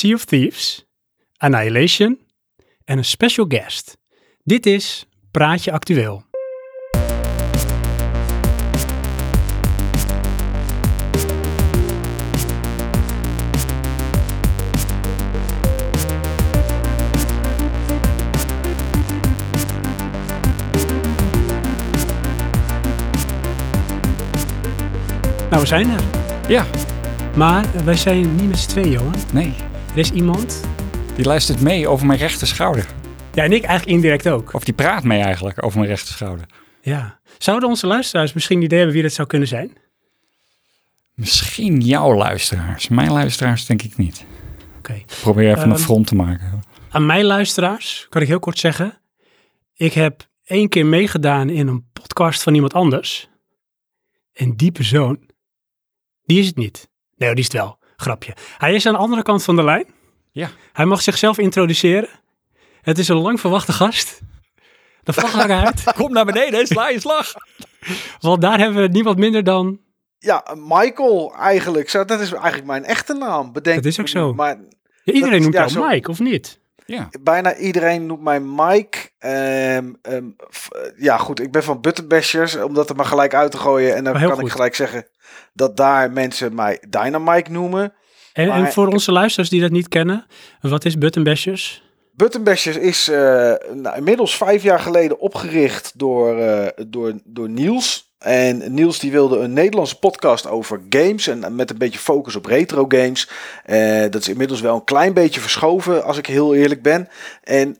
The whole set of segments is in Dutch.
Sea of Thieves, Annihilation en een special guest. Dit is Praatje Actueel. Nou, we zijn er. Ja, Maar wij zijn niet met z'n tweeën, Johan. nee. Is iemand, Die luistert mee over mijn rechter schouder. ja en ik eigenlijk indirect ook. Of die praat mee eigenlijk over mijn rechter schouder. Ja. Zouden onze luisteraars misschien een idee hebben wie dat zou kunnen zijn? Misschien jouw luisteraars. Mijn luisteraars denk ik niet. Oké. Probeer even een Ehm, front te maken. Aan mijn luisteraars kan ik heel kort zeggen. Ik heb één keer meegedaan in een podcast van iemand anders. En die persoon, die is het niet. Nee, die is het wel. Grapje. Hij is aan de andere kant van de lijn. Ja. Hij mag zichzelf introduceren. Het is een lang verwachte gast. De vlag hangen uit. Kom naar beneden, sla je slag. Want daar hebben we niemand minder dan... Ja, Michael eigenlijk. Zo, dat is eigenlijk mijn echte naam. Bedenk Dat is ook zo. Maar Ja, iedereen Dat- noemt ja, jou zo- Mike, of niet? Ja, bijna iedereen noemt mij Mike. Ehm, ehm, f- eh, ja, goed. Ik ben van Buttonbashers. Om dat er maar gelijk uit te gooien. En dan kan goed. ik gelijk zeggen dat daar mensen mij Dynamite noemen. En, voor onze luisteraars die dat niet kennen, wat is Button Bashers? Buttonbashers is eh, nou, inmiddels vijf jaar geleden opgericht door, eh, door, door Niels. En Niels die wilde een Nederlandse podcast over games en met een beetje focus op retro games. Eh, dat is inmiddels wel een klein beetje verschoven, als ik heel eerlijk ben. En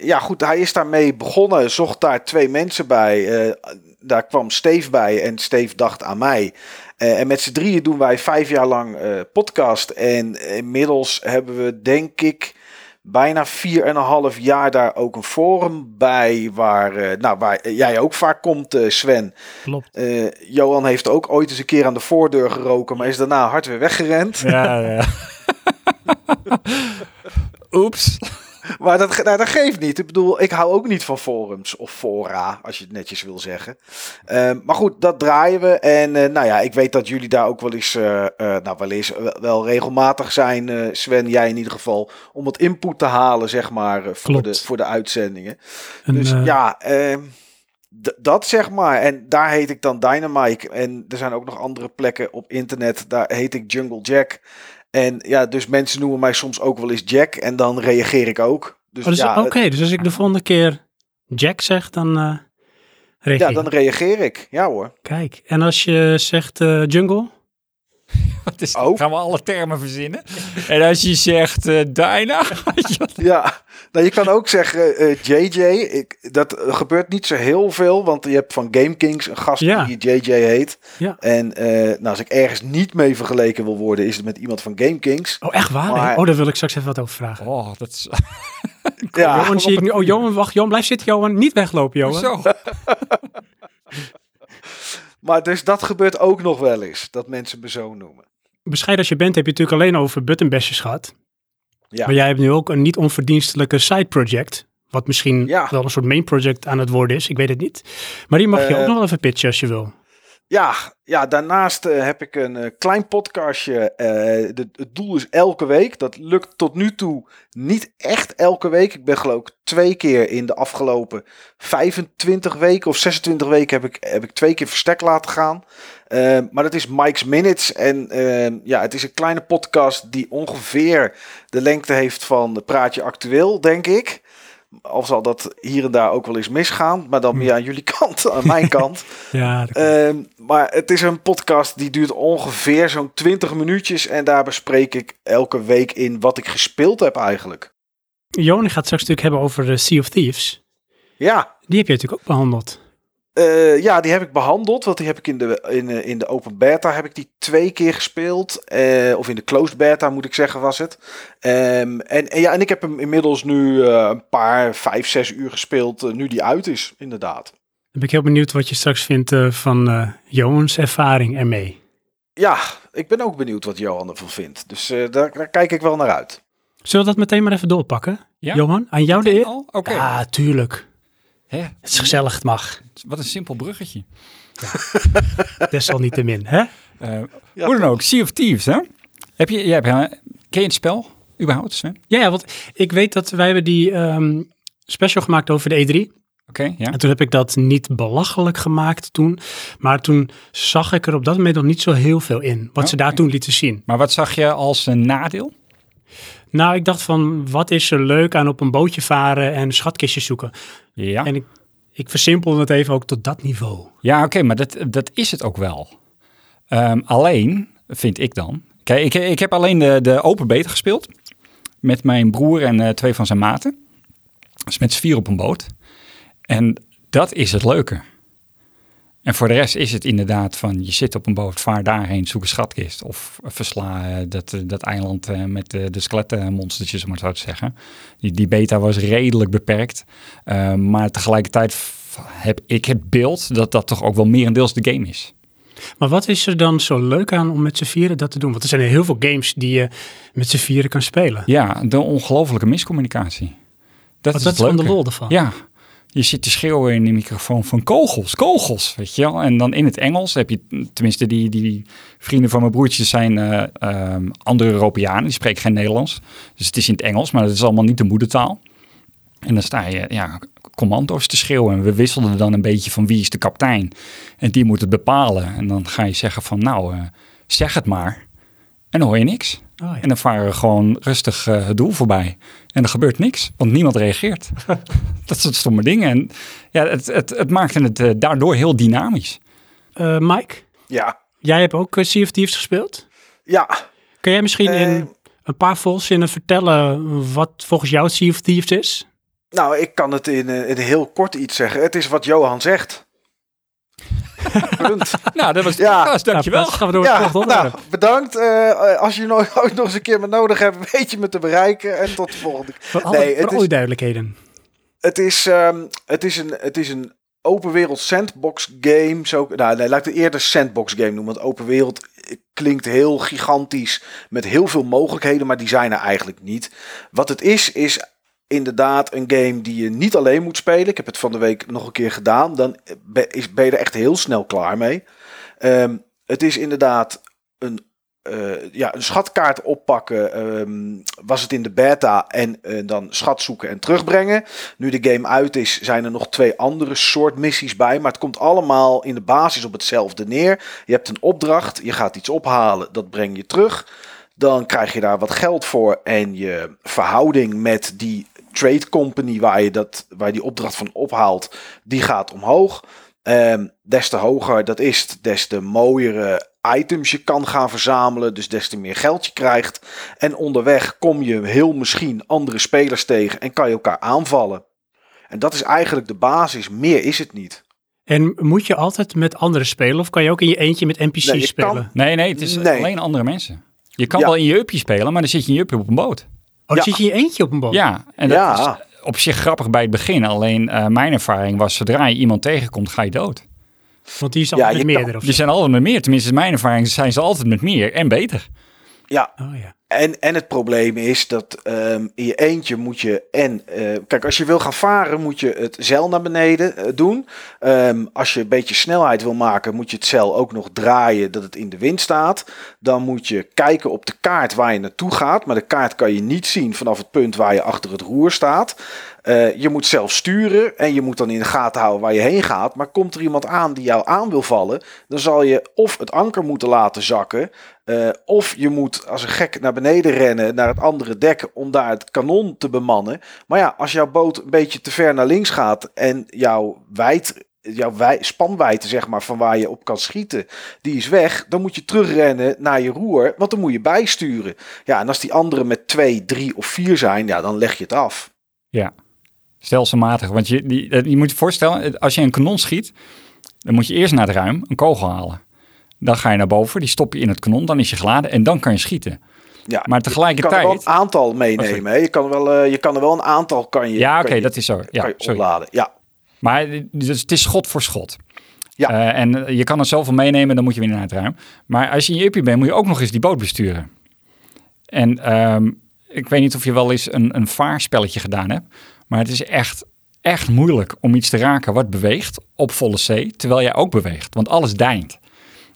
ja, goed, hij is daarmee begonnen, zocht daar twee mensen bij. Daar kwam Steve bij en Steve dacht aan mij. Eh, en met z'n drieën doen wij vijf jaar lang eh, podcast. En inmiddels hebben we, denk ik, bijna vier en een half jaar daar ook een forum bij. Waar, eh, nou, waar jij ook vaak komt, Sven. Klopt. Johan heeft ook ooit eens een keer aan de voordeur geroken, maar is daarna hard weer weggerend. ja, ja. Oeps. Maar dat, nou, dat geeft niet. Ik bedoel, ik hou ook niet van forums of fora, als je het netjes wil zeggen. Ehm, maar goed, dat draaien we. En eh, nou ja, ik weet dat jullie daar ook wel eens, eh, eh, nou wel eens wel, regelmatig zijn, Sven, jij in ieder geval, om wat input te halen, zeg maar, voor, de, voor de uitzendingen. Dus ja, ehm, dat zeg maar. En daar heet ik dan Dynamite. En er zijn ook nog andere plekken op internet. Daar heet ik Jungle Jack. En ja, dus mensen noemen mij soms ook wel eens Jack. En dan reageer ik ook. Dus, oh, dus, ja, Oké, dus als ik de volgende keer Jack zeg, dan eh reageer ja, dan reageer ik. Ja hoor. Kijk, en als je zegt eh, jungle? Wat is, Oh. Gaan we alle termen verzinnen? En als je zegt eh Dyna, Ja, nou, je kan ook zeggen eh, JJ. Ik, dat eh, gebeurt niet zo heel veel. Want je hebt van Game Kings een gast Ja. die JJ heet. Ja. En eh, nou, als ik ergens niet mee vergeleken wil worden, is het met iemand van Game Kings. Oh, echt waar? Maar- Oh, daar wil ik straks even wat over vragen. oh, dat is Ja, Johan zie ik nu. Oh, Johan, wacht. Johan, blijf zitten, Johan. Niet weglopen, Johan. zo. maar dus dat gebeurt ook nog wel eens. Dat mensen me zo noemen. Bescheiden als je bent, heb je natuurlijk alleen over button bashers gehad. Ja. Maar jij hebt nu ook een niet onverdienstelijke side project. Wat misschien Ja. wel een soort main project aan het worden is. Ik weet het niet. Maar die mag je Eh, ook nog wel even pitchen als je wil. Ja, ja daarnaast eh, heb ik een eh, klein podcastje. Eh, het doel is elke week. Dat lukt tot nu toe niet echt elke week. Ik ben geloof ik twee keer in de afgelopen 25 weken of 26 weken heb ik, heb ik twee keer verstek laten gaan. Maar dat is Mike's Minutes. En ja, het is een kleine podcast die ongeveer de lengte heeft van Praatje Actueel, denk ik. Al zal dat hier en daar ook wel eens misgaan. Maar dan meer aan jullie kant, aan mijn kant. Ja, Ehm, maar het is een podcast die duurt ongeveer zo'n 20 minuutjes. En daar bespreek ik elke week in wat ik gespeeld heb eigenlijk. Johan gaat straks natuurlijk hebben over de Sea of Thieves. Ja, Die heb je natuurlijk ook behandeld. Eh, ja die heb ik behandeld. Want die heb ik in de, in, eh, in de open beta heb ik die twee keer gespeeld. Eh, of in de closed beta moet ik zeggen was het. Ehm, en, en ja, en ik heb hem inmiddels nu eh, een paar, vijf, zes uur gespeeld. nu die uit is, inderdaad. Dan ben ik heel benieuwd wat je straks vindt van eh Johans ervaring ermee. Ja, ik ben ook benieuwd wat Johan ervan vindt. Dus eh, daar, daar kijk ik wel naar uit. Zullen we dat meteen maar even doorpakken? Ja? Johan, aan jou de eer? Oké. Ja, tuurlijk. Hè? Het is gezellig, het mag. Wat een simpel bruggetje. Desalniettemin, hè? Eh Ja, hoe dan ook, Sea of Thieves, hè? Heb je, jij hebt, hè, ken je het spel? überhaupt, Sven? Ja, ja, want ik weet dat wij hebben die ehm, special gemaakt over de E3. Oké, ja. En toen heb ik dat niet belachelijk gemaakt toen. Maar toen zag ik er op dat moment nog niet zo heel veel in. Wat ze daar Oké. toen lieten zien. Maar wat zag je als een nadeel? Nou, ik dacht van, wat is er leuk aan op een bootje varen en schatkistjes zoeken? Ja, En ik, ik versimpelde het even ook tot dat niveau. ja oké, maar dat, dat is het ook wel. Ehm, alleen, vind ik dan... Kijk, ik, ik heb alleen de, de open beta gespeeld. Met mijn broer en eh, twee van zijn maten. Dus met z'n vier op een boot. En dat is het leuke. En voor de rest is het inderdaad van je zit op een boot, vaar daarheen, zoek een schatkist. Of versla eh, dat, eh, dat eiland eh, met de, de skelettenmonstertjes, om het zo te zeggen. Die, die beta was redelijk beperkt. Maar tegelijkertijd heb ik het beeld dat dat toch ook wel merendeels de game is. Maar wat is er dan zo leuk aan om met z'n vieren dat te doen? Want er zijn heel veel games die je met z'n vieren kan spelen. Ja, de ongelofelijke miscommunicatie. Dat Wat is dat is van de lol ervan. Ja, je zit te schreeuwen in de microfoon van kogels, kogels, weet je wel. En dan in het Engels heb je, tenminste die, die vrienden van mijn broertjes zijn eh, ehm, andere Europeanen, die spreken geen Nederlands. Dus het is in het Engels, maar dat is allemaal niet de moedertaal. En dan sta je ja, commando's te schreeuwen. En we wisselden dan een beetje van wie is de kapitein. En die moet het bepalen. En dan ga je zeggen van nou, eh, zeg het maar. En dan hoor je niks. Oh, ja. En dan varen we gewoon rustig eh, het doel voorbij. En er gebeurt niks, want niemand reageert. dat soort stomme dingen. En ja, het, het, het maakte het eh, daardoor heel dynamisch. Eh, Mike, Ja. jij hebt ook Sea of Thieves gespeeld. Ja. Kun jij misschien in een paar volzinnen vertellen wat volgens jou Sea of Thieves is? Nou, ik kan het in, in heel kort iets zeggen. Het is wat Johan zegt. Nou, dat was de Ja. podcast, dankjewel. Nou, gaan we door Ja, volgende nou, bedankt. Eh, als je nog, ooit nog eens een keer me nodig hebt, weet je me te bereiken. En tot de volgende keer. Voor alle, nee, alle is- duidelijkheden. Het is, ehm, het is een, het is een open wereld sandbox game. Zo, nou, nee, laat ik het eerder sandbox game noemen. Want open wereld klinkt heel gigantisch met heel veel mogelijkheden, maar die zijn er eigenlijk niet. Wat het is, is inderdaad een game die je niet alleen moet spelen. Ik heb het van de week nog een keer gedaan. Dan ben, je er echt heel snel klaar mee. Ehm, het is inderdaad een, eh, ja, een schatkaart oppakken. ehm, was het in de beta en eh, dan schat zoeken en terugbrengen. Nu de game uit is, zijn er nog twee andere soort missies bij. Maar het komt allemaal in de basis op hetzelfde neer. Je hebt een opdracht, je gaat iets ophalen, dat breng je terug. Dan krijg je daar wat geld voor en je verhouding met die trade company waar je, dat, waar je die opdracht van ophaalt, die gaat omhoog. Ehm, des te hoger dat is, des te mooiere items je kan gaan verzamelen. Dus des te meer geld je krijgt. En onderweg kom je heel misschien andere spelers tegen en kan je elkaar aanvallen. En dat is eigenlijk de basis. Meer is het niet. En moet je altijd met anderen spelen of kan je ook in je eentje met NPC's Nee, spelen? kan- Nee, nee, het is Nee. alleen andere mensen. Je kan Ja. wel in je uppie spelen, maar dan zit je in je op een boot. Oh, dan Ja. zit je in je eentje op een boot? Ja, en dat Ja. is op zich grappig bij het begin. Alleen eh, mijn ervaring was, zodra je iemand tegenkomt, ga je dood. Want die is Ja, altijd met meerdere of Die zijn altijd met meer. Tenminste, is mijn ervaring zijn ze altijd met meer en beter. Ja, Oh ja. En, en het probleem is dat ehm, in je eentje moet je en... eh, kijk, als je wil gaan varen moet je het zeil naar beneden eh, doen. Ehm, als je een beetje snelheid wil maken moet je het zeil ook nog draaien dat het in de wind staat. Dan moet je kijken op de kaart waar je naartoe gaat. Maar de kaart kan je niet zien vanaf het punt waar je achter het roer staat. Eh, je moet zelf sturen en je moet dan in de gaten houden waar je heen gaat. Maar komt er iemand aan die jou aan wil vallen, dan zal je of het anker moeten laten zakken. eh, of je moet als een gek naar beneden rennen naar het andere dek om daar het kanon te bemannen. Maar ja, als jouw boot een beetje te ver naar links gaat en jouw wijd, jouw wij, zeg maar van waar je op kan schieten, die is weg, dan moet je terugrennen naar je roer, want dan moet je bijsturen. Ja, en als die anderen met twee, drie of vier zijn, ja, dan leg je het af. Ja, stelselmatig. Want je, die, eh, je moet je voorstellen, als je een kanon schiet, dan moet je eerst naar het ruim een kogel halen. Dan ga je naar boven, die stop je in het kanon, dan is je geladen en dan kan je schieten. Ja, Maar Je kan er tegelijkertijd... wel een aantal meenemen. hè. Je, kan wel, eh, je kan er wel een aantal kan je, Ja, oké, dat is zo. Ja, kan je sorry. opladen. Ja, Maar eh, dus het is schot voor schot. Ja. En je kan er zoveel meenemen, dan moet je weer naar het ruim. Maar als je in je uppie bent, moet je ook nog eens die boot besturen. En ehm, ik weet niet of je wel eens een, een vaarspelletje gedaan hebt. Maar het is echt, echt moeilijk om iets te raken wat beweegt op volle zee, terwijl jij ook beweegt. Want alles deint.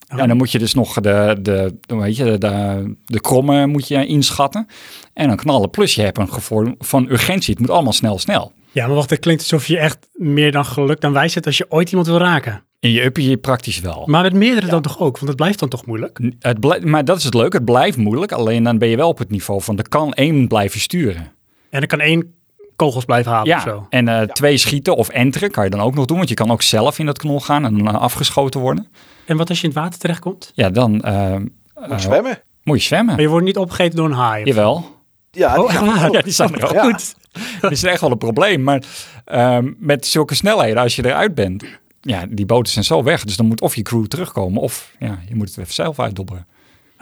En dan moet je dus nog de, de, de, weet je, de, de, de kromme moet je inschatten. En dan knallen. Plus je hebt een gevoel van urgentie. Het moet allemaal snel, snel. Ja, maar wacht, het klinkt alsof je echt meer dan geluk dan wijs hebt als je ooit iemand wil raken. En je uppie je praktisch wel. Maar met meerdere dan toch ook, want het blijft dan toch moeilijk? Het blij- maar dat is het leuke. Het blijft moeilijk. Alleen dan ben je wel op het niveau van er kan één blijven sturen. En dan kan één kogels blijven halen of Ja, zo. en eh, twee schieten of enteren kan je dan ook nog doen. Want je kan ook zelf in dat knol gaan en dan afgeschoten worden. En wat als je in het water terechtkomt? Ja, dan eh, Moet eh, zwemmen. moet je zwemmen. Maar je wordt niet opgegeten door een haai. of- Jawel. Ja, Oh, die- echt waar? Ja, die zijn er ook. Ja. Goed. Dat is echt wel een probleem. Maar ehm, met zulke snelheden, als je eruit bent, ja, die boten zijn zo weg. Dus dan moet of je crew terugkomen of ja, je moet het even zelf uitdobberen.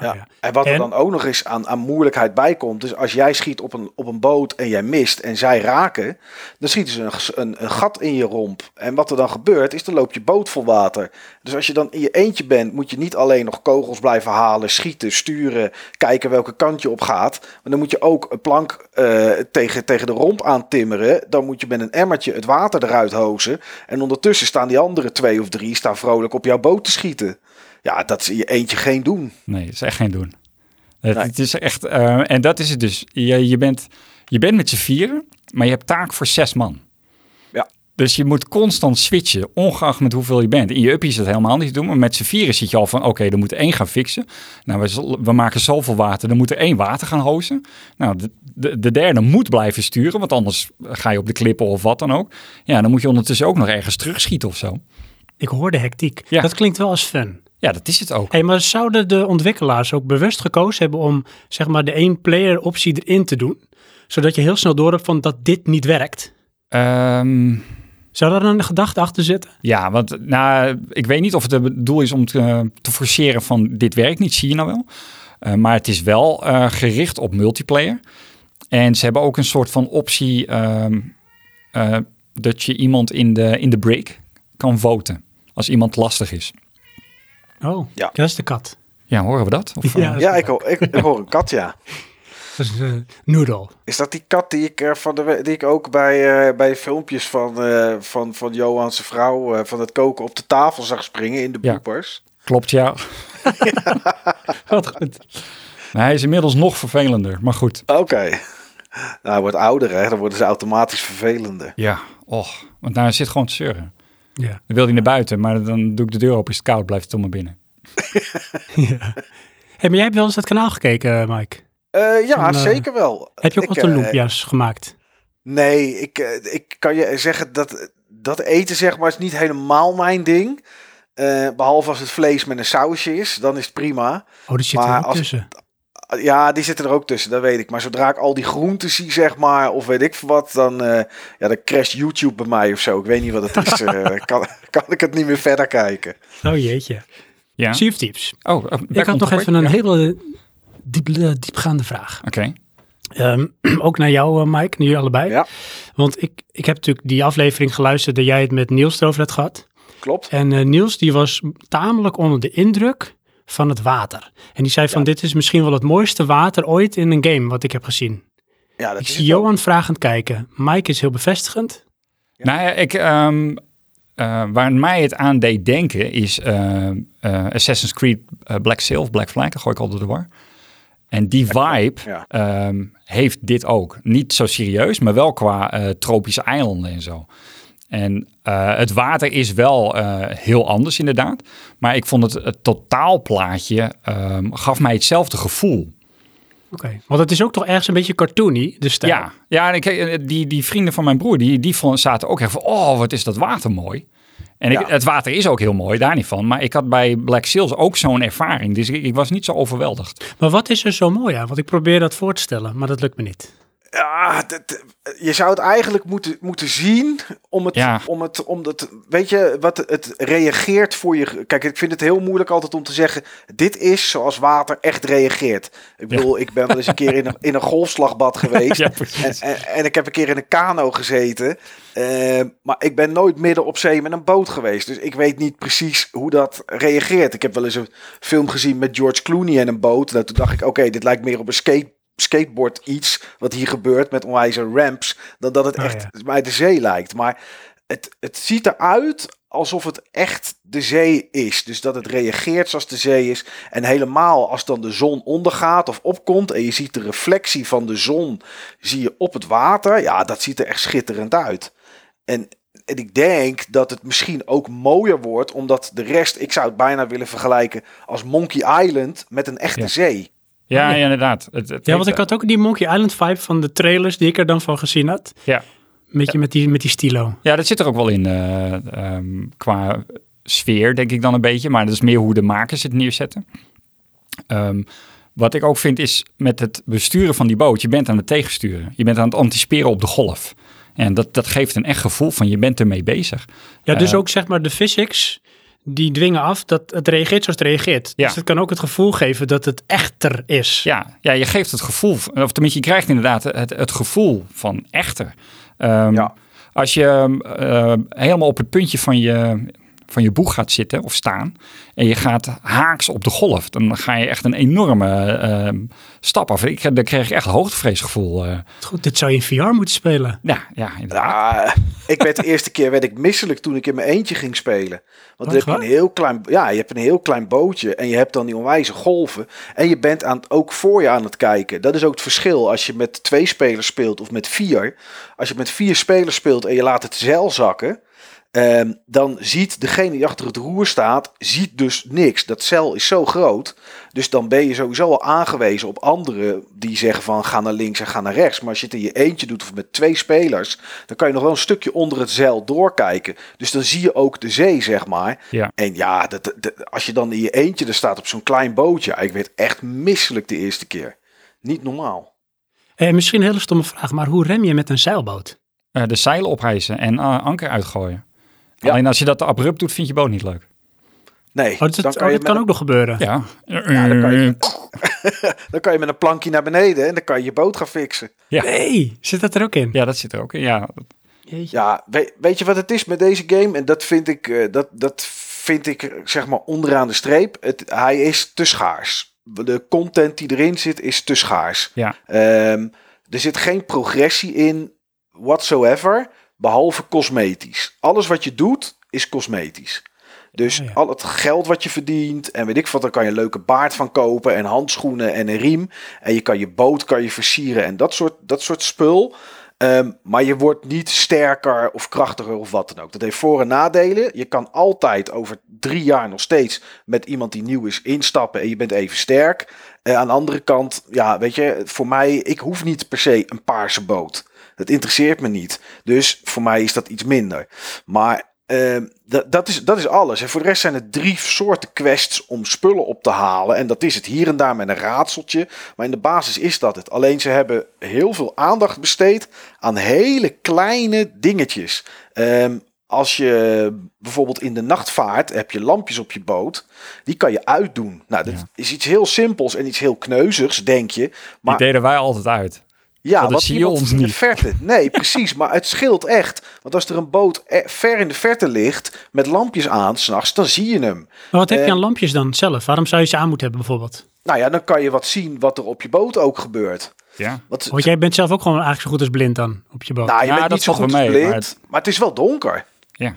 Ja. Oh, ja. En wat er En? dan ook nog eens aan, aan moeilijkheid bij komt, dus als jij schiet op een, op een boot en jij mist en zij raken, dan schieten ze een, een gat in je romp. En wat er dan gebeurt, is dan loopt je boot vol water. Dus als je dan in je eentje bent, moet je niet alleen nog kogels blijven halen, schieten, sturen, kijken welke kant je op gaat. Maar dan moet je ook een plank eh, tegen, tegen de romp aantimmeren. Dan moet je met een emmertje het water eruit hozen. En ondertussen staan die andere twee of drie staan vrolijk op jouw boot te schieten. Ja, dat is in je eentje geen doen. Nee, dat is echt geen doen. Het, Nee. het is echt, eh, en dat is het dus. Je, je, bent, je bent met z'n vieren, maar je hebt taak voor zes man. Ja. Dus je moet constant switchen, ongeacht met hoeveel je bent. In je uppie is dat helemaal niet te doen, maar met z'n vieren zit je al van, oké, er moet één gaan fixen. Nou, we, we maken zoveel water, dan moet er één water gaan hozen. Nou, de, de, de derde moet blijven sturen, want anders ga je op de klippen of wat dan ook. Ja, dan moet je ondertussen ook nog ergens terugschieten of zo. Ik hoor de hectiek. Ja. Dat klinkt wel als fun. Ja, dat is het ook. Hey, maar zouden de ontwikkelaars ook bewust gekozen hebben om zeg maar de één player optie erin te doen? Zodat je heel snel door hebt van dat dit niet werkt. Ehm Zou daar een gedachte achter zitten? Ja, want nou, ik weet niet of het het doel is om te, te forceren van dit werkt niet, zie je nou wel. Eh, maar het is wel eh, gericht op multiplayer. En ze hebben ook een soort van optie ehm, eh, dat je iemand in de, in de break kan voten. Als iemand lastig is. Oh, Ja. dat is de kat. Ja, horen we dat? Of, Ja. eh, Ja, ik, hoor- ik, ik hoor een kat, ja. Dat is uh, Noodle. Is dat die kat die ik, eh, van de, die ik ook bij, eh, bij filmpjes van, eh van, van Johan's vrouw eh, van het koken op de tafel zag springen in de Ja. Klopt, ja. Wat goed. Maar hij is inmiddels nog vervelender, maar goed. Oké. Nou, hij wordt ouder, hè? Dan worden ze automatisch vervelender. Ja, och. Want nou, hij zit gewoon te zeuren. Ja. Dan wil hij naar buiten, maar dan doe ik de deur open, is het koud, blijft het om maar binnen. ja. Hey, maar jij hebt wel eens dat kanaal gekeken, Mike. Eh, ja, Van, eh, zeker wel. Heb je ook Ik, wat de eh, loempia's gemaakt? Nee, ik, eh, ik kan je zeggen dat dat eten zeg maar is niet helemaal mijn ding. Eh, behalve als het vlees met een sausje is, dan is het prima. Oh, die zit maar er ook als- tussen. Ja, die zitten er ook tussen, dat weet ik. Maar zodra ik al die groenten zie, zeg maar, of weet ik veel wat, dan, eh ja, dan crasht YouTube bij mij of zo. Ik weet niet wat het is. eh, kan, kan ik het niet meer verder kijken. Oh jeetje. Ja? Sea of Thieves. Oh, daar Ik had nog even een Ja. hele diep, eh, diepgaande vraag. Oké. Ehm, ook naar jou, eh, Mike, naar jullie allebei. Ja. Want ik, ik heb natuurlijk die aflevering geluisterd dat jij het met Niels erover had gehad. Klopt. En eh, Niels die was tamelijk onder de indruk van het water. En die zei van dit is misschien wel het mooiste water ooit in een game wat ik heb gezien. Ja, dat Ik is zie. Johan vragend kijken. Mike is heel bevestigend. Nou ja, ik, ehm, eh, waar mij het aan deed denken is eh, eh, Assassin's Creed Black Sail, Black Flag, daar gooi ik altijd door. En die vibe ja. ehm, heeft dit ook. Niet zo serieus, maar wel qua eh, tropische eilanden en zo. En eh, het water is wel eh, heel anders inderdaad. Maar ik vond het, het totaalplaatje ehm, gaf mij hetzelfde gevoel. Oké. Want het is ook toch ergens een beetje cartoony, de stijl. Ja, ja en ik, eh, die, die vrienden van mijn broer, die, die vonden- zaten ook echt van, oh, wat is dat water mooi. En ik, het water is ook heel mooi, daar niet van. Maar ik had bij Black Sails ook zo'n ervaring. Dus ik, ik was niet zo overweldigd. Maar wat is er zo mooi aan? Want ik probeer dat voor te stellen, maar dat lukt me niet. Ja, dat- je zou het eigenlijk moeten, moeten zien om het, Ja. om het, om weet je, wat het reageert voor je. Kijk, ik vind het heel moeilijk altijd om te zeggen, dit is zoals water echt reageert. Ik bedoel, ik ben wel eens een keer in een, in een golfslagbad geweest. Ja, en, en, en ik heb een keer in een kano gezeten. eh, maar ik ben nooit midden op zee met een boot geweest. Dus ik weet niet precies hoe dat reageert. Ik heb wel eens een film gezien met George Clooney en een boot. Nou, toen dacht ik, oké, dit lijkt meer op een skate, skateboard iets. Wat hier gebeurt met onwijze ramps. Dan dat het Oh, echt ja. bij de zee lijkt. Maar het, het ziet eruit alsof het echt de zee is. Dus dat het reageert zoals de zee is. En helemaal als dan de zon ondergaat of opkomt en je ziet de reflectie van de zon zie je op het water. Ja, dat ziet er echt schitterend uit. En, en ik denk dat het misschien ook mooier wordt, omdat de rest, ik zou het bijna willen vergelijken als Monkey Island met een echte Ja. zee. Ja, ja, inderdaad. Het, het Ja, want ik had ook die Monkey Island vibe van de trailers die ik er dan van gezien had. Ja. Met, je, met, die, met die stilo. Ja, dat zit er ook wel in eh, ehm, qua sfeer, denk ik dan een beetje. Maar dat is meer hoe de makers het neerzetten. Ehm, wat ik ook vind is met het besturen van die boot, je bent aan het tegensturen. Je bent aan het anticiperen op de golf. En dat, dat geeft een echt gevoel van je bent ermee bezig. Ja, dus Eh, ook zeg maar de physics, die dwingen af dat het reageert zoals het reageert. Ja. Dus het kan ook het gevoel geven dat het echter is. Ja, ja, je geeft het gevoel, of tenminste je krijgt inderdaad het, het gevoel van echter. Ehm, Ja. Als je eh, helemaal op het puntje van je, van je boeg gaat zitten of staan en je gaat haaks op de golf, dan ga je echt een enorme ehm, stap af. Ik, dan krijg je echt een hoogtevreesgevoel. eh. Goed, dit zou je in VR moeten spelen. ja, ja, inderdaad. Ja, ik werd de eerste keer werd ik misselijk toen ik in mijn eentje ging spelen. Want Echt heb je een heel klein, ja, je hebt een heel klein bootje en je hebt dan die onwijze golven. En je bent aan, het- ook voor je aan het kijken. Dat is ook het verschil als je met twee spelers speelt of met vier. Als je met vier spelers speelt en je laat het zeil zakken. Ehm, dan ziet degene die achter het roer staat, ziet dus niks. Dat zeil is zo groot. Dus dan ben je sowieso al aangewezen op anderen die zeggen van ga naar links en ga naar rechts. Maar als je het in je eentje doet of met twee spelers, dan kan je nog wel een stukje onder het zeil doorkijken. Dus dan zie je ook de zee, zeg maar. Ja. En ja, dat, dat- als je dan in je eentje er staat op zo'n klein bootje, ik werd echt misselijk de eerste keer. Niet normaal. Eh, misschien een hele stomme vraag, maar hoe rem je met een zeilboot? Eh, de zeilen ophijzen en eh, anker uitgooien. Ja. Alleen als je dat te abrupt doet, vind je boot niet leuk. Nee, Oh, dat, dan, oh, kan je dat kan ook nog gebeuren. Ja, dan kan je- dan kan je met een plankje naar beneden en dan kan je je boot gaan fixen. Nee, zit dat er ook in? ja, dat zit er ook in. Ja, Jeetje. Ja, weet, weet je wat het is met deze game? En dat vind ik, eh, dat, dat vind ik eh, zeg maar onderaan de streep. Het, hij is te schaars. De content die erin zit is te schaars. Ja. Ehm, er zit geen progressie in whatsoever, behalve cosmetisch. Alles wat je doet is cosmetisch. Dus Oh ja. al het geld wat je verdient en weet ik wat, dan kan je een leuke baard van kopen en handschoenen en een riem. En je kan je boot kan je versieren en dat soort, dat soort spul. Ehm, maar je wordt niet sterker of krachtiger of wat dan ook. Dat heeft voor- en nadelen. Je kan altijd over drie jaar nog steeds met iemand die nieuw is instappen en je bent even sterk. Eh, aan de andere kant, ja, weet je, voor mij, ik hoef niet per se een paarse boot. Dat interesseert me niet. Dus voor mij is dat iets minder. Maar ehm, dat, is, dat is alles. En voor de rest zijn er drie soorten quests om spullen op te halen. En dat is het hier en daar met een raadseltje. Maar in de basis is dat het. Alleen ze hebben heel veel aandacht besteed aan hele kleine dingetjes. Ehm, als je bijvoorbeeld in de nacht vaart, heb je lampjes op je boot. Die kan je uitdoen. Nou, dat Ja. is iets heel simpels en iets heel kneuzigs, denk je. Maar die deden wij altijd uit. Ja, Want dan wat zie je ons in de niet. verte. Nee, precies. Maar het scheelt echt. Want als er een boot e- ver in de verte ligt met lampjes aan s'nachts, dan zie je hem. Maar wat heb je Eh, aan lampjes dan zelf? Waarom zou je ze aan moeten hebben bijvoorbeeld? Nou ja, dan kan je wat zien wat er op je boot ook gebeurt. Ja. Wat, Want jij bent zelf ook gewoon eigenlijk zo goed als blind dan op je boot. nou, je Ja, bent dat niet zo goed als mee, blind, maar maar het- het... is wel donker. ja.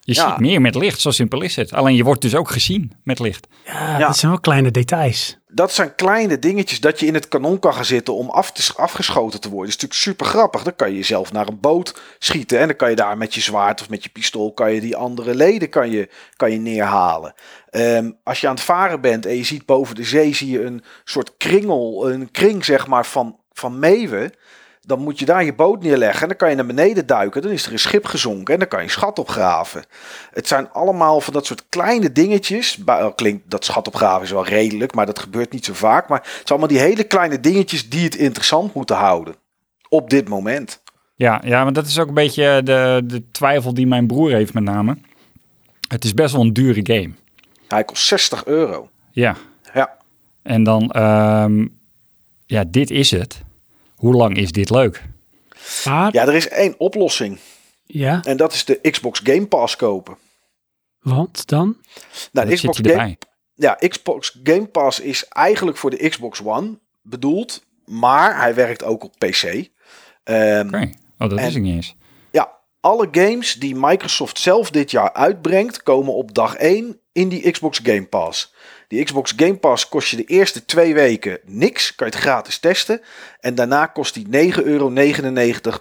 Je Ja. ziet meer met licht, zo simpel is het. Alleen je wordt dus ook gezien met licht. ja, ja. dat zijn wel kleine details. Dat zijn kleine dingetjes dat je in het kanon kan gaan zitten om af te, afgeschoten te worden. Dat is natuurlijk super grappig. Dan kan je jezelf naar een boot schieten en dan kan je daar met je zwaard of met je pistool kan je die andere leden kan je, kan je neerhalen. Ehm, als je aan het varen bent en je ziet boven de zee zie je een soort kringel, een kring zeg maar van, van meeuwen. Dan moet je daar je boot neerleggen en dan kan je naar beneden duiken. Dan is er een schip gezonken en dan kan je schat opgraven. Het zijn allemaal van dat soort kleine dingetjes. Wel, Klinkt dat schat opgraven is wel redelijk, maar dat gebeurt niet zo vaak. Maar het zijn allemaal die hele kleine dingetjes die het interessant moeten houden. Op dit moment. Ja, ja, maar dat is ook een beetje de, de twijfel die mijn broer heeft met name. Het is best wel een dure game. Hij kost 60 euro. Ja. Ja. En dan, ehm, ja, dit is het. Hoe lang is dit leuk? Maar, ja, Ja, er is één oplossing. En dat is de Xbox Game Pass kopen. want dan? Nou, zit Xbox Game, erbij. ja, Xbox Game Pass is eigenlijk voor de Xbox One bedoeld. Maar hij werkt ook op PC. Ehm, Oké. Oh, dat En- is ik niet eens. Ja, alle games die Microsoft zelf dit jaar uitbrengt, komen op dag 1 in die Xbox Game Pass. Die Xbox Game Pass kost je de eerste twee weken niks, kan je het gratis testen. En daarna kost die 9,99 euro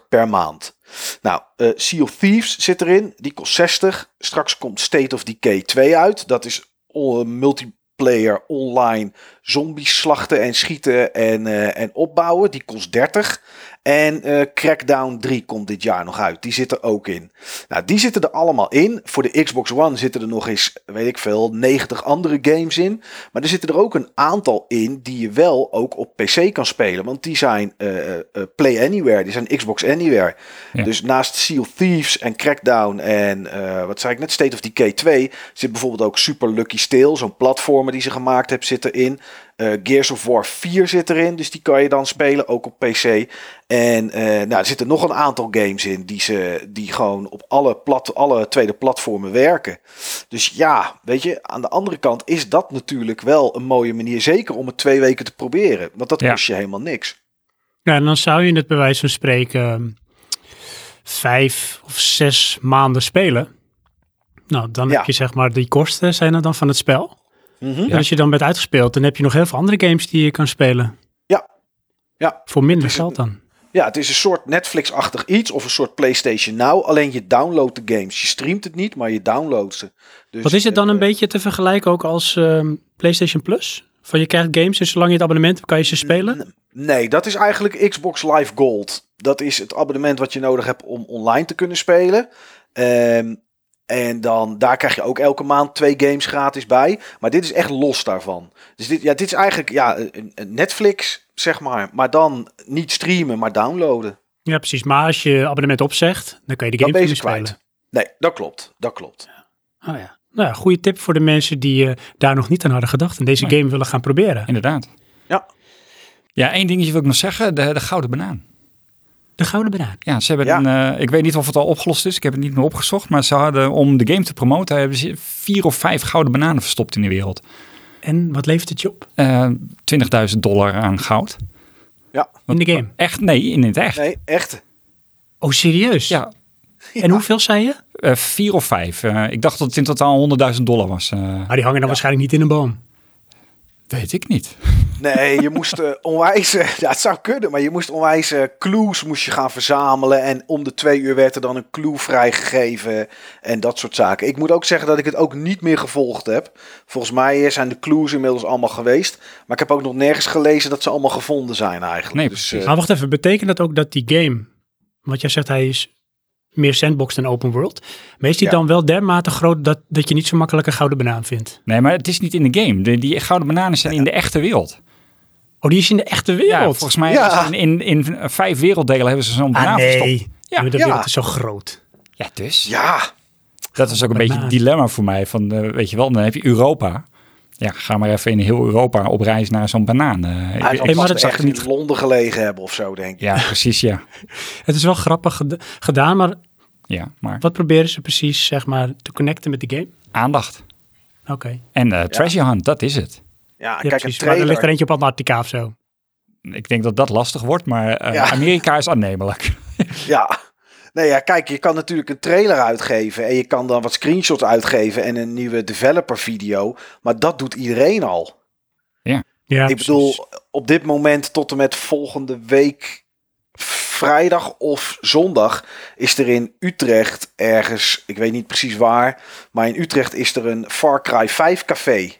per maand. Nou, uh, Sea of Thieves zit erin, die kost 60. Straks komt State of Decay 2 uit. Dat is multiplayer online zombies slachten en schieten en, uh, en opbouwen. Die kost 30. En uh, Crackdown 3 komt dit jaar nog uit. Die zit er ook in. Nou, die zitten er allemaal in. Voor de Xbox One zitten er nog eens, weet ik veel, 90 andere games in. Maar er zitten er ook een aantal in die je wel ook op PC kan spelen. Want die zijn uh, uh, Play Anywhere, die zijn Xbox Anywhere. Ja. Dus naast Sea of Thieves en Crackdown en wat zei ik net, State of Decay 2... zit bijvoorbeeld ook Super Lucky Steel, zo'n platformer die ze gemaakt hebben, zit erin. Uh, Gears of War 4 zit erin, dus die kan je dan spelen, ook op PC. En uh, nou, er zitten nog een aantal games in die, ze, die gewoon op alle, plat, alle tweede platformen werken. Dus ja, weet je, aan de andere kant is dat natuurlijk wel een mooie manier, zeker om het twee weken te proberen. Want dat Ja. kost je helemaal niks. Ja, en dan zou je het bij wijze van spreken vijf of zes maanden spelen. Nou, dan Ja. heb je zeg maar die kosten zijn er dan van het spel. Mhm. En als je dan bent uitgespeeld, dan heb je nog heel veel andere games die je kan spelen. Ja. Ja. Voor minder Dus geld dan. Ja, het is een soort Netflix-achtig iets of een soort PlayStation Now. Alleen je downloadt de games. Je streamt het niet, maar je downloadt ze. Dus, Wat is het dan eh, een beetje te vergelijken ook als ehm, PlayStation Plus? Van je krijgt games en zolang je het abonnement hebt, kan je ze spelen? Nee, dat is eigenlijk Xbox Live Gold. Dat is het abonnement wat je nodig hebt om online te kunnen spelen. Ehm, en dan, daar krijg je ook elke maand twee games gratis bij. Maar dit is echt los daarvan. Dus dit, ja, dit is eigenlijk ja, Netflix, zeg maar. Maar dan niet streamen, maar downloaden. Ja, precies. Maar als je abonnement opzegt, dan kan je de games niet kwijt. spelen. Nee, dat klopt. Dat klopt. Oh ja. Nou ja, goede tip voor de mensen die eh, daar nog niet aan hadden gedacht en deze Nee. game willen gaan proberen. Inderdaad. Ja. Ja, één dingetje wil ik nog zeggen. De, de gouden banaan. De gouden banaan. Ja, ze hebben Ja. een, eh, ik weet niet of het al opgelost is. Ik heb het niet meer opgezocht. Maar ze hadden, om de game te promoten, hebben ze vier of vijf gouden bananen verstopt in de wereld. En wat levert het je op Eh 20.000 dollar aan goud. in de game? Echt? Nee, in het echt. Nee, echt. Oh, serieus? Ja, En hoeveel zei je? eh, vier of vijf. Eh, ik dacht dat het in totaal 100.000 dollar was. Eh, Maar die hangen dan waarschijnlijk niet in een boom. Weet ik niet. Nee, je moest eh, onwijs, eh, ja het zou kunnen, maar je moest onwijs eh, clues moest je gaan verzamelen. En om de twee uur werd er dan een clue vrijgegeven en dat soort zaken. Ik moet ook zeggen dat ik het ook niet meer gevolgd heb. Volgens mij zijn de clues inmiddels allemaal geweest. Maar ik heb ook nog nergens gelezen dat ze allemaal gevonden zijn eigenlijk. Nee, dus, precies. eh, Maar wacht even, betekent dat ook dat die game, want jij zegt hij is meer sandbox dan open world, maar is die Ja. dan wel dermate groot dat, dat je niet zo makkelijk een gouden banaan vindt? Nee, maar het is niet in de game. De, die gouden bananen zijn in de echte wereld. Oh, die is in de echte Ja, wereld? volgens mij Ja. in, in, in vijf werelddelen hebben ze zo'n banaan ah, verstopt. nee. Ja, Ja, de ja. wereld is zo groot. Ja, dus. ja, Dat is ook een beetje het dilemma voor mij. Van, eh, weet je wel, dan heb je Europa. Ja, ga maar even in heel Europa op reis naar zo'n banaan. Eh, ik- hij zal maar echt niet. in Londen gelegen hebben of zo, denk ik. Ja, precies, ja. Het is wel grappig ged- gedaan, maar Ja, maar wat proberen ze precies, zeg maar, te connecten met de game? aandacht. Oké. En eh, treasure hunt, dat is het. Ja, Ja, kijk, een precies. Maar er ligt er eentje op Antarctica of zo. Ik denk dat dat lastig wordt, maar eh, Ja. Amerika is aannemelijk. Ja. Nee, ja, kijk, je kan natuurlijk een trailer uitgeven en je kan dan wat screenshots uitgeven en een nieuwe developer video, maar dat doet iedereen al. Ja, ik precies. bedoel, op dit moment tot en met volgende week vrijdag of zondag is er in Utrecht ergens, ik weet niet precies waar, maar in Utrecht is er een Far Cry 5 café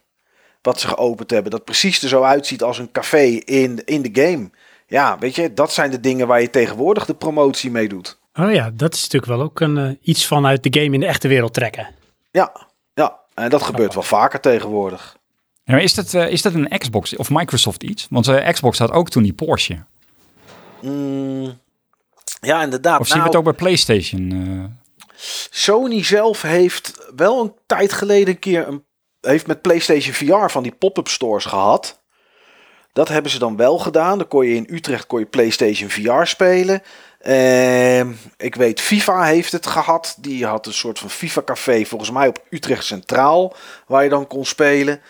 wat ze geopend hebben, dat precies er zo uitziet als een café in, in de game. Ja, weet je, dat zijn de dingen waar je tegenwoordig de promotie mee doet. Oh ja, dat is natuurlijk wel ook een, eh, iets vanuit de game in de echte wereld trekken. Ja, ja. En dat gebeurt wel vaker tegenwoordig. Ja, maar is, dat, eh, is dat een Xbox of Microsoft iets? Want eh, Xbox had ook toen die Porsche. Mm, ja, inderdaad. Of zien we Nou, het ook bij PlayStation? eh? Sony zelf heeft wel een tijd geleden een keer een, heeft met PlayStation VR van die pop-up stores gehad. Dat hebben ze dan wel gedaan. Dan kon je in Utrecht kon je PlayStation VR spelen. Ehm, ik weet, FIFA heeft het gehad. Die had een soort van FIFA-café, volgens mij op Utrecht Centraal, waar je dan kon spelen.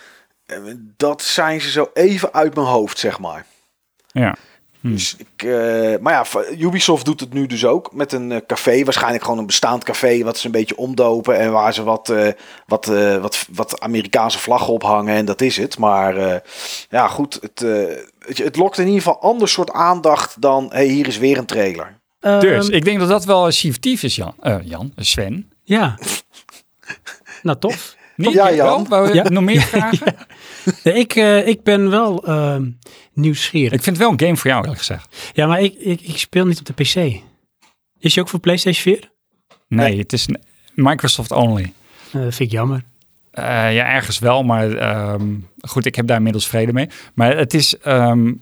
En Dat zijn ze zo even uit mijn hoofd, zeg maar. ja. Dus ik, eh, maar ja, Ubisoft doet het nu dus ook met een eh, café. Waarschijnlijk gewoon een bestaand café wat ze een beetje omdopen. En waar ze wat, eh, wat, wat, wat Amerikaanse vlaggen ophangen. En dat is het. Maar ja, goed. Het, het, het lokt in ieder geval ander soort aandacht dan... hey, hier is weer een trailer. Dus Ehm, ik denk dat dat wel effectief is, Jan. Eh, Jan, Sven. Ja. nou, tof. Niet, Ja, Wel? Jan. Wou je Ja. nog meer vragen? Nee, ik, eh, ik ben wel ehm, nieuwsgierig. Ik vind het wel een game voor jou, eerlijk gezegd. Ja, maar ik, ik, ik speel niet op de PC. Is je ook voor PlayStation 4? Nee, Nee. het is Microsoft only. Eh, vind ik jammer. Eh, ja, ergens wel, maar ehm, goed, ik heb daar inmiddels vrede mee. Maar het is ehm,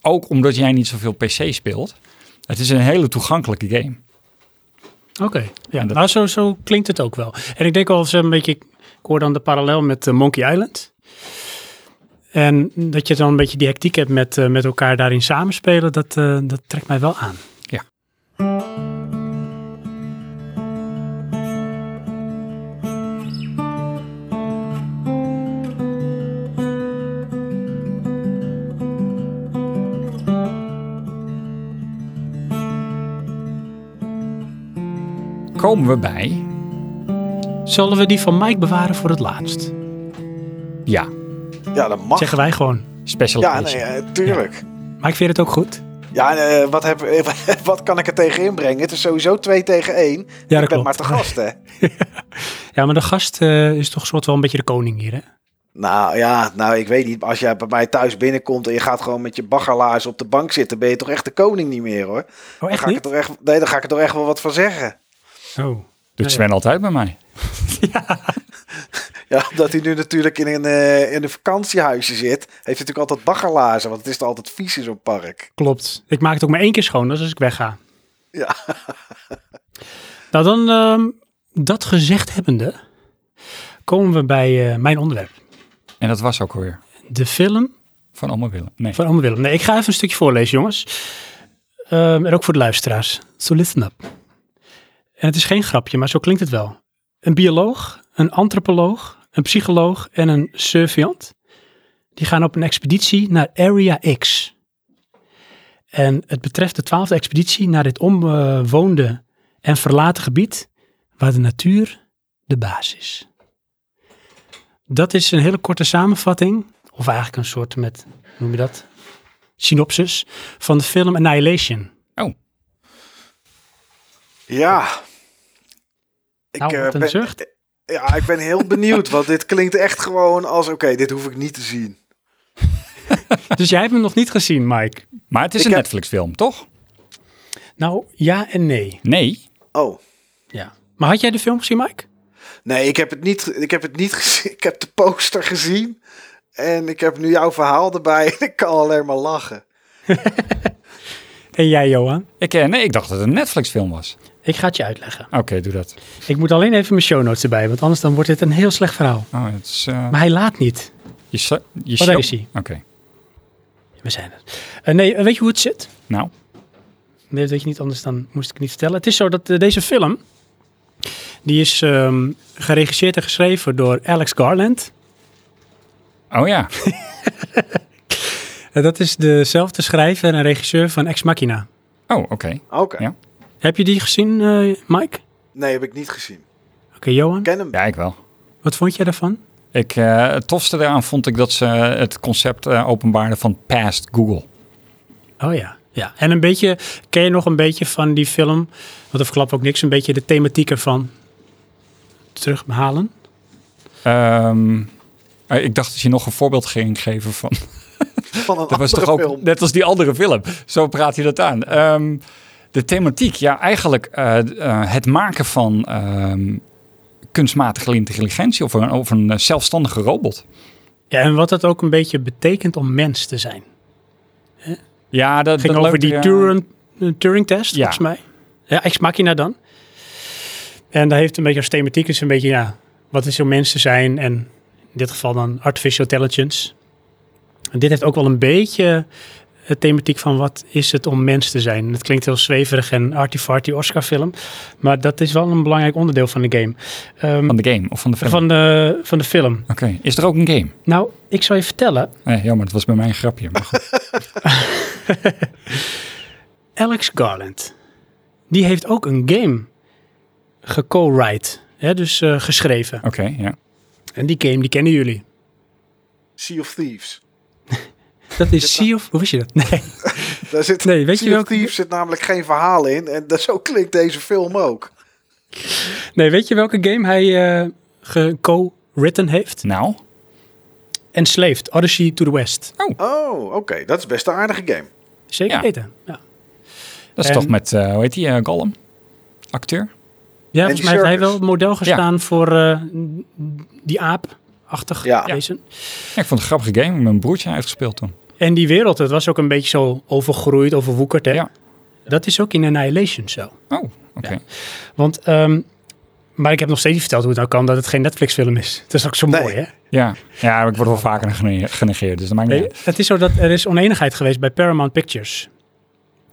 ook omdat jij niet zoveel PC speelt. Het is een hele toegankelijke game. Oké, ja, dat- nou zo, zo klinkt het ook wel. En ik denk wel eens een beetje, ik hoor dan de parallel met eh, Monkey Island. En dat je dan een beetje die hectiek hebt met, eh, met elkaar daarin samenspelen, dat, eh, dat trekt mij wel aan. Ja. Komen we bij, Zullen we die van Mike bewaren voor het laatst? ja, Ja, dat mag. Zeggen wij gewoon. special Ja, edition. nee, eh, tuurlijk. Maar ik vind het ook goed. Ja, eh, wat, heb, wat kan ik er tegen inbrengen? Het is sowieso 2 tegen 1. Ja, ik dat ben klopt. maar te gast, hè? Ja, maar de gast eh, is toch soort wel een beetje de koning hier, hè? Nou ja, nou ik weet niet. Als jij bij mij thuis binnenkomt en je gaat gewoon met je baggerlaars op de bank zitten, ben je toch echt de koning niet meer hoor. Oh, Dan echt ga ik er niet? toch echt, nee, dan ga ik er toch echt wel wat van zeggen. Oh. Doet Sven altijd bij mij. Ja, omdat hij nu natuurlijk in een, eh, in een vakantiehuisje zit, heeft hij natuurlijk altijd baggerlaarzen, want het is er altijd vies in zo'n park. Klopt. Ik maak het ook maar één keer schoon, dat is als ik wegga. Ja. Nou, dan ehm, dat gezegd hebbende, komen we bij eh, mijn onderwerp. En dat was ook alweer De film van Oma Willem. Nee. van Willem. Nee, ik ga even een stukje voorlezen, jongens. Ehm, en ook voor de luisteraars. So listen up. En het is geen grapje, maar zo klinkt het wel. Een bioloog, een antropoloog, een psycholoog en een surveillant. Die gaan op een expeditie naar Area X. En het betreft de twaalfde expeditie naar dit onbewoonde en verlaten gebied waar de natuur de baas is. Dat is een hele korte samenvatting, of eigenlijk een soort met, hoe noem je dat? Synopsis van de film Annihilation. Ja. Ik, Nou, eh, wat een ben, zucht. Ja, ik ben heel benieuwd, want dit klinkt echt gewoon als, oké, dit hoef ik niet te zien. Dus jij hebt hem nog niet gezien, Mike? Maar het is Ik een heb- Netflix film, toch? Nou, ja en nee. Nee. Oh. Ja. Maar had jij de film gezien, Mike? Nee, ik heb het niet, ik heb het niet gezien. Ik heb de poster gezien. En ik heb nu jouw verhaal erbij. En ik kan alleen maar lachen. En jij, Johan? Ik, eh, nee, ik dacht dat het een Netflix film was. Ik ga het je uitleggen. Oké, doe dat. Ik moet alleen even mijn show notes erbij, want anders dan wordt dit een heel slecht verhaal. Oh, het is, eh, Maar hij laat niet. je, so- je Oh, show- daar is hij. Oké. We zijn er. Eh, nee, eh, weet je hoe het zit? Nou, Nee, dat weet je niet, anders dan moest ik het niet vertellen. Het is zo dat deze film, die is ehm, geregisseerd en geschreven door Alex Garland. oh ja. En dat is dezelfde schrijver en regisseur van Ex Machina. Oh, oké. Oké. Ja. Heb je die gezien, eh, Mike? Nee, heb ik niet gezien. Oké, Johan, ken hem. Ja, ik wel. wat vond jij daarvan? Ik, eh, het tofste daaraan vond ik dat ze het concept eh, openbaarden van Past Google. Oh ja. ja. En een beetje, ken je nog een beetje van die film, want dat verklapt ook niks, een beetje de thematiek ervan terughalen? Ehm, eh, ik dacht dat je nog een voorbeeld ging geven van... Van een Dat was toch ook film. net als die andere film. Zo praat je dat aan. Ehm, de thematiek, ja, eigenlijk eh, eh, het maken van ehm, kunstmatige intelligentie of een, of een eh, zelfstandige robot. Ja, en wat dat ook een beetje betekent om mens te zijn. Ja, dat Het ging dat over die. Turing, Turing-test, Ja. volgens mij. Ja, Ex Machina dan. En daar heeft een beetje als thematiek is een beetje, ja, wat is om mens te zijn? En in dit geval dan artificial intelligence. En dit heeft ook wel een beetje de thematiek van wat is het om mens te zijn. Het klinkt heel zweverig en arty-farty Oscar-film, maar dat is wel een belangrijk onderdeel van de game. Ehm, Van de game of van de film? van, de, van de film. Oké, is er ook een game? Nou, ik zal je vertellen, Nee, jammer, het was bij mij een grapje. Maar goed. Alex Garland, die heeft ook een game geco-write, hè, dus eh, geschreven. Oké, ja. En die game, die kennen jullie. Sea of Thieves. Dat is Sea of... Hoe wist je dat? Nee. Daar zit, Nee, weet je welke- Thieves zit namelijk geen verhaal in. En dat, zo klinkt deze film ook. nee, weet je welke game hij eh geco-written heeft? Nou, Enslaved, Odyssey to the West. Oh, oké. Dat is best een aardige game. Zeker Ja. weten. Ja, dat is En- toch met, eh, hoe heet die, eh, Gollum? Acteur? ja volgens mij heeft hij wel model gestaan voor eh, die aap-achtig Ja. wezen. Ja, ik vond het een grappige game. Mijn broertje uitgespeeld toen. En die wereld, het was ook een beetje zo overgroeid, overwoekerd. Hè? Ja. Dat is ook in Annihilation zo. Oh, oké. Ja. Want, ehm, maar ik heb nog steeds niet verteld hoe het nou kan dat het geen Netflix-film is. Het is ook zo Nee. mooi, hè? Ja. ja, ik word wel vaker gene- genegeerd, dus dat maakt niet Nee, uit. het is zo dat er is oneenigheid geweest bij Paramount Pictures.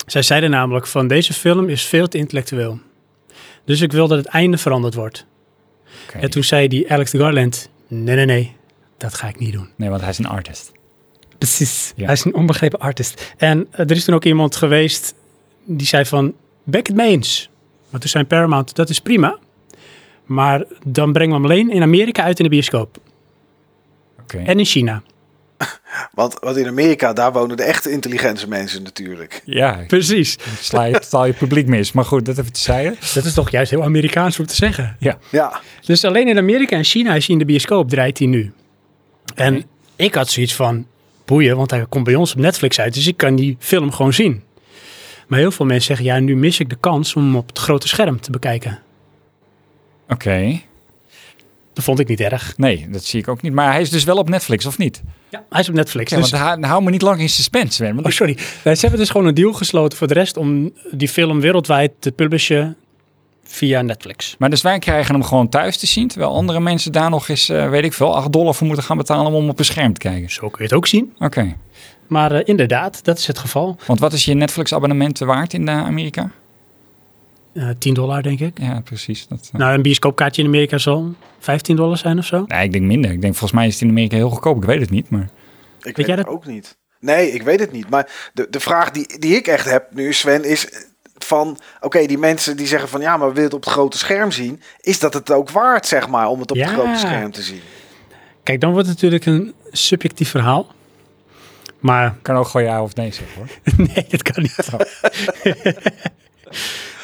Zij zeiden namelijk van deze film is veel te intellectueel. Dus ik wil dat het einde veranderd wordt. Oké. En toen zei die Alex Garland, nee, nee, nee, dat ga ik niet doen. Nee, want hij is een artist. Precies. Ja. Hij is een onbegrepen artist. En eh, er is toen ook iemand geweest die zei van, ben het mee eens? Maar toen zei Paramount, dat is prima. Maar dan brengen we hem alleen in Amerika uit in de bioscoop. Oké. En in China. Want, want in Amerika, daar wonen de echte intelligente mensen natuurlijk. Ja, Precies. sla je totaal je publiek mis. Maar goed, dat even te zeggen. Dat is toch juist heel Amerikaans om te zeggen. Ja. Ja, Dus alleen in Amerika en China is hij in de bioscoop, draait hij nu. En ik had zoiets van, boeien, want hij komt bij ons op Netflix uit, dus ik kan die film gewoon zien. Maar heel veel mensen zeggen, ja, nu mis ik de kans om hem op het grote scherm te bekijken. Oké. Dat vond ik niet erg. Nee, dat zie ik ook niet. Maar hij is dus wel op Netflix, of niet? Ja, hij is op Netflix. Ja, dus- want hou, me niet lang in suspense, Sven. Want Oh, sorry. Ze hebben dus gewoon een deal gesloten voor de rest om die film wereldwijd te publishen via Netflix. Maar dus wij krijgen hem gewoon thuis te zien, terwijl andere mensen daar nog eens, eh, weet ik veel, 8 dollar voor moeten gaan betalen om op een scherm te kijken. Zo kun je het ook zien. Oké. Maar eh, inderdaad, dat is het geval. Want wat is je Netflix-abonnement waard in eh, Amerika? Eh 10 dollar, denk ik. Ja, precies. Dat, Nou, een bioscoopkaartje in Amerika zal 15 dollar zijn of zo. Nee, ik denk minder. Ik denk volgens mij is het in Amerika heel goedkoop. Ik weet het niet, maar... ik weet, jij het dat? ook niet. Nee, ik weet het niet. Maar de, de vraag die, die ik echt heb nu, Sven, is van... Oké, die mensen die zeggen van... Ja, maar we willen het op het grote scherm zien. Is dat het ook waard, zeg maar, om het op Ja. het grote scherm te zien? Kijk, dan wordt het natuurlijk een subjectief verhaal. Maar Ik kan ook gewoon ja of nee zeggen, hoor. nee, dat kan niet.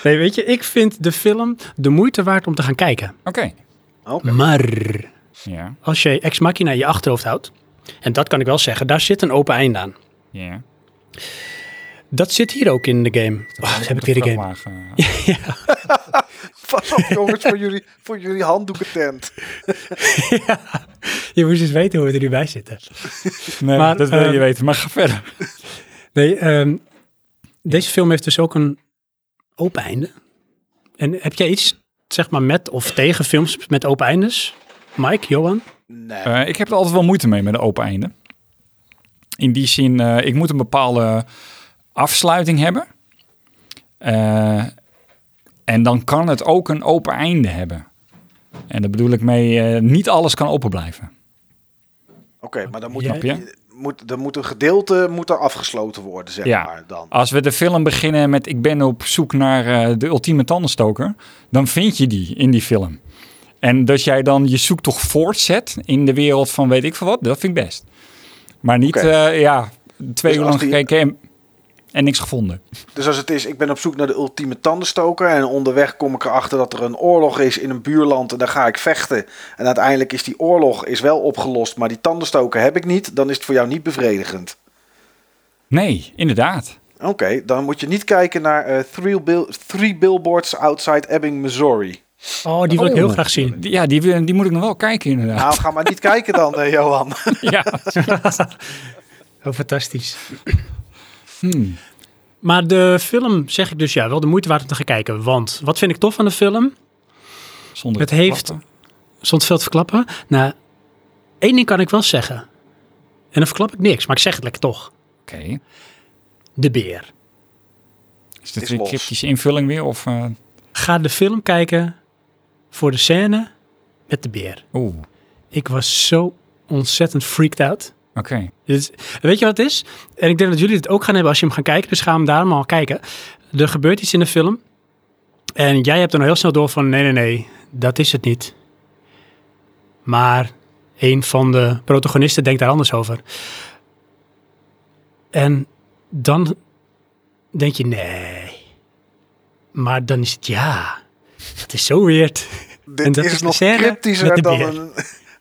nee, weet je, ik vind de film de moeite waard om te gaan kijken. Oké. Oké. Maar Ja. als je Ex Machina in je achterhoofd houdt, en dat kan ik wel zeggen, daar zit een open einde aan. Ja. Dat zit hier ook in de game. Oh, heb ik weer de game. game. Pas op, jongens, voor jullie, voor jullie handdoeken tent. Je moest eens weten hoe we er nu bij zitten. Nee, Maar, dat wil je eh, weten. Maar ga verder. Nee, ehm, deze film heeft dus ook een open einde. En heb jij iets, zeg maar, met of tegen films met open eindes? Mike, Johan? Nee. Eh, ik heb er altijd wel moeite mee met een open einde. In die zin, eh, ik moet een bepaalde afsluiting hebben. Eh, en dan kan het ook een open einde hebben. En daar bedoel ik mee, eh, niet alles kan open blijven. Oké, maar dan moet, Jij- Snap moet, dan moet een gedeelte moet er afgesloten worden, zeg Ja. maar. Dan. Als we de film beginnen met ik ben op zoek naar eh, de ultieme tandenstoker, dan vind je die in die film. En dat jij dan je zoektocht voortzet in de wereld van weet ik veel wat, dat vind ik best. Maar niet, eh, ja, twee Dus uur als lang die- gekeken en, niks gevonden. Dus als het is, ik ben op zoek naar de ultieme tandenstoker. En onderweg kom ik erachter dat er een oorlog is in een buurland. En dan ga ik vechten. En uiteindelijk is die oorlog is wel opgelost. Maar die tandenstoker heb ik niet. Dan is het voor jou niet bevredigend. Nee, inderdaad. Oké, dan moet je niet kijken naar eh, three, bill- three Billboards Outside Ebbing, Missouri. Oh, die wil ik heel Oh. graag zien. Die- Ja, die, wil- die moet ik nog wel kijken inderdaad. Nou, ga maar niet kijken dan, eh, Johan. Ja. Oh, fantastisch. Hmm. Maar de film, zeg ik dus ja, wel de moeite waard om te gaan kijken. Want wat vind ik tof aan de film? Zonder Het te heeft- klappen. Zonder veel te verklappen. Nou, één ding kan ik wel zeggen. En dan verklap ik niks, maar ik zeg het lekker toch. Oké. De Beer. Is dit Is een los. cryptische invulling weer? Of, eh, Ga de film kijken voor de scène met de beer. Oeh, Ik was zo ontzettend freaked out. Oké. Dus, weet je wat het is? En ik denk dat jullie het ook gaan hebben als je hem gaat kijken. Dus ga hem daar maar kijken. Er gebeurt iets in de film. En jij hebt er nou heel snel door van... Nee, nee, nee. Dat is het niet. Maar een van de protagonisten denkt daar anders over. En dan denk je... Nee. Maar dan is het ja. Dat is zo weird. En Dit dat is, is nog cryptischer dan een...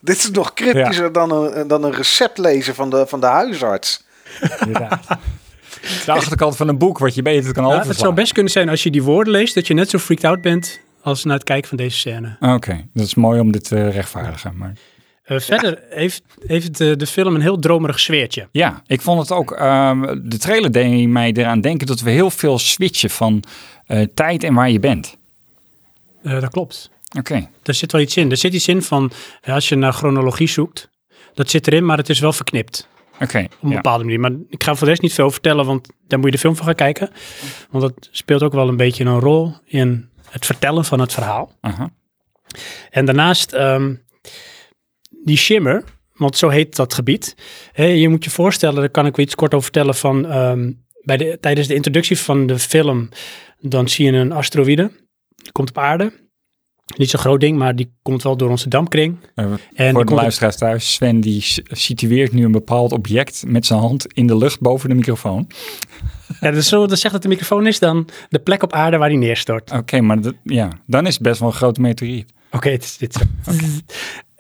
Dit is nog cryptischer dan, een, dan een recept lezen van de, van de huisarts. Inderdaad. De achterkant van een boek wat je beter kan Ja, overslaan. het zou best kunnen zijn als je die woorden leest... dat je net zo freaked out bent als na het kijken van deze scène. Oké, dat is mooi om dit te rechtvaardigen. Maar... Eh, verder heeft, heeft de, de film een heel dromerig sfeertje. Ja, ik vond het ook. ehm, de trailer deed mij eraan denken dat we heel veel switchen van eh, tijd en waar je bent. Eh, dat klopt. Oké, Er zit wel iets in. Er zit iets in van, als je naar chronologie zoekt, dat zit erin, maar het is wel verknipt. oké. Op een ja. bepaalde manier. Maar ik ga voor de rest niet veel vertellen, want daar moet je de film van gaan kijken. Want dat speelt ook wel een beetje een rol in het vertellen van het verhaal. En daarnaast ehm, die shimmer, want zo heet dat gebied. Je moet je voorstellen, daar kan ik wel iets kort over vertellen van ehm, bij de, tijdens de introductie van de film, dan zie je een asteroïde, die komt op aarde. Niet zo'n groot ding, maar die komt wel door onze dampkring. Eh, En voor de luisteraars thuis, Sven die situeert nu een bepaald object met zijn hand in de lucht boven de microfoon. ja, dus zo dat zegt dat de microfoon is dan de plek op aarde waar die neerstort. Oké, maar dat, ja, dan is het best wel een grote meteoriet. Oké, het is dit zo.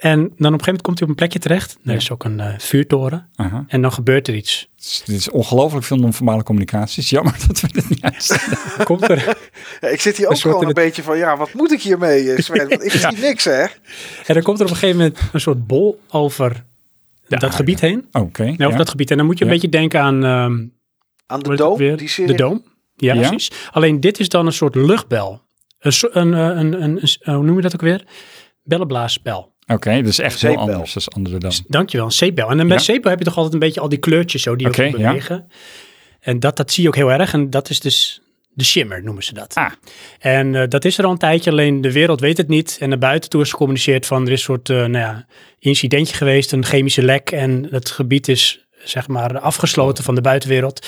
En dan op een gegeven moment komt hij op een plekje terecht. Er is ook een eh, vuurtoren. En dan gebeurt er iets. Het is, dit is ongelooflijk veel non-verbale communicatie. Het is jammer dat we dit niet uitstaan. Dan komt er, Ja, ik zit hier ook gewoon een beetje van, ja, wat moet ik hiermee, eh, Sven? Want Ik zie niks, hè? En dan komt er op een gegeven moment een soort bol over dat gebied heen. Oké, Nee, over ja. dat gebied. En dan moet je een beetje denken aan ehm, Aan de doom, weer? die serie. de doom. Ja, Ja. precies. Alleen dit is dan een soort luchtbel. Een, eh, een, een, een, hoe noem je dat ook weer? Bellenblaasbel. Oké, dus echt heel anders dan andere dan. Dankjewel, een zeepbel. En dan bij Ja. zeepbel heb je toch altijd een beetje al die kleurtjes zo die ja. bewegen. En dat, dat zie je ook heel erg. En dat is dus de shimmer, noemen ze dat. Ah. En eh, dat is er al een tijdje, alleen de wereld weet het niet. En naar buiten toe is gecommuniceerd van er is een soort eh, nou ja, incidentje geweest, een chemische lek. En het gebied is zeg maar afgesloten van de buitenwereld.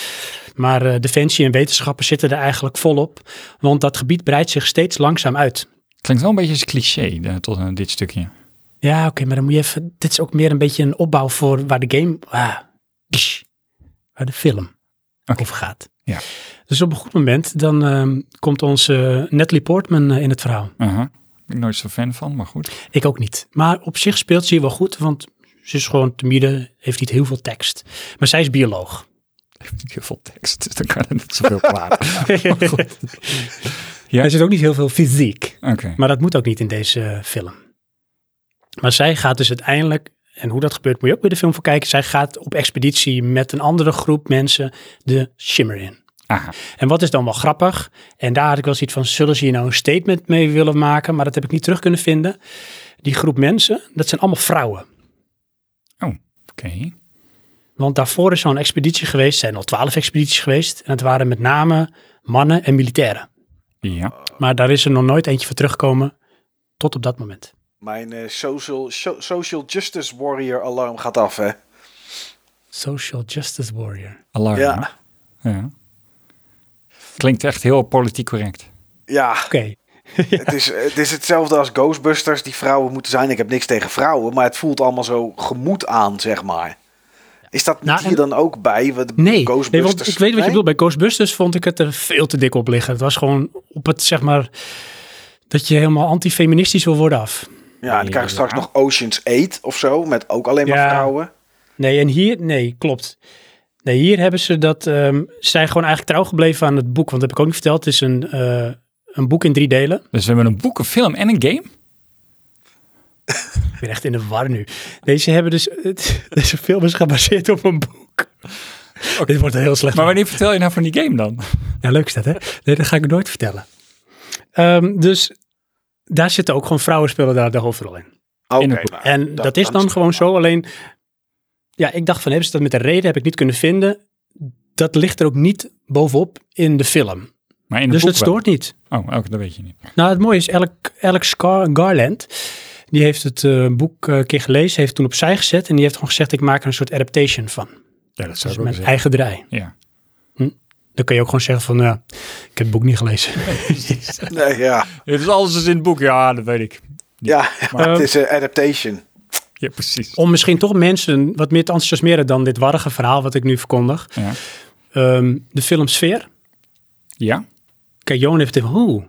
Maar eh, defensie en wetenschappers zitten er eigenlijk volop. Want dat gebied breidt zich steeds langzaam uit. Klinkt wel een beetje als een cliché, tot dit stukje. Ja, oké, maar dan moet je even... Dit is ook meer een beetje een opbouw voor waar de game... Ah, waar de film over gaat. Ja. Dus op een goed moment, dan ehm, komt onze Natalie Portman eh, in het verhaal. Aha. Ben ik nooit zo fan van, maar goed. Ik ook niet. Maar op zich speelt ze hier wel goed, want ze is gewoon timide, heeft niet heel veel tekst. Maar zij is bioloog. Heeft niet heel veel tekst, dus dan kan het niet zoveel kwaad. Ja. Er zit ook niet heel veel fysiek. Oké. Maar dat moet ook niet in deze eh, film. Maar zij gaat dus uiteindelijk, en hoe dat gebeurt moet je ook weer de film voor kijken. Zij gaat op expeditie met een andere groep mensen de Shimmer in. Aha. En wat is dan wel grappig? En daar had ik wel zoiets van, zullen ze hier nou een statement mee willen maken? Maar dat heb ik niet terug kunnen vinden. Die groep mensen, dat zijn allemaal vrouwen. Oké. Want daarvoor is zo'n expeditie geweest, er zijn al twaalf expedities geweest. En het waren met name mannen en militairen. Ja. Maar daar is er nog nooit eentje voor teruggekomen tot op dat moment. Mijn eh, social, so- social justice warrior alarm gaat af, hè? Social Justice Warrior. Alarm. Ja. ja. Klinkt echt heel politiek correct. Ja, Oké. het, is, het is hetzelfde als Ghostbusters, die vrouwen moeten zijn. Ik heb niks tegen vrouwen, maar het voelt allemaal zo gemoed aan, zeg maar. Is dat niet Nou, hier dan ook bij? Wat Nee, nee, Ghostbusters, want ik weet wat je Nee? bedoelt. Bij Ghostbusters vond ik het er veel te dik op liggen. Het was gewoon op het, zeg maar, dat je helemaal antifeministisch wil worden af. Ja, en dan krijg je straks Ja. nog Ocean's 8 of zo, met ook alleen maar Ja. vrouwen. Nee, en hier, nee, klopt. Nee, hier hebben ze dat, ehm, ze zijn gewoon eigenlijk trouw gebleven aan het boek. Want dat heb ik ook niet verteld. Het is een, eh, een boek in drie delen. Dus we hebben een boek, een film en een game? Ik ben echt in de war nu. Deze hebben dus, het, deze film is gebaseerd op een boek. Dit wordt heel slecht. Maar wanneer vertel je nou van die game dan? Ja, leuk is dat, hè? Nee, dat ga ik nooit vertellen. Ehm, dus daar zitten ook gewoon vrouwen spelen daar de hoofdrol in. Oké, In het En dat, is dan gewoon zo. Alleen, ja, ik dacht van, hebben ze dat met een reden? Heb ik niet kunnen vinden. dat ligt er ook niet bovenop in de film. Maar in het Dus boek het stoort niet. Oh, oké, dat weet je niet. Nou, het mooie is, Alex Gar- Garland, die heeft het eh, boek eh, een keer gelezen, heeft toen opzij gezet en die heeft gewoon gezegd, ik maak er een soort adaptation van. Ja, dat Dus zou ik ook mijn zeggen. eigen draai. Ja. Dan kun je ook gewoon zeggen van, ja, ik heb het boek niet gelezen. Nee, ja. Het is alles is in het boek. Ja, dat weet ik. Ja, Maar- het is een adaptation. Ja, precies. Om misschien toch mensen wat meer te enthousiasmeren dan dit warrige verhaal wat ik nu verkondig. Ja. Ehm, de film Sfeer. ja? Kijk, Johan heeft het hoe?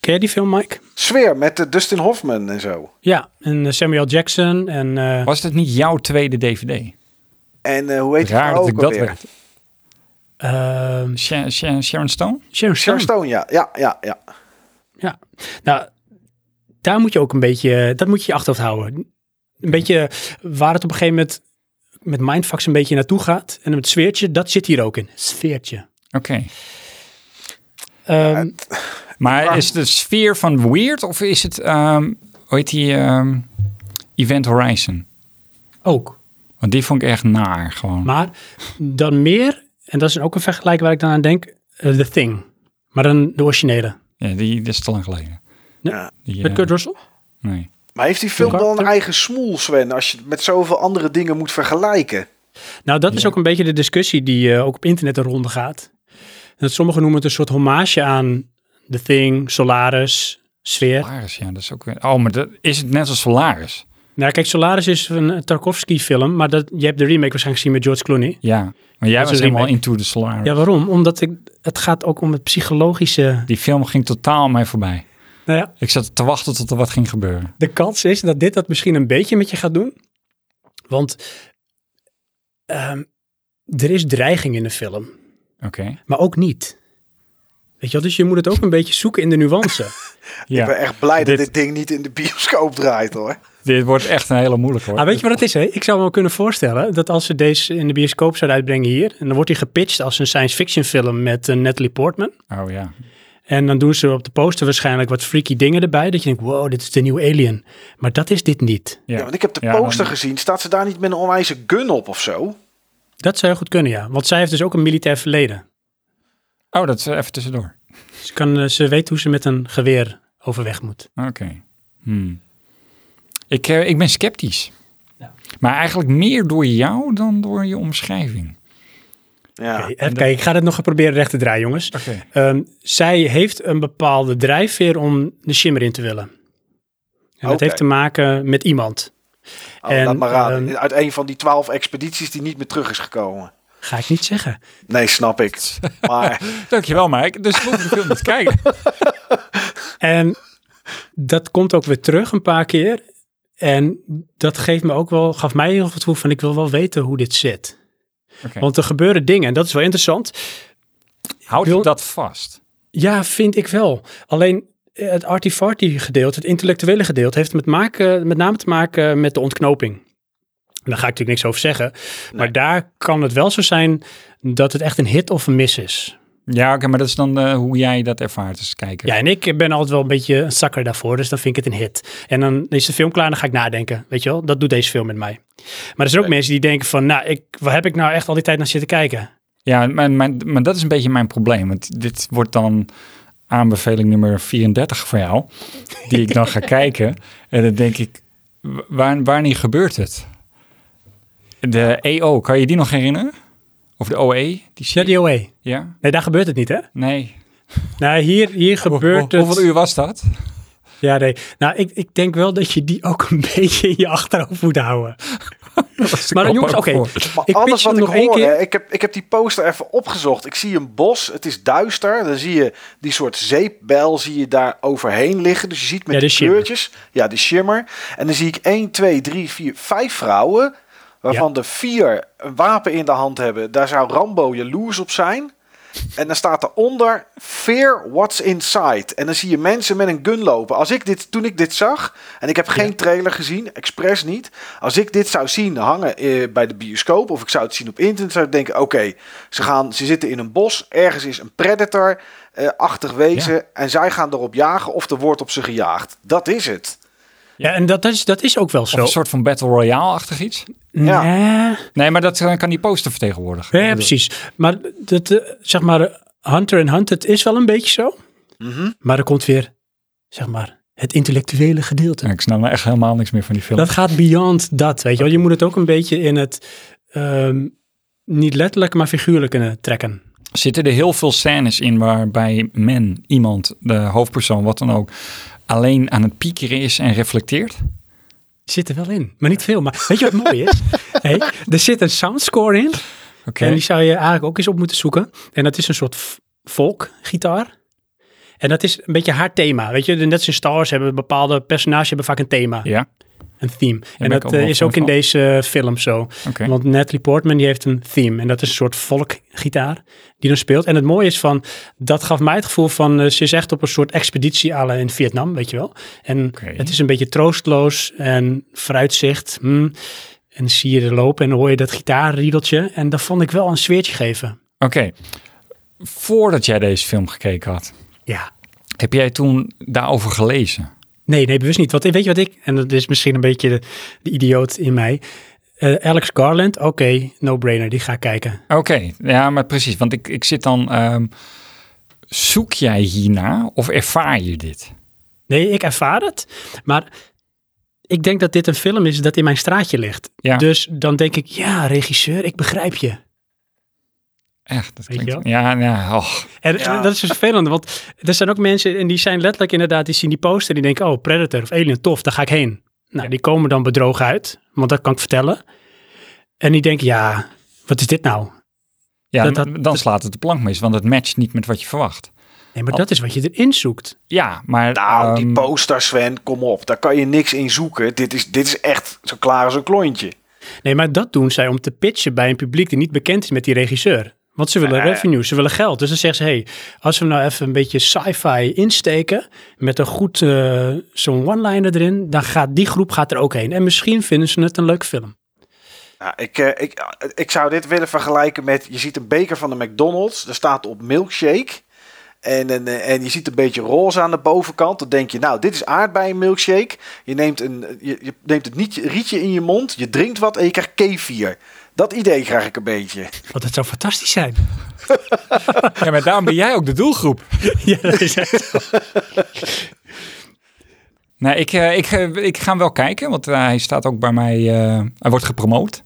Ken je die film, Mike? Sfeer met eh, Dustin Hoffman en zo. Ja, en eh, Samuel Jackson en... eh, Was het niet jouw tweede DVD? En eh, hoe heet die Raar vrouw dat ook ik dat weet. Ehm, Sha- Sha- Sharon Stone? Sharon Sharon Stone. Ja. Ja, ja, ja. Ja, nou, daar moet je ook een beetje, dat moet je je achterhoofd houden. Een beetje waar het op een gegeven moment met mindfucks een beetje naartoe gaat. En het sfeertje, dat zit hier ook in. Sfeertje. Oké. Ehm, Maar Maar- is het de sfeer van Weird of is het, ehm hoe heet die, ehm, Event Horizon? ook. Want die vond ik echt naar gewoon. Maar dan meer, en dat is ook een vergelijking waar ik dan aan denk, eh, The Thing. Maar dan de originele. Ja, die is te lang geleden. Ja. Die, Met eh, Kurt Russell? Nee. Maar heeft die film wel een eigen smoel, Sven, als je het met zoveel andere dingen moet vergelijken? Nou, dat is ook een beetje de discussie die eh, ook op internet een ronde gaat. Dat sommigen noemen het een soort hommage aan The Thing, Solaris, Sfeer. Solaris, ja, dat is ook weer... Oh, maar dat, is het net als Solaris? Nou, kijk, Solaris is een Tarkovsky-film, maar dat, je hebt de remake waarschijnlijk gezien met George Clooney. Ja. Maar jij was helemaal into the Solaris. Ja, waarom? Omdat ik, het gaat ook om het psychologische. Die film ging totaal aan mij voorbij. Nou ja, Ik zat te wachten tot er wat ging gebeuren. de kans is dat dit dat misschien een beetje met je gaat doen. Want ehm, er is dreiging in de film, Oké. maar ook niet. Weet je wel, dus je moet het ook een beetje zoeken in de nuance. Ik ben Ja. echt blij Dit- dat dit ding niet in de bioscoop draait, hoor. Dit wordt echt een hele moeilijke hoor. Ah, weet je wat het is? Hè? Ik zou me wel kunnen voorstellen dat als ze deze in de bioscoop zouden uitbrengen hier, en dan wordt die gepitcht als een science fiction film met eh, Natalie Portman. Oh ja. En dan doen ze op de poster waarschijnlijk wat freaky dingen erbij. Dat je denkt, wow, dit is de nieuwe Alien. Maar dat is dit niet. Ja, Ja. want ik heb de Ja, poster dan- gezien. Staat ze daar niet met een onwijze gun op of zo? Dat zou heel goed kunnen, ja. Want zij heeft dus ook een militair verleden. Oh, dat is even tussendoor. Ze, kan, eh, ze weet hoe ze met een geweer overweg moet. Oké. Hmm. Ik, eh, ik ben sceptisch. Ja. Maar eigenlijk meer door jou dan door je omschrijving. Ja. Ik ga het nog proberen recht te draaien, jongens. Oké. Ehm, zij heeft een bepaalde drijfveer om de shimmer in te willen. En dat heeft te maken met iemand. Oh, En, laat maar raden. ehm, Uit een van die twaalf expedities die niet meer terug is gekomen. Ga ik niet zeggen. Nee, snap ik. Maar Dankjewel, Mike. Dus we hoeven de film niet kijken. En dat komt ook weer terug een paar keer. En dat geeft me ook wel, gaf mij heel gevoel van ik wil wel weten hoe dit zit. Want er gebeuren dingen en dat is wel interessant. Houd wil- dat vast. Ja, vind ik wel. Alleen eh, het arty-farty gedeelte, het intellectuele gedeelte, heeft met, maken, met name te maken met de ontknoping. En daar ga ik natuurlijk niks over zeggen. Maar daar kan het wel zo zijn dat het echt een hit of een miss is. Ja, oké, maar dat is dan eh, hoe jij dat ervaart als kijker. Ja, en ik ben altijd wel een beetje een zakker daarvoor, dus dan vind ik het een hit. En dan is de film klaar en dan ga ik nadenken. Weet je wel, dat doet deze film met mij. Maar er zijn ook mensen die denken van, nou, ik, waar heb ik nou echt al die tijd naar zitten kijken? Ja, maar, maar, maar dat is een beetje mijn probleem. Want dit wordt dan aanbeveling nummer 34 voor jou. Die ik dan ga kijken. En dan denk ik, wa- waar, wanneer gebeurt het? De EO, kan je die nog herinneren? Of de OE? Die Ja, die OE. Ja? Nee, daar gebeurt het niet, hè? Nee. Nou, hier, hier gebeurt het... Hoeveel uur was dat? Ja, nee. Nou, ik, ik denk wel dat je die ook een beetje in je achterhoofd moet houden. Maar jongens, oké. Ik alles wat ik nog één hoor, keer. hè, ik, heb, ik heb die poster even opgezocht. Ik zie een bos, het is duister. Dan zie je die soort zeepbel zie je daar overheen liggen. Dus je ziet met Ja, de die kleurtjes. Ja, de shimmer. En dan zie ik 1, 2, 3, 4, 5 vrouwen. Waarvan de vier een wapen in de hand hebben. Daar zou Rambo jaloers op zijn. En dan staat eronder Fear What's Inside. En dan zie je mensen met een gun lopen. Als ik dit, toen ik dit zag, en ik heb geen trailer gezien, expres niet. Als ik dit zou zien hangen eh, bij de bioscoop, of ik zou het zien op internet, zou ik denken: oké, ze gaan, ze zitten in een bos, ergens is een predator eh wezen, en zij gaan erop jagen of er wordt op ze gejaagd. Dat is het. Ja, en dat, dat, is, dat is ook wel Of zo. een soort van Battle Royale-achtig iets. Ja. Nee. Nee, maar dat eh, kan die poster vertegenwoordigen. Ja, precies. Maar dat, eh, zeg maar, eh, Hunter en Hunted is wel een beetje zo. Mhm. Maar er komt weer, zeg maar, het intellectuele gedeelte. Ja, ik snap nou echt helemaal niks meer van die film. Dat gaat beyond dat, weet je wel. Je moet het ook een beetje in het, ehm, niet letterlijk, maar figuurlijk kunnen trekken. Zitten er heel veel scènes in waarbij men, iemand, de hoofdpersoon, wat dan ook, alleen aan het piekeren is en reflecteert? Zit er wel in, maar niet veel. Maar weet je wat mooi is? hey, er zit een soundscore in. Oké. En die zou je eigenlijk ook eens op moeten zoeken. En dat is een soort folkgitaar. En dat is een beetje haar thema. Weet je, net als in Star Wars hebben bepaalde personages hebben vaak een thema, Ja, een theme. en dat eh, is ook in van. deze film zo. Want Natalie Portman die heeft een theme. En dat is een soort folkgitaar die dan speelt. En het mooie is van, dat gaf mij het gevoel van, eh, ze is echt op een soort expeditie à in Vietnam, weet je wel. En het is een beetje troostloos en vooruitzicht. hmm. En zie je er lopen en hoor je dat gitaarriedeltje. En dat vond ik wel een sfeertje geven. Oké. Voordat jij deze film gekeken had, Ja. heb jij toen daarover gelezen? Nee, nee, bewust niet. Want weet je wat ik, en dat is misschien een beetje de, de idioot in mij. Eh, Alex Garland, oké, no-brainer, die ga ik kijken. Oké, ja, maar precies. Want ik, ik zit dan. ehm, zoek jij hierna of ervaar je dit? Nee, ik ervaar het. Maar ik denk dat dit een film is dat in mijn straatje ligt. Ja. Dus dan denk ik, ja, regisseur, ik begrijp je. Echt, dat klinkt. Ja, ja. Oh. En Ja. dat is dus vervelend, want er zijn ook mensen en die zijn letterlijk inderdaad, die zien die poster, die denken, oh, Predator of Alien, tof, daar ga ik heen. Nou, die komen dan bedrogen uit, want dat kan ik vertellen. En die denken, ja, wat is dit nou? Ja, Dat- dan- dat- dan slaat het de plank mis, want het matcht niet met wat je verwacht. Nee, maar dat is wat je erin zoekt. Ja, maar. Nou, die ehm, poster, Sven, kom op. Daar kan je niks in zoeken. Dit is, dit is echt zo klaar als een klontje. Nee, maar dat doen zij om te pitchen bij een publiek die niet bekend is met die regisseur. Want ze willen ja. revenue, ze willen geld. Dus dan zeggen ze, hey, als we nou even een beetje sci-fi insteken met een goed, eh, zo'n one-liner erin, dan gaat die groep gaat er ook heen. En misschien vinden ze het een leuke film. Nou, ik, eh, ik, ik zou dit willen vergelijken met... Je ziet een beker van de McDonald's. Er staat op milkshake. En, en, eh, en je ziet een beetje roze aan de bovenkant. Dan denk je, nou, dit is aardbeien milkshake. Je neemt, een, je, je neemt het niet, rietje in je mond. Je drinkt wat en je krijgt kefir. Dat idee krijg ik een beetje. Want dat zou fantastisch zijn. Ja, maar daarom ben jij ook de doelgroep. ja, dat is echt. Nee, ik, eh, ik, eh, ik ga hem wel kijken, want eh, hij staat ook bij mij. eh, hij wordt gepromoot.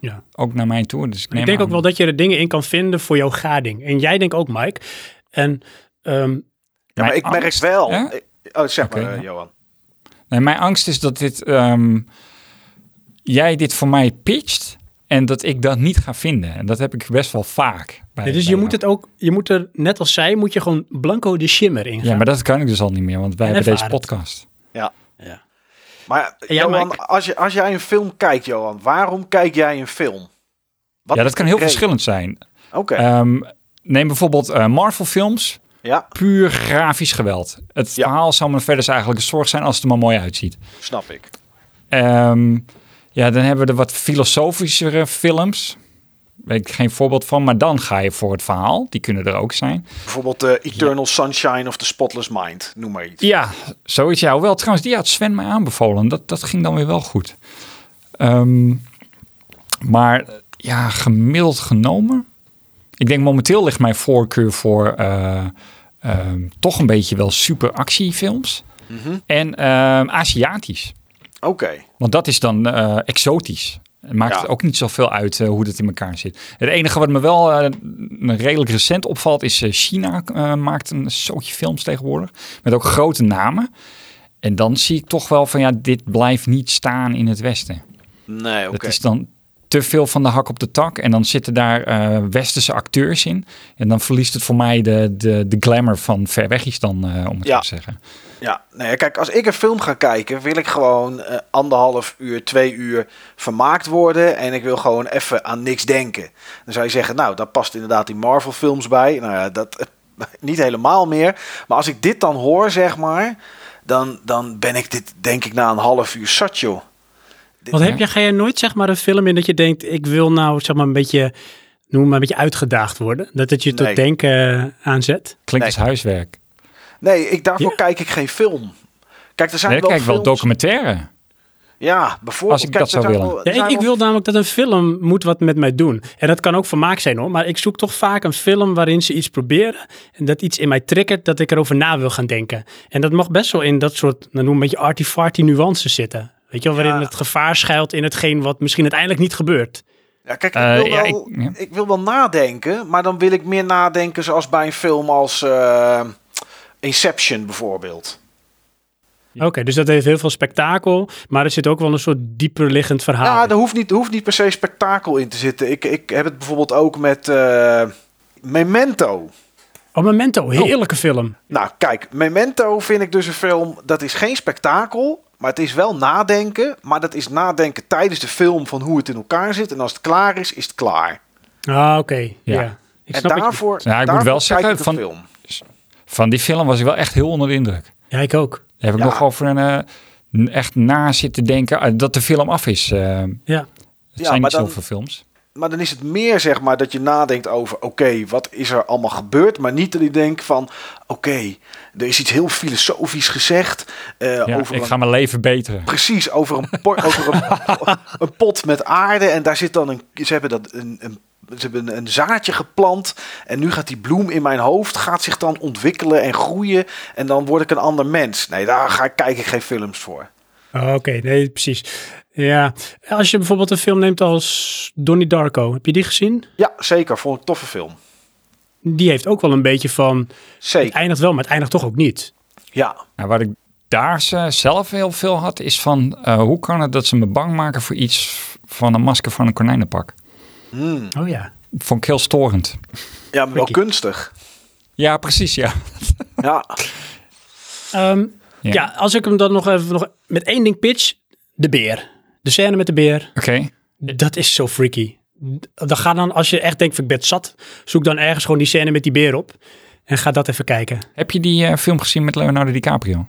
Ja. Ook naar mij toe. Dus ik, neem Ik denk aan- ook wel dat je er dingen in kan vinden voor jouw gading. En jij denkt ook, Mike. En ehm, Ja, maar ik merk angst, wel... ja? Oh, zeg maar, ja. Johan. Nee, mijn angst is dat dit. ehm, jij dit voor mij pitcht. En dat ik dat niet ga vinden. En dat heb ik best wel vaak. Bij, dus bij je moet het ook, je moet er, net als zij, moet je gewoon blanco de shimmer in gaan. Ja, maar dat kan ik dus al niet meer, want wij En hebben deze podcast. Ja. Maar En jij, Johan, als, je, als jij een film kijkt, Johan, waarom kijk jij een film? Wat ja, dat kan heel reden? verschillend zijn. Oké, Ehm, neem bijvoorbeeld eh, Marvel films. ja, Puur grafisch geweld. Het Ja. verhaal zou me verder eigenlijk een zorg zijn als het er maar mooi uitziet. snap ik. Ehm, ja, dan hebben we de wat filosofischere films. Weet ik geen voorbeeld van, maar dan ga je voor het verhaal. Die kunnen er ook zijn. Bijvoorbeeld eh, Eternal Sunshine of The Spotless Mind, noem maar iets. Ja, zoiets. Ja, hoewel trouwens, die had Sven mij aanbevolen. Dat, dat ging dan weer wel goed. Ehm, maar ja, gemiddeld genomen. Ik denk momenteel ligt mijn voorkeur voor eh, ehm, toch een beetje wel super actiefilms. Mhm. En ehm, Aziatisch. Oké, Want dat is dan eh, exotisch. Het maakt Ja. het ook niet zoveel uit eh, hoe dat in elkaar zit. Het enige wat me wel eh, redelijk recent opvalt is China maakt een zootje films tegenwoordig. Met ook grote namen. En dan zie ik toch wel van ja, dit blijft niet staan in het Westen. nee, oké. Dat is dan te veel van de hak op de tak. En dan zitten daar westerse acteurs in. En dan verliest het voor mij de, de, de glamour van ver weg is dan, om het Ja. zo te zeggen. Ja, nee, kijk, als ik een film ga kijken, wil ik gewoon eh, anderhalf uur, twee uur vermaakt worden. En ik wil gewoon even aan niks denken. Dan zou je zeggen, nou, daar past inderdaad die Marvel films bij. Nou ja, dat niet helemaal meer. Maar als ik dit dan hoor, zeg maar, dan, dan ben ik dit, denk ik, na een half uur zat, joh. Dit- Want heb je, ga je nooit zeg maar een film in dat je denkt, ik wil nou zeg maar een beetje, noem maar een beetje uitgedaagd worden? Dat het je tot denken eh, aanzet? Klinkt Nee. als huiswerk. Nee, ik, daarvoor Ja. kijk ik geen film. Kijk, er zijn Nee, wel kijk wel documentaire. Ja, bijvoorbeeld. Als ik kijk, dat zou willen. wel- Ja, zijn ik, wil namelijk dat een film moet wat met mij doen. En dat kan ook vermaak zijn hoor. Maar ik zoek toch vaak een film waarin ze iets proberen. En dat iets in mij triggert dat ik erover na wil gaan denken. En dat mag best wel in dat soort, dan noem een beetje arty-farty nuances zitten. Weet je wel, waarin Ja. het gevaar schuilt in hetgeen wat misschien uiteindelijk niet gebeurt. Ja, kijk, ik Eh, wil, wel, ik- ja. ik wil wel nadenken, maar dan wil ik meer nadenken zoals bij een film als eh, Inception bijvoorbeeld. Oké, dus dat heeft heel veel spektakel. Maar er zit ook wel een soort dieper liggend verhaal. Ja, er hoeft, niet, er hoeft niet per se spektakel in te zitten. Ik, ik heb het bijvoorbeeld ook met eh, Memento. Oh, Memento, heerlijke film. Nou, kijk, Memento vind ik dus een film, dat is geen spektakel, maar het is wel nadenken. Maar dat is nadenken tijdens de film van hoe het in elkaar zit. En als het klaar is, is het klaar. Ah, oké. Ja. Ja. Ik en snap je- daarvoor, Ja, ik moet wel kijk zeggen, van- film. Van die film was ik wel echt heel onder de indruk. Ja, ik ook. Daar heb ik Ja. nog over een, eh, echt na zitten denken eh, dat de film af is. eh Ja. het Ja, zijn niet dan- zoveel films. Maar dan is het meer zeg maar dat je nadenkt over, oké, wat is er allemaal gebeurd? Maar niet dat je denkt van, oké, er is iets heel filosofisch gezegd. eh, Ja, over ik een- ga mijn leven beteren. Precies, over een, por- over een, een pot met aarde. En daar zit dan een. Ze hebben, dat een, een, ze hebben een, een zaadje geplant. En nu gaat die bloem in mijn hoofd. Gaat zich dan ontwikkelen en groeien. En dan word ik een ander mens. Nee, daar ga ik, kijk ik geen films voor. Oh, Oké, nee, precies. Ja, als je bijvoorbeeld een film neemt als Donnie Darko, heb je die gezien? Ja, zeker. Vond ik een toffe film. Die heeft ook wel een beetje van, het eindigt wel, maar het eindigt toch ook niet. Ja. Nou, wat ik daar zelf heel veel had, is van eh, hoe kan het dat ze me bang maken voor iets van een masker van een konijnenpak? Hmm. Oh ja. Vond ik heel storend. Ja, maar wel kunstig. Ja, precies, ja. Ja. Ehm, Ja. ja. als ik hem dan nog even nog met één ding pitch, de beer. De scène met de beer, Oké. dat is zo freaky. Dan ga dan, als je echt denkt, van, ik ben zat, zoek dan ergens gewoon die scène met die beer op. En ga dat even kijken. Heb je die eh, film gezien met Leonardo DiCaprio?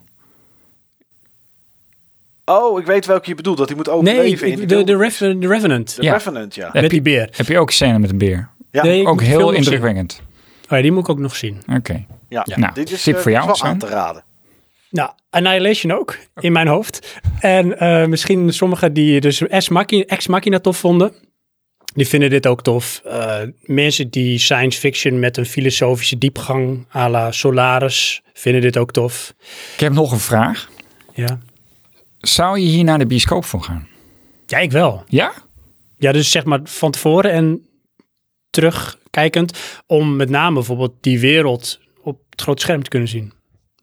Oh, ik weet welke je bedoelt. Dat hij moet Nee, overleven in ik- die de, de, de Revenant. The Ja. Revenant, ja. Met die beer. Heb je ook een scène met een beer? Ja, Nee, Ook heel indrukwekkend. Oh ja, die moet ik ook nog zien. Oké. ja. Nou, dit is, tip eh, voor jou, is wel aan te raden. Nou, Annihilation ook, in mijn hoofd. En eh, misschien sommigen die dus Ex Machina, Ex Machina tof vonden, die vinden dit ook tof. Eh, mensen die science fiction met een filosofische diepgang à la Solaris vinden dit ook tof. Ik heb nog een vraag. Ja, Zou je hier naar de bioscoop voor gaan? ja ik wel. Ja? Ja, dus zeg maar van tevoren en terugkijkend om met name bijvoorbeeld die wereld op het grote scherm te kunnen zien.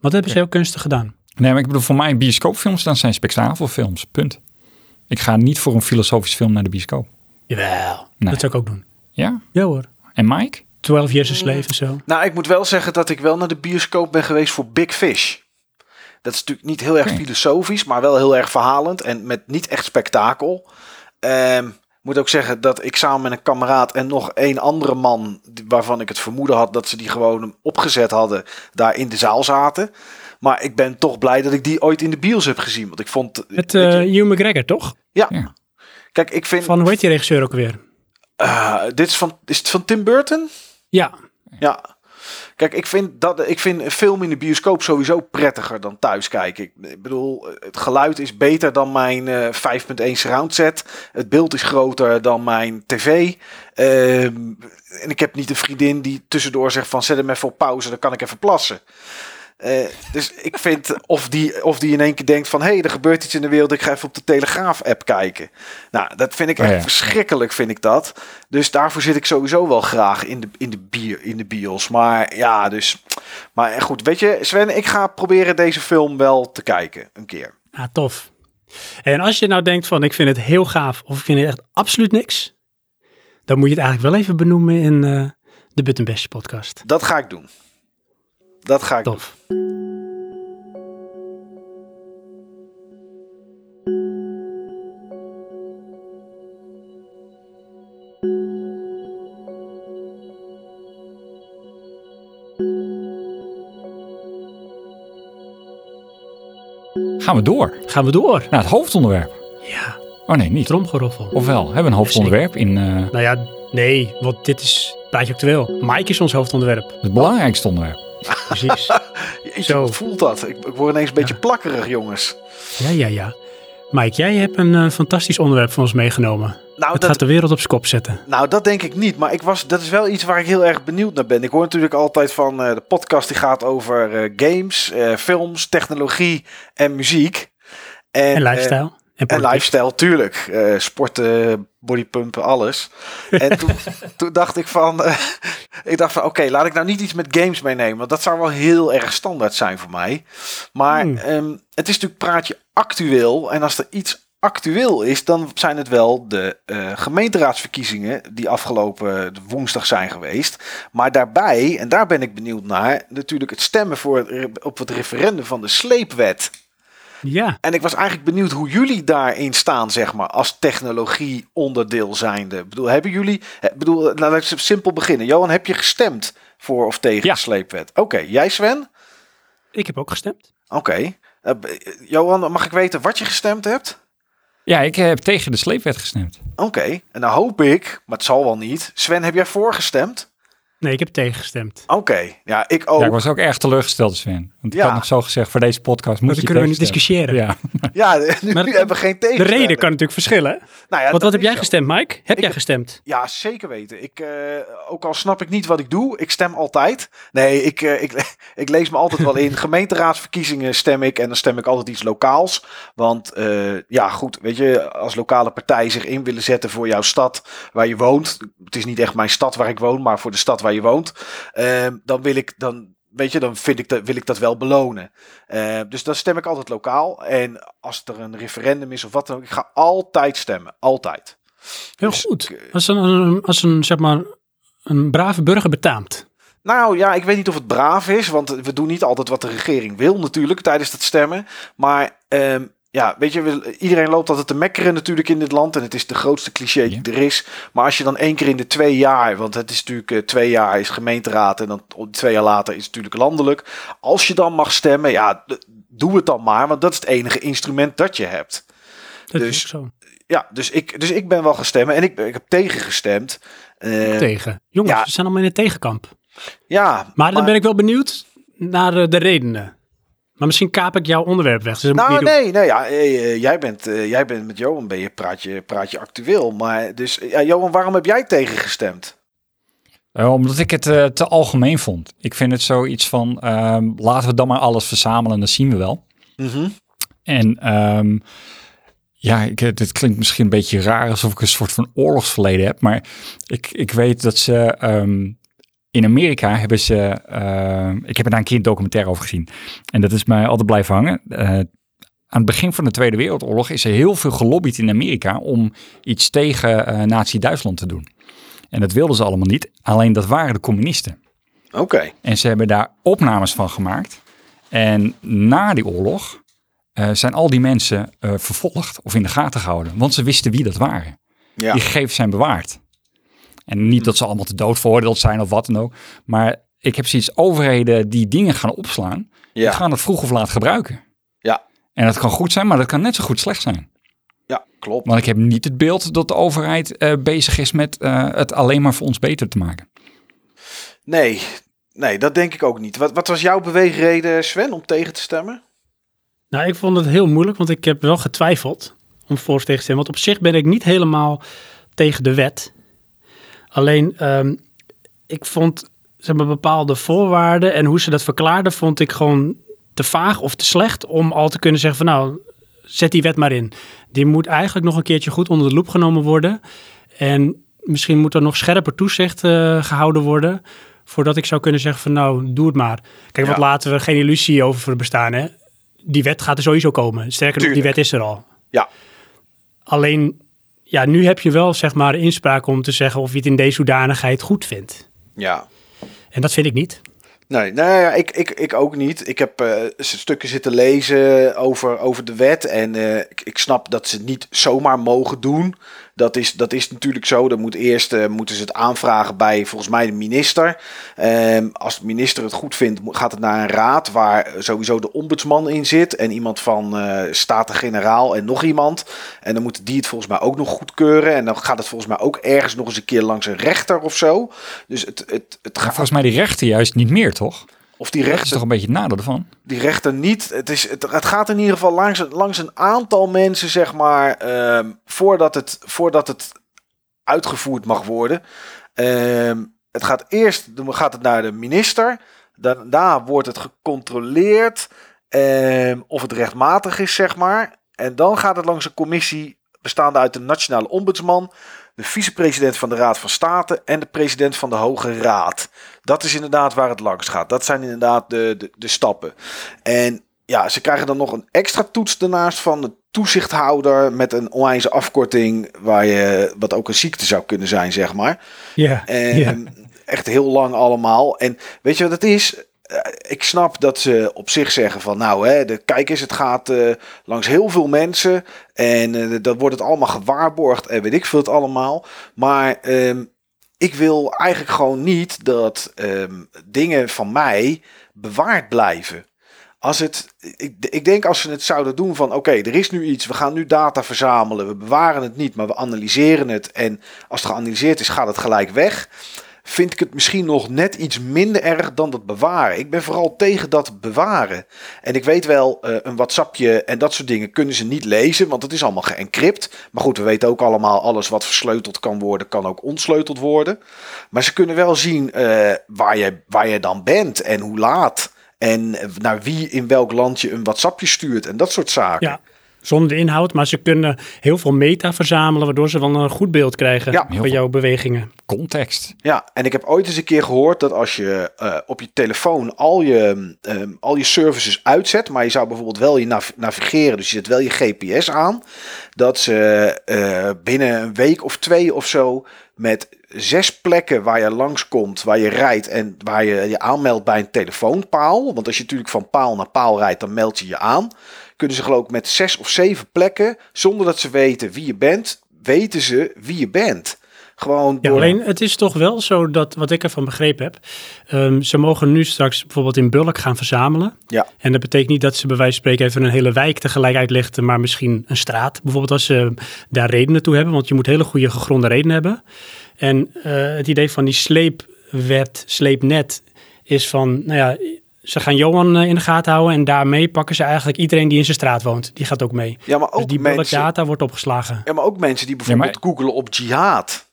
Want dat hebben ze heel kunstig gedaan. Nee, maar ik bedoel, voor mij bioscoopfilms, dan zijn spektakelfilms. Punt. Ik ga niet voor een filosofisch film naar de bioscoop. Jawel, Nee. dat zou ik ook doen. Ja? Ja hoor. En Mike? 12 Years a Slave en zo. Nou, ik moet wel zeggen dat ik wel naar de bioscoop ben geweest voor Big Fish. Dat is natuurlijk niet heel erg filosofisch, maar wel heel erg verhalend en met niet echt spektakel. Ik moet ook zeggen dat ik samen met een kameraad en nog één andere man, waarvan ik het vermoeden had dat ze die gewoon opgezet hadden, daar in de zaal zaten. Maar ik ben toch blij dat ik die ooit in de bios heb gezien. Want ik vond. Met weet je, eh Hugh McGregor, toch? ja. Ja. Kijk, ik vind. Van, hoe heet die regisseur ook weer? eh, dit is van. Is het van Tim Burton? Ja, Ja. Kijk, ik vind, dat, ik vind een film in de bioscoop sowieso prettiger dan thuis kijken. Ik, bedoel, het geluid is beter dan mijn eh 5.1 surround set. Het beeld is groter dan mijn tv. Ehm, en ik heb niet een vriendin die tussendoor zegt van zet hem even op pauze, dan kan ik even plassen. Eh, dus ik vind of die, of die in één keer denkt van hé, hey, er gebeurt iets in de wereld, ik ga even op de Telegraaf-app kijken. Nou, dat vind ik Oh echt ja. verschrikkelijk, vind ik dat. Dus daarvoor zit ik sowieso wel graag in de, in de, bier, in de bios. Maar ja, dus. Maar goed, weet je, Sven, ik ga proberen deze film wel te kijken. Een keer. ah, tof. En als je nou denkt van, ik vind het heel gaaf of ik vind het echt absoluut niks, dan moet je het eigenlijk wel even benoemen in eh, de But Bash podcast. Dat ga ik doen. Dat ga ik doen. Tof. Gaan we door Gaan we door. naar het hoofdonderwerp. Ja, Oh nee, niet. tromgeroffel. Ofwel, hebben we een hoofdonderwerp in eh, Nou ja, nee, want dit is praatje actueel. Mike is ons hoofdonderwerp. het belangrijkste onderwerp. Precies. Jeetje, Zo. wat voelt dat? Ik, ik word ineens een beetje plakkerig, jongens. Ja, ja, ja. Mike, jij hebt een eh, fantastisch onderwerp voor ons meegenomen. Nou, Het dat, gaat de wereld op zijn kop zetten. nou, dat denk ik niet. Maar ik was, dat is wel iets waar ik heel erg benieuwd naar ben. Ik hoor natuurlijk altijd van eh, de podcast die gaat over eh, games, films, technologie en muziek. En eh, lifestyle. En lifestyle, tuurlijk. Eh, sporten, bodypumpen, alles. En toen, toen dacht ik van... eh, ik dacht van, oké, laat ik nou niet iets met games meenemen. Want dat zou wel heel erg standaard zijn voor mij. Maar Hmm. ehm, het is natuurlijk praatje actueel. En als er iets actueel is, dan zijn het wel de eh, gemeenteraadsverkiezingen... die afgelopen woensdag zijn geweest. Maar daarbij, en daar ben ik benieuwd naar... natuurlijk het stemmen voor, op het referendum van de sleepwet... Ja, En ik was eigenlijk benieuwd hoe jullie daarin staan, zeg maar, als technologie onderdeel zijnde. Ik bedoel, hebben jullie, ik bedoel, nou, laten we simpel beginnen. Johan, heb je gestemd voor of tegen Ja. de sleepwet? Oké, jij Sven? ik heb ook gestemd. Oké. Eh, Johan, mag ik weten wat je gestemd hebt? Ja, ik heb tegen de sleepwet gestemd. Oké, en dan hoop ik, maar het zal wel niet. Sven, heb jij voorgestemd? Nee, ik heb tegengestemd. Oké, ja, ik ook. Ja, ik was ook erg teleurgesteld, Sven. Want ik Ja. had nog zo gezegd, voor deze podcast moet Maar je dan kunnen we niet discussiëren. Ja, Ja, nu Maar hebben we geen De tegen. reden kan natuurlijk verschillen. Nou ja, Want wat heb jij zo. gestemd, Mike? Heb Ik jij gestemd? Ja, zeker weten. Ik, eh, ook al snap ik niet wat ik doe, ik stem altijd. Nee, ik, eh, ik, ik lees me altijd wel in. Gemeenteraadsverkiezingen stem ik en dan stem ik altijd iets lokaals. Want eh, ja, goed, weet je, als lokale partij zich in willen zetten voor jouw stad waar je woont. Het is niet echt mijn stad waar ik woon, maar voor de stad waar je woont. eh, dan wil ik dan. Weet je, dan vind ik dat, wil ik dat wel belonen. Eh, dus dan stem ik altijd lokaal. En als er een referendum is of wat dan ook, ik ga altijd stemmen. Altijd. Heel Dus goed. eh, Als een, als een, zeg maar, een brave burger betaamt. Nou ja, ik weet niet of het braaf is, want we doen niet altijd wat de regering wil natuurlijk tijdens het stemmen. Maar ehm, ja, weet je, iedereen loopt altijd te mekkeren natuurlijk in dit land en het is de grootste cliché die er is. Maar als je dan één keer in de twee jaar, want het is natuurlijk eh, twee jaar is gemeenteraad en dan twee jaar later is het natuurlijk landelijk. Als je dan mag stemmen, ja, doe het dan maar, want dat is het enige instrument dat je hebt. Dat Dus- is zo. Ja, dus ik, dus ik ben wel gestemd en ik, ik heb tegengestemd. Eh, Tegen. Jongens, ja. we zijn allemaal in het tegenkamp. ja, Maar dan ben ik wel benieuwd naar eh, de redenen. Maar misschien kaap ik jouw onderwerp weg. Dus Nou, niet doen. nee, nee ja, eh, eh, jij, bent, eh, jij bent met Johan, ben je, praat, je, praat je actueel. Maar dus, ja, Johan, waarom heb jij tegengestemd? Eh, omdat ik het eh, te algemeen vond. Ik vind het zoiets van, ehm, laten we dan maar alles verzamelen en dan zien we wel. En ehm, ja, ik, dit klinkt misschien een beetje raar, alsof ik een soort van oorlogsverleden heb. Maar ik, ik weet dat ze ehm, in Amerika hebben ze, ehm, ik heb er daar een keer een documentaire over gezien. En dat is mij altijd blijven hangen. Eh, aan het begin van de Tweede Wereldoorlog is er heel veel gelobbyd in Amerika om iets tegen eh Nazi-Duitsland te doen. En dat wilden ze allemaal niet. Alleen dat waren de communisten. Oké, En ze hebben daar opnames van gemaakt. En na die oorlog eh, zijn al die mensen eh, vervolgd of in de gaten gehouden. Want ze wisten wie dat waren. ja. Die gegevens zijn bewaard. En niet dat ze allemaal te dood veroordeeld zijn of wat dan ook. Maar ik heb zoiets, overheden die dingen gaan opslaan, die Ja, gaan het vroeg of laat gebruiken. Ja. En dat kan goed zijn, maar dat kan net zo goed slecht zijn. ja, klopt. Want ik heb niet het beeld dat de overheid eh, bezig is met eh, het alleen maar voor ons beter te maken. Nee, nee, dat denk ik ook niet. Wat, wat was jouw beweegreden, Sven, om tegen te stemmen? Nou, ik vond het heel moeilijk, want ik heb wel getwijfeld om voor of tegen te stemmen. Want op zich ben ik niet helemaal tegen de wet. Alleen, ehm, ik vond zeg maar, bepaalde voorwaarden en hoe ze dat verklaarden, vond ik gewoon te vaag of te slecht om al te kunnen zeggen van nou, zet die wet maar in. Die moet eigenlijk nog een keertje goed onder de loep genomen worden. En misschien moet er nog scherper toezicht eh, gehouden worden. Voordat ik zou kunnen zeggen van nou, doe het maar. Kijk, Ja. wat laten we geen illusie over bestaan. Hè? Die wet gaat er sowieso komen. Sterker nog, die wet is er al. Ja. Alleen, ja, nu heb je wel zeg maar inspraak om te zeggen of je het in deze hoedanigheid goed vindt. Ja. En dat vind ik niet. Nee, nee ja, ik, ik, ik ook niet. Ik heb eh, stukken zitten lezen over, over de wet. En eh, ik, ik snap dat ze het niet zomaar mogen doen. Dat is, dat is natuurlijk zo. Dan moet eerst eh, moeten ze het aanvragen bij volgens mij de minister. Ehm, als de minister het goed vindt, gaat het naar een raad waar sowieso de ombudsman in zit. En iemand van eh Staten-Generaal en nog iemand. En dan moeten die het volgens mij ook nog goedkeuren. En dan gaat het volgens mij ook ergens nog eens een keer langs een rechter of zo. Dus het, het, het gaat. volgens mij die rechter juist niet meer, toch? Of die Dat is rechter, toch een beetje het nadeel ervan? die rechter niet. Het, is, het, het gaat in ieder geval langs, een- langs een aantal mensen, zeg maar, ehm, voordat, het, voordat het uitgevoerd mag worden. Ehm, het gaat eerst gaat het naar de minister. Daarna wordt het gecontroleerd ehm, of het rechtmatig is, zeg maar. En dan gaat het langs een commissie bestaande uit de nationale ombudsman, de vicepresident van de Raad van State en de president van de Hoge Raad. Dat is inderdaad waar het langs gaat. Dat zijn inderdaad de, de, de stappen. En ja, ze krijgen dan nog een extra toets daarnaast van de toezichthouder met een onwijze afkorting waar je, wat ook een ziekte zou kunnen zijn, zeg maar. Ja, En echt heel lang allemaal. En weet je wat het is? Eh, Ik snap dat ze op zich zeggen van nou, hè, de, kijk eens, het gaat eh, langs heel veel mensen en eh, dat wordt het allemaal gewaarborgd en weet ik veel het allemaal. Maar ehm, ik wil eigenlijk gewoon niet dat ehm, dingen van mij bewaard blijven. Als het, ik, ik denk als ze het zouden doen van oké, er is nu iets, we gaan nu data verzamelen, we bewaren het niet, maar we analyseren het en als het geanalyseerd is, gaat het gelijk weg. Vind ik het misschien nog net iets minder erg dan dat bewaren. Ik ben vooral tegen dat bewaren. En ik weet wel, eh, een WhatsAppje en dat soort dingen kunnen ze niet lezen, want het is allemaal geëncrypt. Maar goed, we weten ook allemaal, alles wat versleuteld kan worden, kan ook ontsleuteld worden. Maar ze kunnen wel zien eh, waar, je, waar je dan bent en hoe laat. En naar wie in welk land je een WhatsAppje stuurt en dat soort zaken. Ja, zonder de inhoud, maar ze kunnen heel veel meta verzamelen, waardoor ze wel een goed beeld krijgen Ja, van jouw bewegingen. Context. Ja, en ik heb ooit eens een keer gehoord dat als je eh, op je telefoon al je, ehm, al je services uitzet, maar je zou bijvoorbeeld wel je nav- navigeren, dus je zet wel je GPS aan, dat ze eh, binnen een week of twee of zo met zes plekken waar je langskomt, waar je rijdt en waar je je aanmeldt bij een telefoonpaal, want als je natuurlijk van paal naar paal rijdt, dan meld je je aan, kunnen ze geloof ik met zes of zeven plekken, zonder dat ze weten wie je bent, weten ze wie je bent. Gewoon Ja, door... alleen het is toch wel zo dat, wat ik ervan begrepen heb, ehm, ze mogen nu straks bijvoorbeeld in bulk gaan verzamelen. Ja. En dat betekent niet dat ze bij wijze van spreken even een hele wijk tegelijk uitlichten, maar misschien een straat. Bijvoorbeeld als ze daar redenen toe hebben, want je moet hele goede gegronde redenen hebben. En eh, het idee van die sleepwet, sleepnet, is van, nou ja, ze gaan Johan eh, in de gaten houden en daarmee pakken ze eigenlijk iedereen die in zijn straat woont. Die gaat ook mee. Ja, maar Dus ook, die bulk mensen, data wordt opgeslagen. ja, maar ook mensen die bijvoorbeeld googelen op jihad.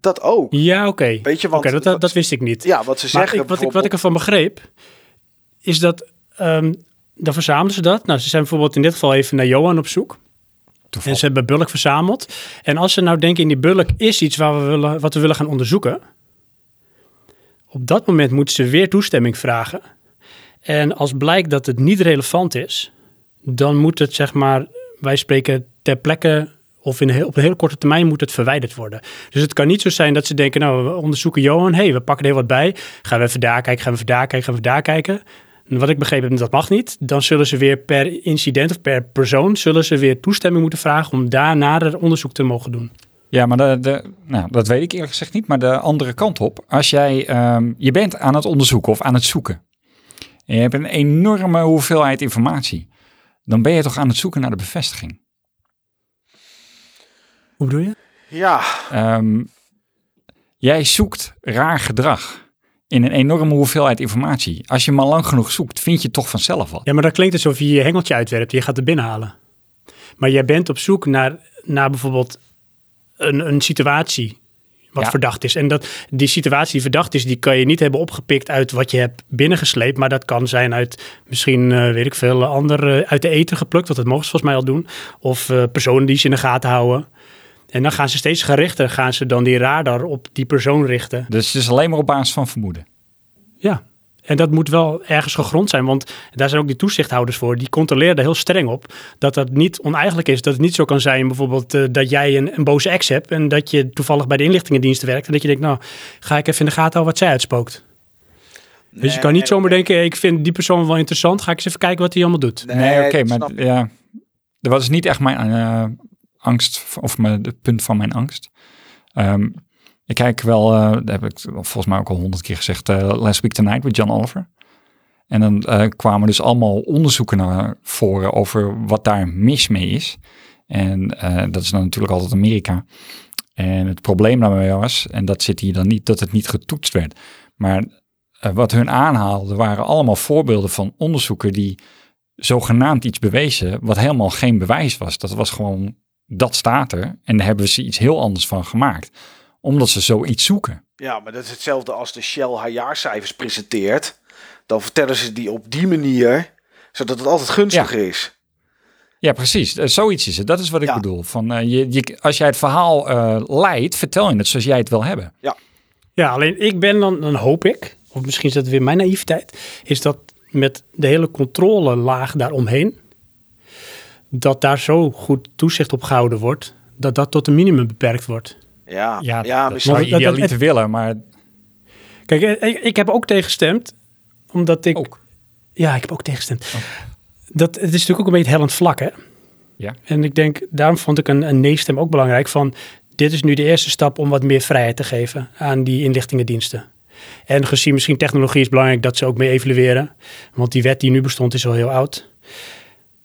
Dat ook. Ja, oké. Weet je, want Oké, dat, dat, dat wist ik niet. ja, wat ze Maar zeggen. ik, wat, ik, wat ik ervan begreep, is dat ehm, dan verzamelen ze dat. Nou, ze zijn bijvoorbeeld in dit geval even naar Johan op zoek. En ze hebben bulk verzameld. En als ze nou denken in die bulk is iets waar we willen, wat we willen gaan onderzoeken. Op dat moment moeten ze weer toestemming vragen. En als blijkt dat het niet relevant is, dan moet het zeg maar, wij spreken ter plekke of in heel, op een hele korte termijn moet het verwijderd worden. Dus het kan niet zo zijn dat ze denken, nou we onderzoeken Johan, hey, we pakken er heel wat bij. Gaan we even daar kijken, gaan we even daar kijken, gaan we daar kijken. En wat ik begrepen heb, dat mag niet. Dan zullen ze weer per incident of per persoon, zullen ze weer toestemming moeten vragen om daar nader onderzoek te mogen doen. Ja, maar de, de, nou, dat weet ik eerlijk gezegd niet. Maar de andere kant op. Als jij, ehm, je bent aan het onderzoeken of aan het zoeken. En je hebt een enorme hoeveelheid informatie. Dan ben je toch aan het zoeken naar de bevestiging. Hoe bedoel je? Ja, Ehm, jij zoekt raar gedrag in een enorme hoeveelheid informatie. Als je maar lang genoeg zoekt, vind je toch vanzelf wat. Ja, maar dat klinkt alsof je je hengeltje uitwerpt. Je gaat er binnenhalen. Maar jij bent op zoek naar, naar bijvoorbeeld een, een situatie wat Ja. verdacht is. En dat, die situatie die verdacht is, die kan je niet hebben opgepikt uit wat je hebt binnengesleept. Maar dat kan zijn uit misschien, eh, weet ik veel, ander eh, uit de eten geplukt. Want dat mogen ze volgens mij al doen. Of eh, personen die ze in de gaten houden. En dan gaan ze steeds gerichter, gaan ze dan die radar op die persoon richten. Dus het is alleen maar op basis van vermoeden. Ja, en dat moet wel ergens gegrond zijn, want daar zijn ook die toezichthouders voor. Die controleren er heel streng op dat dat niet oneigenlijk is. Dat het niet zo kan zijn bijvoorbeeld eh, dat jij een, een boze ex hebt en dat je toevallig bij de inlichtingendiensten werkt. En dat je denkt, nou, ga ik even in de gaten houden wat zij uitspookt. Dus je kan niet zomaar denken, ik vind die persoon wel interessant, ga ik eens even kijken wat hij allemaal doet. Nee, oké, dat maar ja, dat was niet echt mijn eh, angst, of mijn, het punt van mijn angst. Ehm, ik kijk wel, eh dat heb ik volgens mij ook al honderd keer gezegd, eh, Last Week Tonight met John Oliver. En dan eh, kwamen dus allemaal onderzoeken naar voren over wat daar mis mee is. En dat is dan natuurlijk altijd Amerika. En het probleem daarmee was, en dat zit hier dan niet, dat het niet getoetst werd. Maar wat hun aanhaalde waren allemaal voorbeelden van onderzoeken die zogenaamd iets bewezen, wat helemaal geen bewijs was. Dat was gewoon, dat staat er. En daar hebben ze iets heel anders van gemaakt. Omdat ze zoiets zoeken. Ja, maar dat is hetzelfde als de Shell haar jaarcijfers presenteert. Dan vertellen ze die op die manier, zodat het altijd gunstig is. Ja, precies. Eh, zoiets is het. Dat is wat ik Ja. bedoel. Van, eh, je, je, als jij het verhaal eh, leidt, vertel je het zoals jij het wil hebben. Ja, alleen ik ben dan, dan hoop ik, of misschien is dat weer mijn naïviteit, is dat met de hele controlelaag daaromheen, dat daar zo goed toezicht op gehouden wordt, dat dat tot een minimum beperkt wordt. Ja, Ja, misschien. zou je dat- dat- idealiter willen, maar Kijk, eh, ik, ik heb ook tegengestemd, omdat ik... ook. Ja, ik heb ook tegengestemd. Dat, het is natuurlijk ook een beetje het hellend vlak, hè? Ja. En ik denk, daarom vond ik een, een nee-stem ook belangrijk van... dit is nu de eerste stap om wat meer vrijheid te geven aan die inlichtingendiensten. En gezien misschien technologie is belangrijk dat ze ook mee evalueren. Want die wet die nu bestond is al heel oud.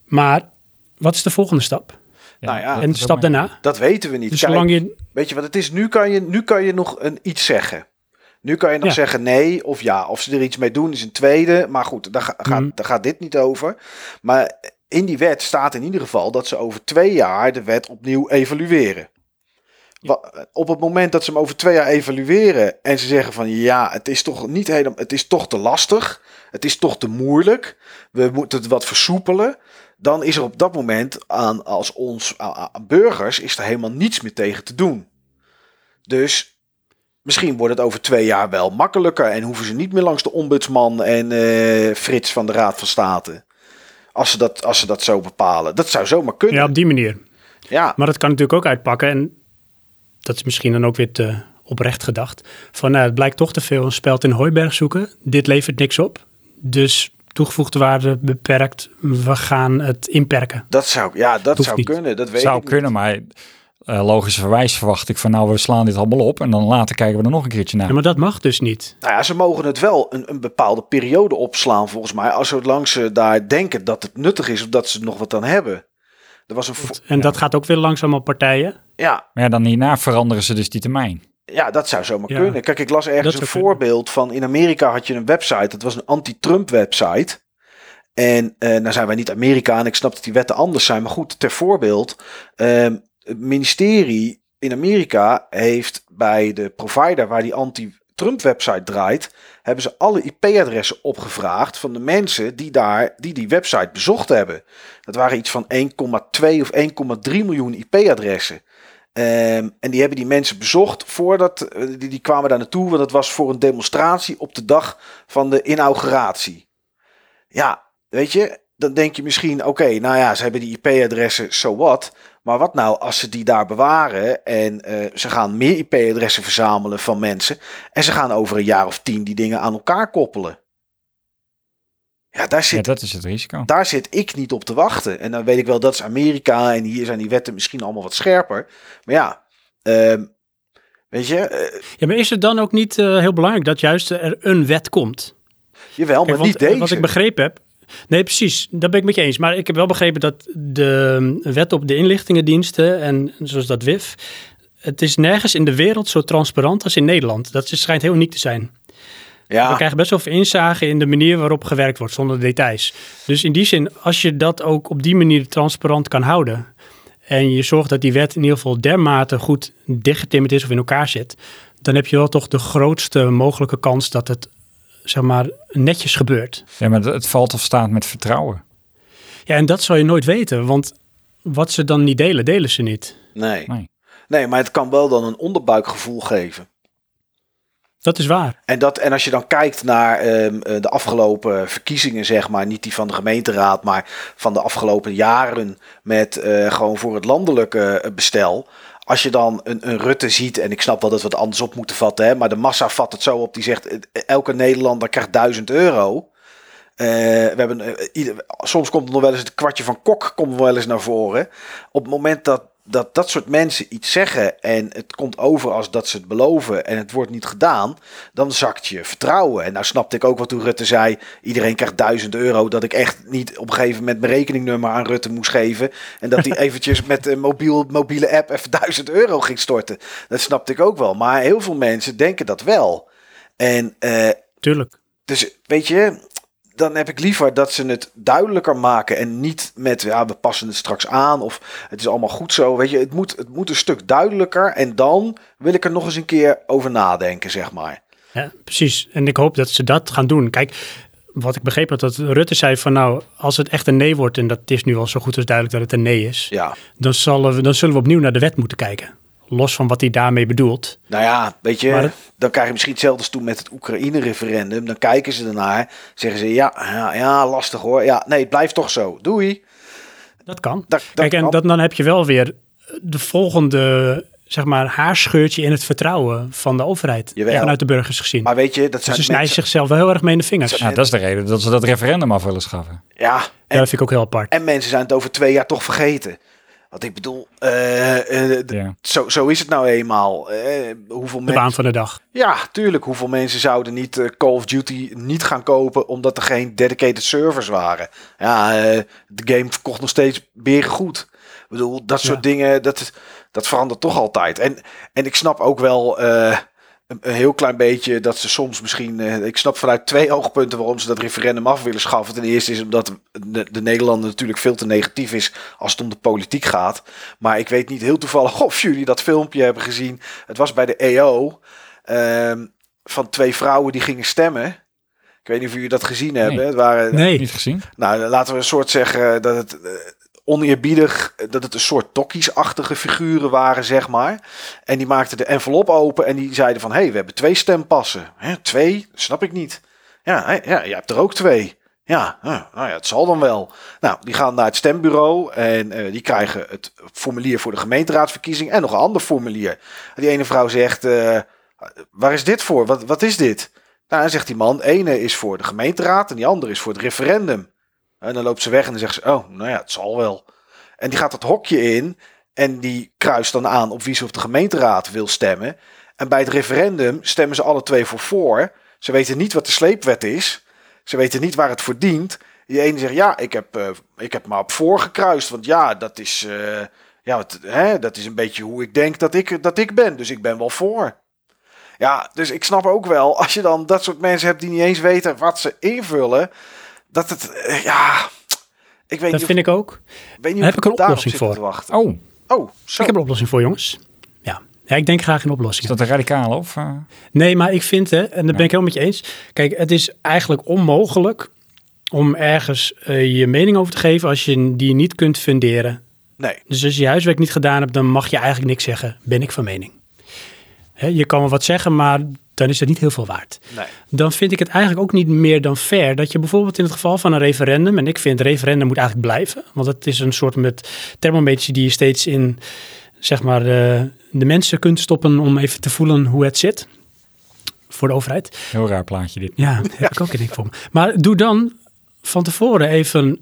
Maar wat is de volgende stap? Nou ja, dat en de stap daarna? Dat weten we niet. Dus Kijk, zolang je... Weet je wat het is? Nu kan je, nu kan je nog een, iets zeggen. Nu kan je nog Ja. zeggen nee of ja. Of ze er iets mee doen is een tweede. Maar goed, daar, ga- Mhm. daar gaat dit niet over. Maar in die wet staat in ieder geval dat ze over twee jaar de wet opnieuw evalueren. Op het moment dat ze hem over twee jaar evalueren en ze zeggen van ja, het is toch niet helemaal, het is toch te lastig, het is toch te moeilijk, we moeten het wat versoepelen, dan is er op dat moment aan als ons aan, burgers is er helemaal niets meer tegen te doen. Dus misschien wordt het over twee jaar wel makkelijker en hoeven ze niet meer langs de ombudsman en eh, Frits van de Raad van State. Als ze, dat, als ze dat zo bepalen. Dat zou zomaar kunnen. Ja, Ja, op die manier. Maar dat kan natuurlijk ook uitpakken. En dat is misschien dan ook weer te oprecht gedacht. Van nou, het blijkt toch te veel een speld in Hooiberg zoeken. Dit levert niks op. Dus toegevoegde waarde beperkt. We gaan het inperken. dat zou, ja, dat Hoeft zou niet. kunnen. Dat weet zou ik niet. kunnen, maar uh, logischerwijs verwacht ik van nou, we slaan dit allemaal op en dan later kijken we er nog een keertje naar. Ja, maar dat mag dus niet. Nou ja, ze mogen het wel een, een bepaalde periode opslaan, volgens mij. Als zolang ze daar denken dat het nuttig is of dat ze er nog wat aan hebben. Er was een. En dat gaat ook weer langzaam op partijen. Ja, Maar ja, dan hierna veranderen ze dus die termijn. Ja, dat zou zomaar Ja, kunnen. Kijk, ik las ergens een kunnen. voorbeeld van. In Amerika had je een website. Dat was een anti-Trump website. En eh nou zijn wij niet Amerika en ik snap dat die wetten anders zijn. Maar goed, ter voorbeeld. ehm, het ministerie in Amerika heeft bij de provider waar die anti-Trump website draait, hebben ze alle IP-adressen opgevraagd van de mensen die daar die, die website bezocht hebben. Dat waren iets van 1,2 of 1,3 miljoen IP-adressen. Ehm, en die hebben die mensen bezocht voordat eh, die, die kwamen daar naartoe, want dat was voor een demonstratie op de dag van de inauguratie. Ja, weet je, dan denk je misschien, oké, nou ja, ze hebben die IP-adressen, so what. Maar wat nou als ze die daar bewaren en eh, ze gaan meer IP-adressen verzamelen van mensen en ze gaan over een jaar of tien die dingen aan elkaar koppelen? Ja, daar Ja, zit, dat is het risico. daar zit ik niet op te wachten. En dan weet ik wel, dat is Amerika en hier zijn die wetten misschien allemaal wat scherper. Maar ja, ehm, weet je, eh, Ja, maar is het dan ook niet eh, heel belangrijk dat juist er een wet komt? jawel, maar Kijk, want, niet eh, deze. Wat ik begrepen heb. Nee, precies. Dat ben ik met je eens. Maar ik heb wel begrepen dat de mm, wet op de inlichtingendiensten en zoals dat WIF. Het is nergens in de wereld zo transparant als in Nederland. Dat is- schijnt heel uniek te zijn. We ja, krijgen best wel veel inzage in de manier waarop gewerkt wordt, zonder details. Dus in die zin, als je dat ook op die manier transparant kan houden. En je zorgt dat die wet in ieder geval dermate goed dichtgetimmerd is of in elkaar zit. Dan heb je wel toch de grootste mogelijke kans dat het, zeg maar, netjes gebeurt. Ja, maar het valt of staat met vertrouwen. Ja, en dat zal je nooit weten, want wat ze dan niet delen, delen ze niet. nee. Nee. Nee, maar het kan wel dan een onderbuikgevoel geven. Dat is waar. En, dat, en als je dan kijkt naar ehm, eh, de afgelopen verkiezingen, zeg maar, niet die van de gemeenteraad, maar van de afgelopen jaren met eh, gewoon voor het landelijke eh, bestel. Als je dan een, een Rutte ziet, en ik snap wel dat we het anders op moeten vatten, hè, maar de massa vat het zo op, die zegt elke Nederlander krijgt 1000 euro. We hebben, soms komt er nog wel eens het kwartje van Kok komt wel eens naar voren. Op het moment dat, dat dat soort mensen iets zeggen en het komt over als dat ze het beloven en het wordt niet gedaan, dan zakt je vertrouwen. En nou snapte ik ook wat toen Rutte zei, iedereen krijgt 1000 euro, dat ik echt niet op een gegeven moment mijn rekeningnummer aan Rutte moest geven en dat hij eventjes met een mobiel, mobiele app even 1000 euro ging storten. Dat snapte ik ook wel, maar heel veel mensen denken dat wel. En eh, Tuurlijk. Dus weet je, dan heb ik liever dat ze het duidelijker maken en niet met ja, we passen het straks aan of het is allemaal goed zo. Weet je, het moet, het moet een stuk duidelijker en dan wil ik er nog eens een keer over nadenken, zeg maar. Ja, precies. En ik hoop dat ze dat gaan doen. Kijk, wat ik begreep had, dat Rutte zei van nou, als het echt een nee wordt, en dat is nu al zo goed als duidelijk dat het een nee is, Ja, dan, zullen we, dan zullen we opnieuw naar de wet moeten kijken. Los van wat hij daarmee bedoelt. nou ja, weet je, Maar dan krijg je misschien hetzelfde als toen met het Oekraïne-referendum. Dan kijken ze ernaar, zeggen ze ja, ja, ja, lastig hoor. Ja, nee, het blijft toch zo. Doei. Dat kan. Dat, dat Kijk, en kan. dat, dan heb je wel weer de volgende, zeg maar, haarscheurtje in het vertrouwen van de overheid. Jawel. Vanuit de burgers gezien. Maar weet je, dat Dus zijn ze snijden mensen- zichzelf wel heel erg mee in de vingers. Ja, Ja, dat is de reden dat ze dat referendum af willen schaffen. Ja, dat en, vind ik ook heel apart. en mensen zijn het over twee jaar toch vergeten. Want ik bedoel, eh, eh, Ja. zo, zo is het nou eenmaal. Eh, hoeveel De mensen baan van de dag. Ja, tuurlijk. Hoeveel mensen zouden niet Call of Duty niet gaan kopen omdat er geen dedicated servers waren? Ja, de game verkocht nog steeds goed. Ik bedoel, dat soort Ja. dingen, dat, dat verandert toch altijd. En, en ik snap ook wel een, heel klein beetje dat ze soms misschien... eh, ik snap vanuit twee oogpunten waarom ze dat referendum af willen schaffen. Ten eerste is omdat de, de Nederlander natuurlijk veel te negatief is als het om de politiek gaat. Maar ik weet niet heel toevallig of jullie dat filmpje hebben gezien. Het was bij de EO ehm, van twee vrouwen die gingen stemmen. Ik weet niet of jullie dat gezien hebben. Het waren, Nee, Niet gezien? nou, laten we een soort zeggen dat het eh, oneerbiedig, eh, dat het een soort tokkiesachtige figuren waren, zeg maar. En die maakten de envelop open en die zeiden van, hé, hey, we hebben twee stempassen. Hè, twee? Snap ik niet. Ja, ja, je hebt er ook twee. Ja, nou ja, het zal dan wel. Nou, die gaan naar het stembureau en eh, die krijgen het formulier voor de gemeenteraadsverkiezing en nog een ander formulier. Die ene vrouw zegt, eh, waar is dit voor? Wat, wat is dit? Nou, dan zegt die man, ene is voor de gemeenteraad en die andere is voor het referendum. En dan loopt ze weg en dan zegt ze, oh, nou ja, het zal wel. En die gaat het hokje in en die kruist dan aan op wie ze op de gemeenteraad wil stemmen. En bij het referendum stemmen ze alle twee voor voor. Ze weten niet wat de sleepwet is. Ze weten niet waar het voor dient. Die ene zegt, ja, ik heb, eh, ik heb maar op voor gekruist. Want ja, dat is, eh, ja, hè, dat is een beetje hoe ik denk dat ik, dat ik ben. Dus ik ben wel voor. Ja, dus ik snap ook wel, als je dan dat soort mensen hebt die niet eens weten wat ze invullen, dat het, eh, ja, ik weet dat niet vind ik ook. weet niet heb ik een oplossing voor. wachten. Oh, Oh, zo. Ik heb een oplossing voor, jongens. Ja, ja ik denk graag in is oplossingen. dat een radicale of? eh? Nee, maar ik vind, hè, en daar ben ik helemaal met je eens. Kijk, het is eigenlijk onmogelijk om ergens eh, je mening over te geven als je die niet kunt funderen. Nee, Dus als je je huiswerk niet gedaan hebt, dan mag je eigenlijk niks zeggen. Ben ik van mening. Hè, je kan wel wat zeggen, maar dan is het niet heel veel waard. nee. Dan vind ik het eigenlijk ook niet meer dan fair dat je bijvoorbeeld in het geval van een referendum, en ik vind het referendum moet eigenlijk blijven, want het is een soort met thermometer die je steeds in, zeg maar, eh, de mensen kunt stoppen om even te voelen hoe het zit. Voor de overheid. Heel raar plaatje dit. Ja, daar heb ik ook een ding voor me. Maar doe dan van tevoren even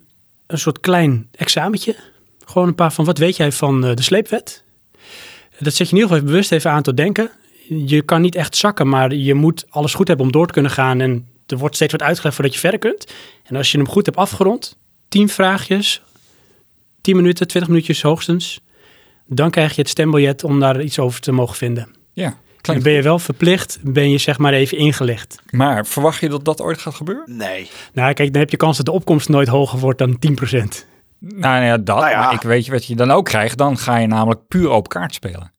een soort klein examentje. Gewoon een paar van, wat weet jij van eh, de sleepwet? Dat zet je in ieder geval even bewust even aan tot denken. Je kan niet echt zakken, maar je moet alles goed hebben om door te kunnen gaan. En er wordt steeds wat uitgelegd voordat je verder kunt. En als je hem goed hebt afgerond, 10 vraagjes, 10 minuten, 20 minuutjes hoogstens. Dan krijg je het stembiljet om daar iets over te mogen vinden. Ja, Dan klinkt ben je wel verplicht, ben je zeg maar even ingelicht. Maar verwacht je dat dat ooit gaat gebeuren? Nee. Nou, kijk, dan heb je kans dat de opkomst nooit hoger wordt dan 10%. Nou ja, dat. Nou ja. Maar ik weet je wat je dan ook krijgt. Dan ga je namelijk puur open kaart spelen.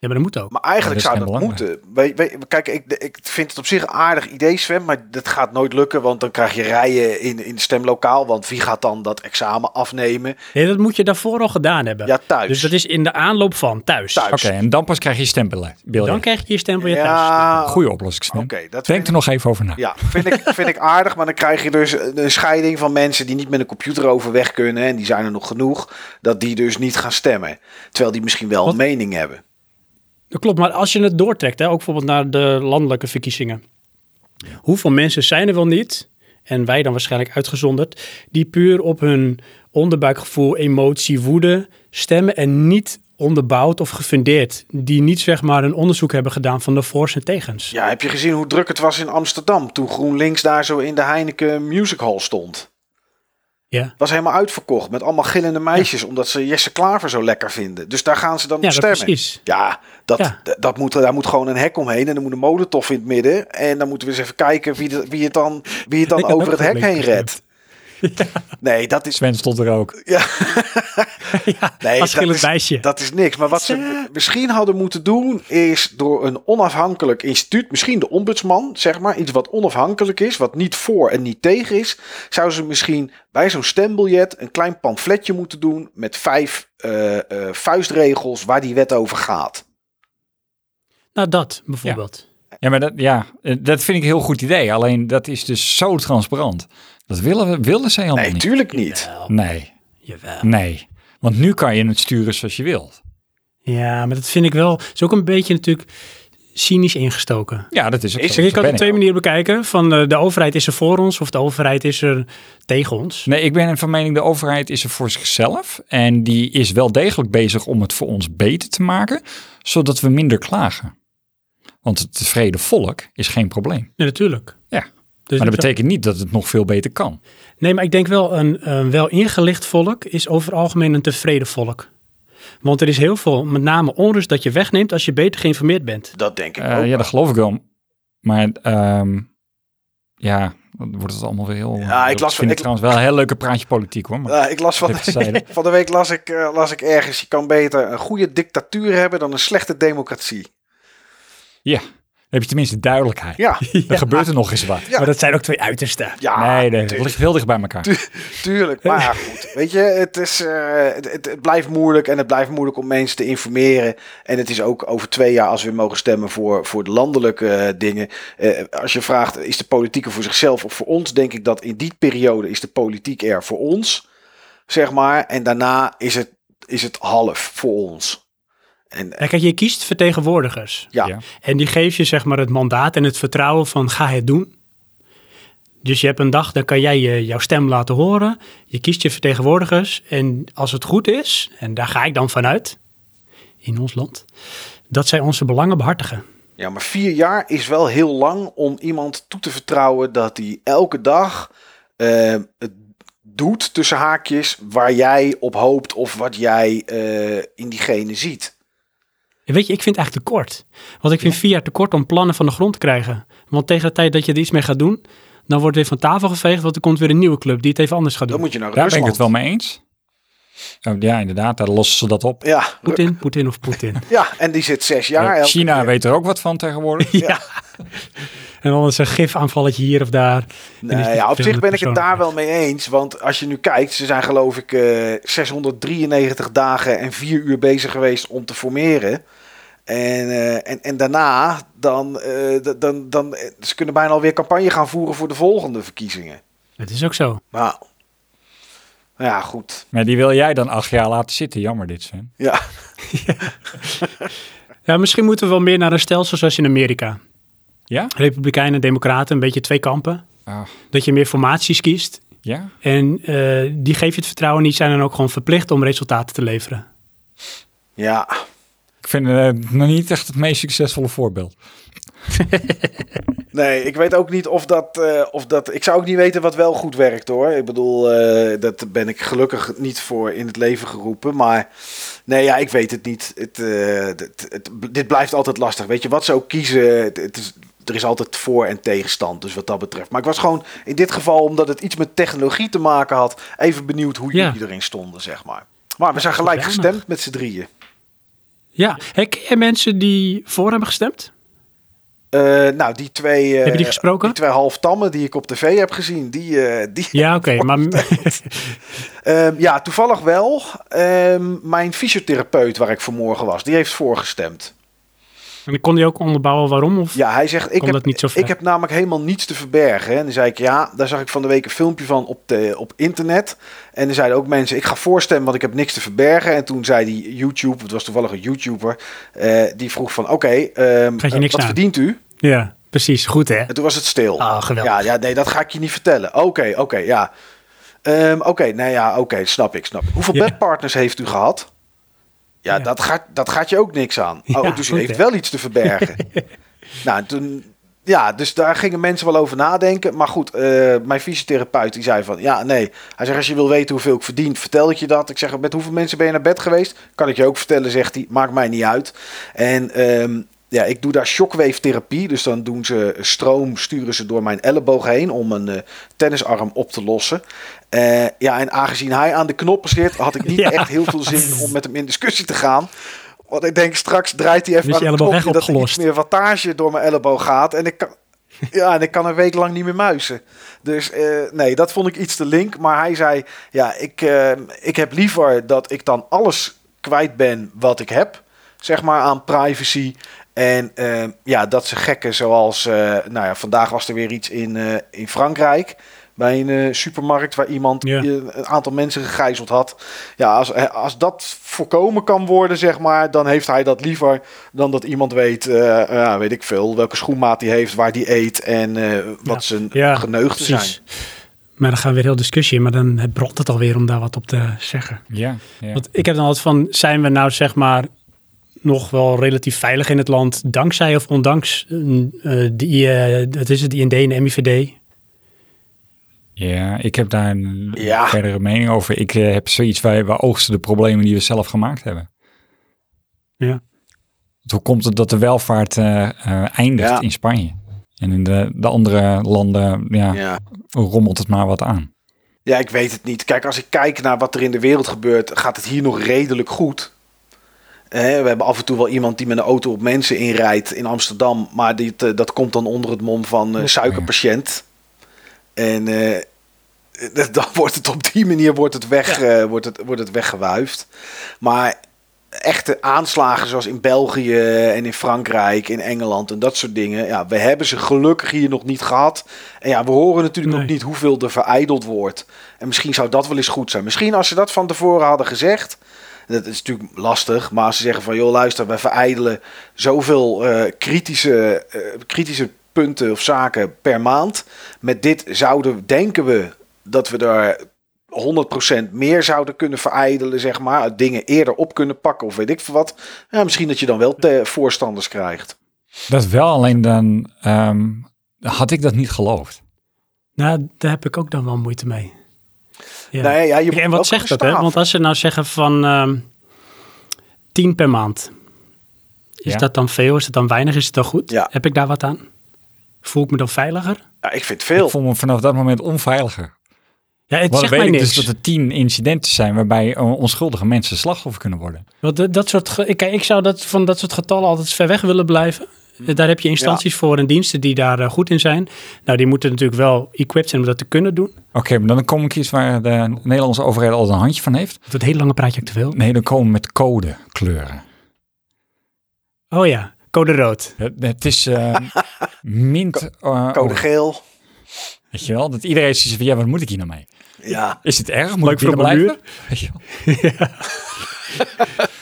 Ja, maar dat moet ook. Maar eigenlijk Ja, dat is zou dat moeten. Kijk, ik, ik vind het op zich een aardig idee, Sven. Maar dat gaat nooit lukken. Want dan krijg je rijen in, in het stemlokaal. Want wie gaat dan dat examen afnemen? Nee, dat moet je daarvoor al gedaan hebben. Ja, thuis. Dus dat is in de aanloop van thuis. Thuis. Oké, en dan pas krijg je je stembiljet. Dan krijg je je thuis. Ja, Goeie oplossing, Sven. oké. dat Denk vind er nog even over na. Ja, vind ik, vind ik aardig. Maar dan krijg je dus een scheiding van mensen die niet met een computer overweg kunnen. En die zijn er nog genoeg. Dat die dus niet gaan stemmen. Terwijl die misschien wel Wat? een mening hebben. Dat klopt, maar als je het doortrekt, hè, ook bijvoorbeeld naar de landelijke verkiezingen. Hoeveel mensen zijn er wel niet, en wij dan waarschijnlijk uitgezonderd, die puur op hun onderbuikgevoel, emotie, woede stemmen en niet onderbouwd of gefundeerd. Die niet zeg maar een onderzoek hebben gedaan van de voor's en tegens. Ja, heb je gezien hoe druk het was in Amsterdam? Toen GroenLinks daar zo in de Heineken Music Hall stond. Ja, Was helemaal uitverkocht met allemaal gillende meisjes, omdat ze Jesse Klaver zo lekker vinden. Dus daar gaan ze dan ja op stemmen. precies. Ja, dat, Ja. Dat moet, daar moet gewoon een hek omheen en er moet een molentof in het midden. En dan moeten we eens even kijken wie, de- wie het dan, wie het dan over het hek een heen beetje Nee, dat is, Sven stond er ook. ja, ja, nee, als dat is, meisje. dat is niks. Maar wat ze misschien hadden moeten doen, is door een onafhankelijk instituut, misschien de ombudsman, zeg maar, iets wat onafhankelijk is, wat niet voor en niet tegen is, zouden ze misschien bij zo'n stembiljet een klein pamfletje moeten doen met vijf eh, eh, vuistregels waar die wet over gaat. Nou, dat bijvoorbeeld. Ja, maar dat, ja, eh, dat vind ik een heel goed idee. Alleen dat is dus zo transparant. Dat willen, we, willen ze helemaal Nee, niet. tuurlijk niet. Jawel, Nee, jawel. nee. Want nu kan je het sturen zoals je wilt. Ja, maar dat vind ik wel... is ook een beetje natuurlijk cynisch ingestoken. Ja, dat is ook Is- zo. Kijk, je Zo kan het op twee manieren bekijken. Van eh, de overheid is er voor ons of de overheid is er tegen ons. Nee, ik ben van mening de overheid is er voor zichzelf. En die is wel degelijk bezig om het voor ons beter te maken. Zodat we minder klagen. Want het tevreden volk is geen probleem. Nee, natuurlijk. Ja, Dus maar dat betekent niet dat het nog veel beter kan. Nee, maar ik denk wel een, een wel ingelicht volk is over het algemeen een tevreden volk. Want er is heel veel, met name onrust, dat je wegneemt als je beter geïnformeerd bent. Dat denk ik Eh, ook. ja, dat geloof ik wel. Maar ehm, ja, dan wordt het allemaal weer heel... Ja, ik las- vind ik- trouwens wel een heel leuke praatje politiek hoor. Maar, Ja, ik las van, van de week las ik, eh, las ik ergens, je kan beter een goede dictatuur hebben dan een slechte democratie. ja, heb je tenminste duidelijkheid. Ja, Dan gebeurt er nog eens wat. Ja. Maar dat zijn ook twee uitersten. ja nee, nee, het tuurlijk, ligt heel dicht bij elkaar. tuurlijk. Maar goed, weet je, het, is, eh, het, het, het blijft moeilijk en het blijft moeilijk om mensen te informeren. En het is ook over twee jaar, als we mogen stemmen voor, voor de landelijke eh, dingen. eh, als je vraagt, is de politiek er voor zichzelf of voor ons? Denk ik dat in die periode is de politiek er voor ons, zeg maar. En daarna is het, is het half voor ons. En eh, Ja, kijk, je kiest vertegenwoordigers. ja, Ja. En die geeft je zeg maar het mandaat en het vertrouwen van ga het doen. Dus je hebt een dag, dan kan jij je, jouw stem laten horen. Je kiest je vertegenwoordigers. En als het goed is, en daar ga ik dan vanuit, in ons land, dat zij onze belangen behartigen. Ja, maar vier jaar is wel heel lang om iemand toe te vertrouwen dat hij elke dag eh, het doet tussen haakjes waar jij op hoopt of wat jij eh, in diegene ziet. En weet je, ik vind het eigenlijk te kort. Want ik vind vier jaar te kort om plannen van de grond te krijgen. Want tegen de tijd dat je er iets mee gaat doen, dan wordt het weer van tafel geveegd, want er komt weer een nieuwe club die het even anders gaat Dan doen. moet je naar Daar ben ik het wel mee eens. Oh, ja, inderdaad, daar lossen ze dat op. Ja, Poetin, Poetin of Poetin. ja, en die zit zes jaar. China keer. weet er ook wat van tegenwoordig. ja. En dan is een gifaanvalletje hier of daar. Nee, ja, op zich ben ik het daar wel mee eens. Want als je nu kijkt, ze zijn geloof ik eh 693 dagen en vier uur bezig geweest om te formeren. En, eh, en, en daarna, dan, eh, dan, dan, eh, ze kunnen bijna alweer campagne gaan voeren voor de volgende verkiezingen. Het is ook zo. Nou, nou ja, goed. Maar die wil jij dan acht jaar laten zitten. Jammer dit, Sven. Ja, Ja, misschien moeten we wel meer naar een stelsel zoals in Amerika. Ja? Republikeinen en democraten, een beetje twee kampen. Ah, Dat je meer formaties kiest. ja? En eh, die geef je het vertrouwen niet, zijn dan ook gewoon verplicht om resultaten te leveren. ja. Ik vind het nog niet echt het meest succesvolle voorbeeld. Nee, ik weet ook niet of dat, eh, of dat. Ik zou ook niet weten wat wel goed werkt hoor. Ik bedoel, eh, dat ben ik gelukkig niet voor in het leven geroepen. Maar nee, ja, ik weet het niet. Het, eh, het, het- dit blijft altijd lastig. Weet je, wat ze ook kiezen, het, het is, er is altijd voor- en tegenstand. Dus wat dat betreft. Maar ik was gewoon in dit geval, omdat het iets met technologie te maken had, even benieuwd hoe Ja. jullie erin stonden, zeg maar. Maar we zijn gelijk gestemd met z'n drieën. Ja, herken jij mensen die voor hebben gestemd? Eh, nou, die twee. eh, Heb je die gesproken? Die twee halftammen die ik op tv heb gezien, die, eh, die, Ja, oké. maar Ehm, ja, toevallig wel. Ehm, mijn fysiotherapeut waar ik vanmorgen was, die heeft voorgestemd. En ik kon die ook onderbouwen waarom? Of? Ja, hij zegt, ik heb, dat niet zo ver? ik heb namelijk helemaal niets te verbergen. En dan zei ik, ja, daar zag ik van de week een filmpje van op, de, op internet. En dan zeiden ook mensen, ik ga voorstemmen, want ik heb niks te verbergen. En toen zei die YouTube, het was toevallig een YouTuber, eh, die vroeg van, oké, ehm, Gaat je eh, niks wat aan? verdient u? Ja, precies. Goed hè? En toen was het stil. Ah, geweldig. Ja, ja, nee, dat ga ik je niet vertellen. Oké, oké, ja. Ehm, oké, nee, ja, oké, snap ik, snap ik. Hoeveel bedpartners heeft u gehad? Ja, Ja. Dat, gaat, dat gaat je ook niks aan. Oh, dus goed, heeft hè? wel iets te verbergen. nou, toen, ja, dus daar gingen mensen wel over nadenken. Maar goed, eh, mijn fysiotherapeut die zei van... Ja, nee. Hij zegt, als je wil weten hoeveel ik verdien, vertel ik je dat. Ik zeg, met hoeveel mensen ben je naar bed geweest? Kan ik je ook vertellen, zegt hij. Maakt mij niet uit. En ehm, ja, ik doe daar shockwave therapie. Dus dan doen ze stroom, sturen ze door mijn elleboog heen... om een eh, tennisarm op te lossen. Eh, ja, en aangezien hij aan de knoppen zit... had ik niet Ja. echt heel veel zin om met hem in discussie te gaan... Want ik denk straks draait hij even Dus aan elleboog knopje dat er iets meer wattage door mijn elleboog gaat. En ik kan, ja, en ik kan een week lang niet meer muisen. Dus eh, nee, dat vond ik iets te link. Maar hij zei, ja, ik, ik heb liever dat ik dan alles kwijt ben wat ik heb. Zeg maar aan privacy. En eh, ja, dat ze gekken zoals, eh, nou ja, vandaag was er weer iets in, eh, in Frankrijk. Bij een eh, supermarkt waar iemand Ja. een aantal mensen gegijzeld had. Ja, als, als dat voorkomen kan worden, zeg maar, dan heeft hij dat liever dan dat iemand weet, eh, ja, weet ik veel, welke schoenmaat hij heeft, waar die eet en eh, wat Ja. zijn Ja, geneugten zijn. Maar dan gaan we weer heel discussie in, maar dan het brokt het alweer om daar wat op te zeggen. Ja, ja. Want ik heb dan altijd van, zijn we nou zeg maar nog wel relatief veilig in het land, dankzij of ondanks eh, de, I- wat is het, IND en de MIVD? ja, ik heb daar een Ja. verdere mening over. Ik eh, heb zoiets, wij, wij oogsten de problemen die we zelf gemaakt hebben. Ja. Hoe komt het dat de welvaart eh, eh, eindigt Ja. in Spanje? En in de, de andere landen ja, Ja. rommelt het maar wat aan. ja, ik weet het niet. Kijk, als ik kijk naar wat er in de wereld gebeurt, gaat het hier nog redelijk goed. We hebben af en toe wel iemand die met een auto op mensen inrijdt in Amsterdam. Maar dit, eh, dat komt dan onder het mom van eh, suikerpatiënt. En eh, dan wordt het op die manier wordt het weg, wordt het, wordt het weggewuifd. Maar echte aanslagen zoals in België en in Frankrijk, in Engeland en dat soort dingen. Ja, we hebben ze gelukkig hier nog niet gehad. En ja, we horen natuurlijk Nee. ook niet hoeveel er vereideld wordt. En misschien zou dat wel eens goed zijn. Misschien als ze dat van tevoren hadden gezegd. Dat is natuurlijk lastig, maar als ze zeggen van joh, luister, wij vereidelen zoveel eh, kritische, eh, kritische punten of zaken per maand. Met dit zouden, denken we, dat we er 100% meer zouden kunnen vereidelen, zeg maar. Dingen eerder op kunnen pakken of weet ik veel wat. Ja, misschien dat je dan wel te- voorstanders krijgt. Dat wel, alleen dan ehm, had ik dat niet geloofd. Nou, daar heb ik ook dan wel moeite mee. Ja. Nee, ja, je en wat zegt dat? Hè? Want als ze nou zeggen van ehm 10 per maand, is Ja. dat dan veel? Is het dan weinig? Is het dan goed? Ja. Heb ik daar wat aan? Voel ik me dan veiliger? Ja, ik vind veel. Ik voel me vanaf dat moment onveiliger. Ja, het dan zegt weet mij ik niks. dus dat er tien incidenten zijn waarbij eh, onschuldige mensen slachtoffer kunnen worden. Want dat, dat soort, ik, kijk, ik zou dat, van dat soort getallen altijd ver weg willen blijven. Eh, Daar heb je instanties voor en diensten die daar eh, goed in zijn. Nou, die moeten natuurlijk wel equipped zijn om dat te kunnen doen. Oké, maar dan kom ik iets waar de Nederlandse overheid al een handje van heeft. Het hele lange praatje ook te veel. Nee, dan komen we met code kleuren. Oh ja, code rood. Het, het is eh, mint. eh, Code oh, geel. weet je wel? Dat iedereen ziet van ja, wat moet ik hier nou mee? Ja. Is het erg? Moet Leuk ik voor binnen mijn blijven? Weet je wel? Ja,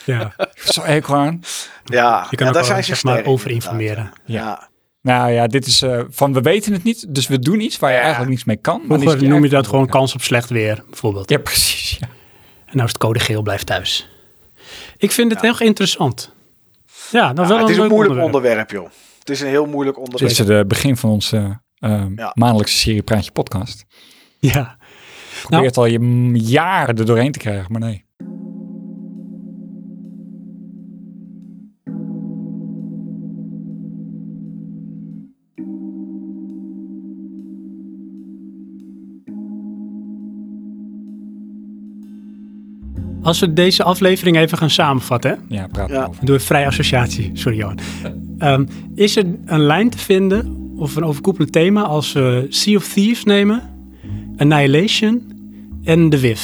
Zo hekel aan. Ja, je kan ja, daar zijn ze zeg maar over informeren. Ja. Ja. Nou ja, dit is eh, van we weten het niet, dus we doen iets waar je Ja. eigenlijk niets mee kan. maar Vroeger noem je dat gewoon kans op slecht weer, bijvoorbeeld. Ja, precies. Ja. En nou is het code geel, blijf thuis. Ik vind het heel interessant. Ja, dan Ja, wel het een is een moeilijk onderwerp. onderwerp. joh. Het is een heel moeilijk Dit onderwerp. is het eh, begin van onze eh, Ja. maandelijkse serie Praatje Podcast. Ja. Probeert al je jaren er doorheen te krijgen, maar nee. Als we deze aflevering even gaan samenvatten, hè? Ja, praat Ja. over. Dan doen we vrij associatie. Sorry, Johan. Ehm, is er een lijn te vinden of een overkoepelend thema als we Sea of Thieves nemen, Annihilation en The Wiv?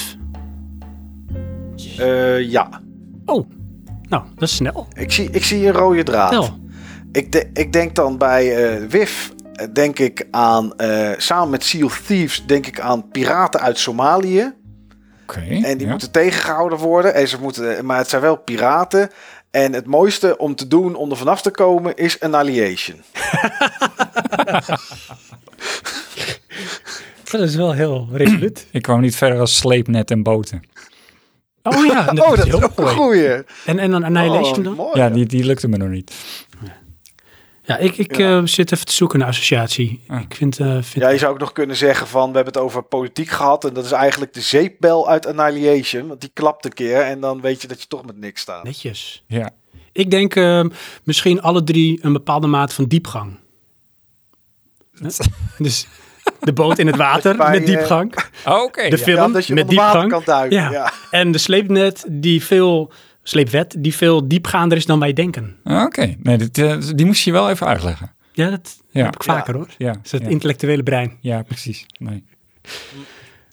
Eh, ja, Oh, nou, dat is snel. ik zie, ik zie een rode draad. Snel. Ik, de- ik denk dan bij eh WIF, eh, denk ik aan, eh, samen met Sea of Thieves, denk ik aan piraten uit Somalië. Oké. En die ja. moeten tegengehouden worden. En ze moeten, maar het zijn wel piraten. En het mooiste om te doen om er vanaf te komen is Annihilation. Dat is wel heel resoluut. Ik kwam niet verder als sleepnet en boten. Oh ja, dat oh, is dat heel is ook een goeie. En, en dan Annihilation Oh, dan? mooi. Ja, die, die lukte me nog niet. Ja, ik, ik Ja. eh, zit even te zoeken naar associatie. Ah. Ik vind, eh, vind Ja, je zou ook nog kunnen zeggen van, we hebben het over politiek gehad. En dat is eigenlijk de zeepbel uit Annihilation. Want die klapt een keer en dan weet je dat je toch met niks staat. netjes. Ja. Ik denk eh, misschien alle drie een bepaalde mate van diepgang. Dus de boot in het water Bij, met eh, diepgang. Oh, Oké. De ja. film Ja, dat je met diepgang. kan duiken. Ja. Ja. En de sleepnet die veel, sleepwet die veel diepgaander is dan wij denken. Oké. Nee, dit, eh, die moest je wel even uitleggen. Ja, dat Ja. heb ik vaker hoor. Ja, Dat is het ja. intellectuele brein. ja precies. Nee.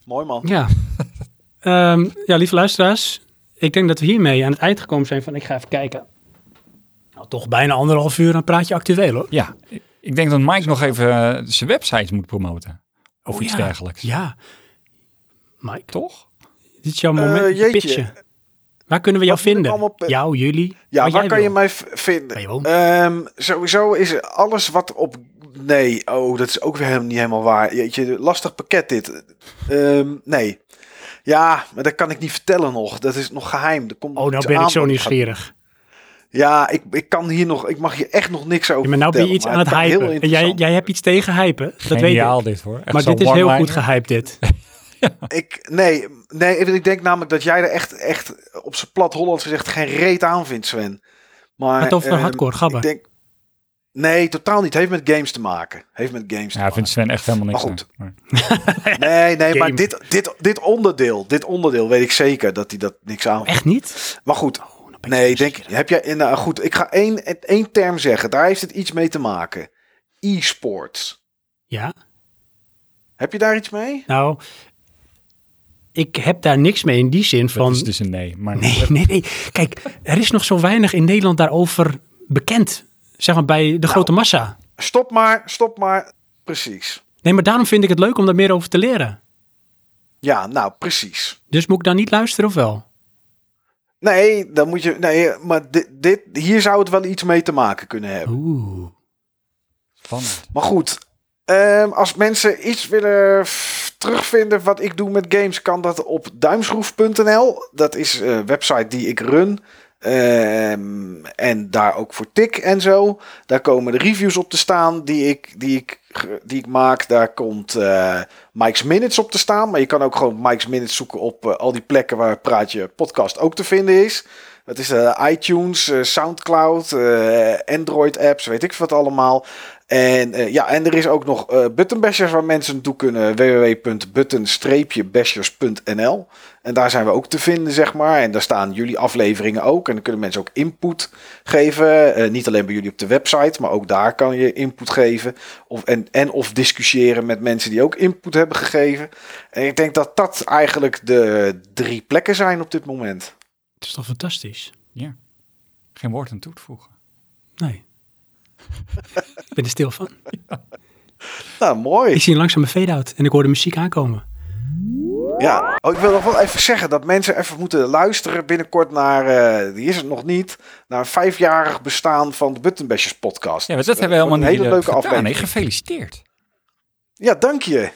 Mooi man. Ja. Ehm, ja, lieve luisteraars. Ik denk dat we hiermee aan het eind gekomen zijn van ik ga even kijken. Nou, toch bijna anderhalf uur een praatje actueel hoor. Ja, ik denk dat Mike nog even eh, zijn website moet promoten. Of Oh, iets ja. dergelijks. Ja. Mike, Toch? dit is jouw Eh, moment. jeetje. pitchen. Waar kunnen we jou vinden? allemaal Jou, jullie? Ja, waar kan je mij vinden? Ehm, sowieso is alles wat op... Nee, oh, dat is ook weer helemaal niet helemaal waar. Jeetje, lastig pakket dit. Ehm, nee. Ja, maar dat kan ik niet vertellen nog. Dat is nog geheim. Er komt Oh, nou ben ik zo nieuwsgierig. Ja, ik, ik kan hier nog... Ik mag hier echt nog niks over Ja, maar nou ben je iets aan het hypen. En jij, jij hebt iets tegen hypen. Dat weet Geniaal ik. dit hoor. Echt Maar dit is heel goed gehyped dit. Ik, nee, nee, ik denk namelijk dat jij er echt, echt op zijn plat Hollands gezegd geen reet aan vindt, Sven. Maar, Het over ehm, hardcore gabber. Ik denk, nee, totaal niet. Heeft met games te maken. Heeft met games te Ja, maken. vindt Sven echt helemaal niks Maar goed. aan. Nee, nee, maar dit, dit, dit onderdeel, dit onderdeel weet ik zeker dat hij dat niks aan Echt niet? Maar goed, Oh, ik nee, denk, heb jij, nou goed, ik ga één, één term zeggen. Daar heeft het iets mee te maken. E-sports. Ja, Heb je daar iets mee? nou, ik heb daar niks mee in die zin Dat van... is dus een nee. Maar Nee, nee, nee. Kijk, er is nog zo weinig in Nederland daarover bekend. Zeg maar bij Nou. de grote massa. Stop maar, stop maar. Precies. Nee, maar daarom vind ik het leuk om daar meer over te leren. Ja, nou, precies. Dus moet ik dan niet luisteren of wel? Nee, dan moet je. Nee, maar dit, dit, hier zou het wel iets mee te maken kunnen hebben. Oeh. Spannend. Maar goed, ehm, als mensen iets willen terugvinden wat ik doe met games, kan dat op duimschroef.nl. Dat is een website die ik run. Ehm, en daar ook voor tik en zo. Daar komen de reviews op te staan die ik, die ik, die ik maak. Daar komt eh, Mike's Minutes op te staan. Maar je kan ook gewoon Mike's Minutes zoeken op eh, al die plekken waar Praatje Podcast ook te vinden is. Dat is eh, iTunes, eh, Soundcloud, eh, Android apps, weet ik wat allemaal. En eh, ja, en er is ook nog eh buttonbashers waar mensen naartoe kunnen. www.button-bashers.nl En daar zijn we ook te vinden, zeg maar. En daar staan jullie afleveringen ook. En dan kunnen mensen ook input geven. Eh, niet alleen bij jullie op de website, maar ook daar kan je input geven. Of, en, en of discussiëren met mensen die ook input hebben gegeven. En ik denk dat dat eigenlijk de drie plekken zijn op dit moment. Het is toch fantastisch? Ja. Geen woord aan toe te voegen. Nee. Ik ben er stil van. Nou, mooi. Ik zie een langzame fade-out en ik hoor de muziek aankomen. Ja, oh, ik wil nog wel even zeggen dat mensen even moeten luisteren binnenkort naar, eh, die is het nog niet, naar een vijfjarig bestaan van de Buttonbashers podcast. Ja, maar dat hebben we helemaal een niet hele leuke gedaan. Nee, gefeliciteerd. Ja, dank je.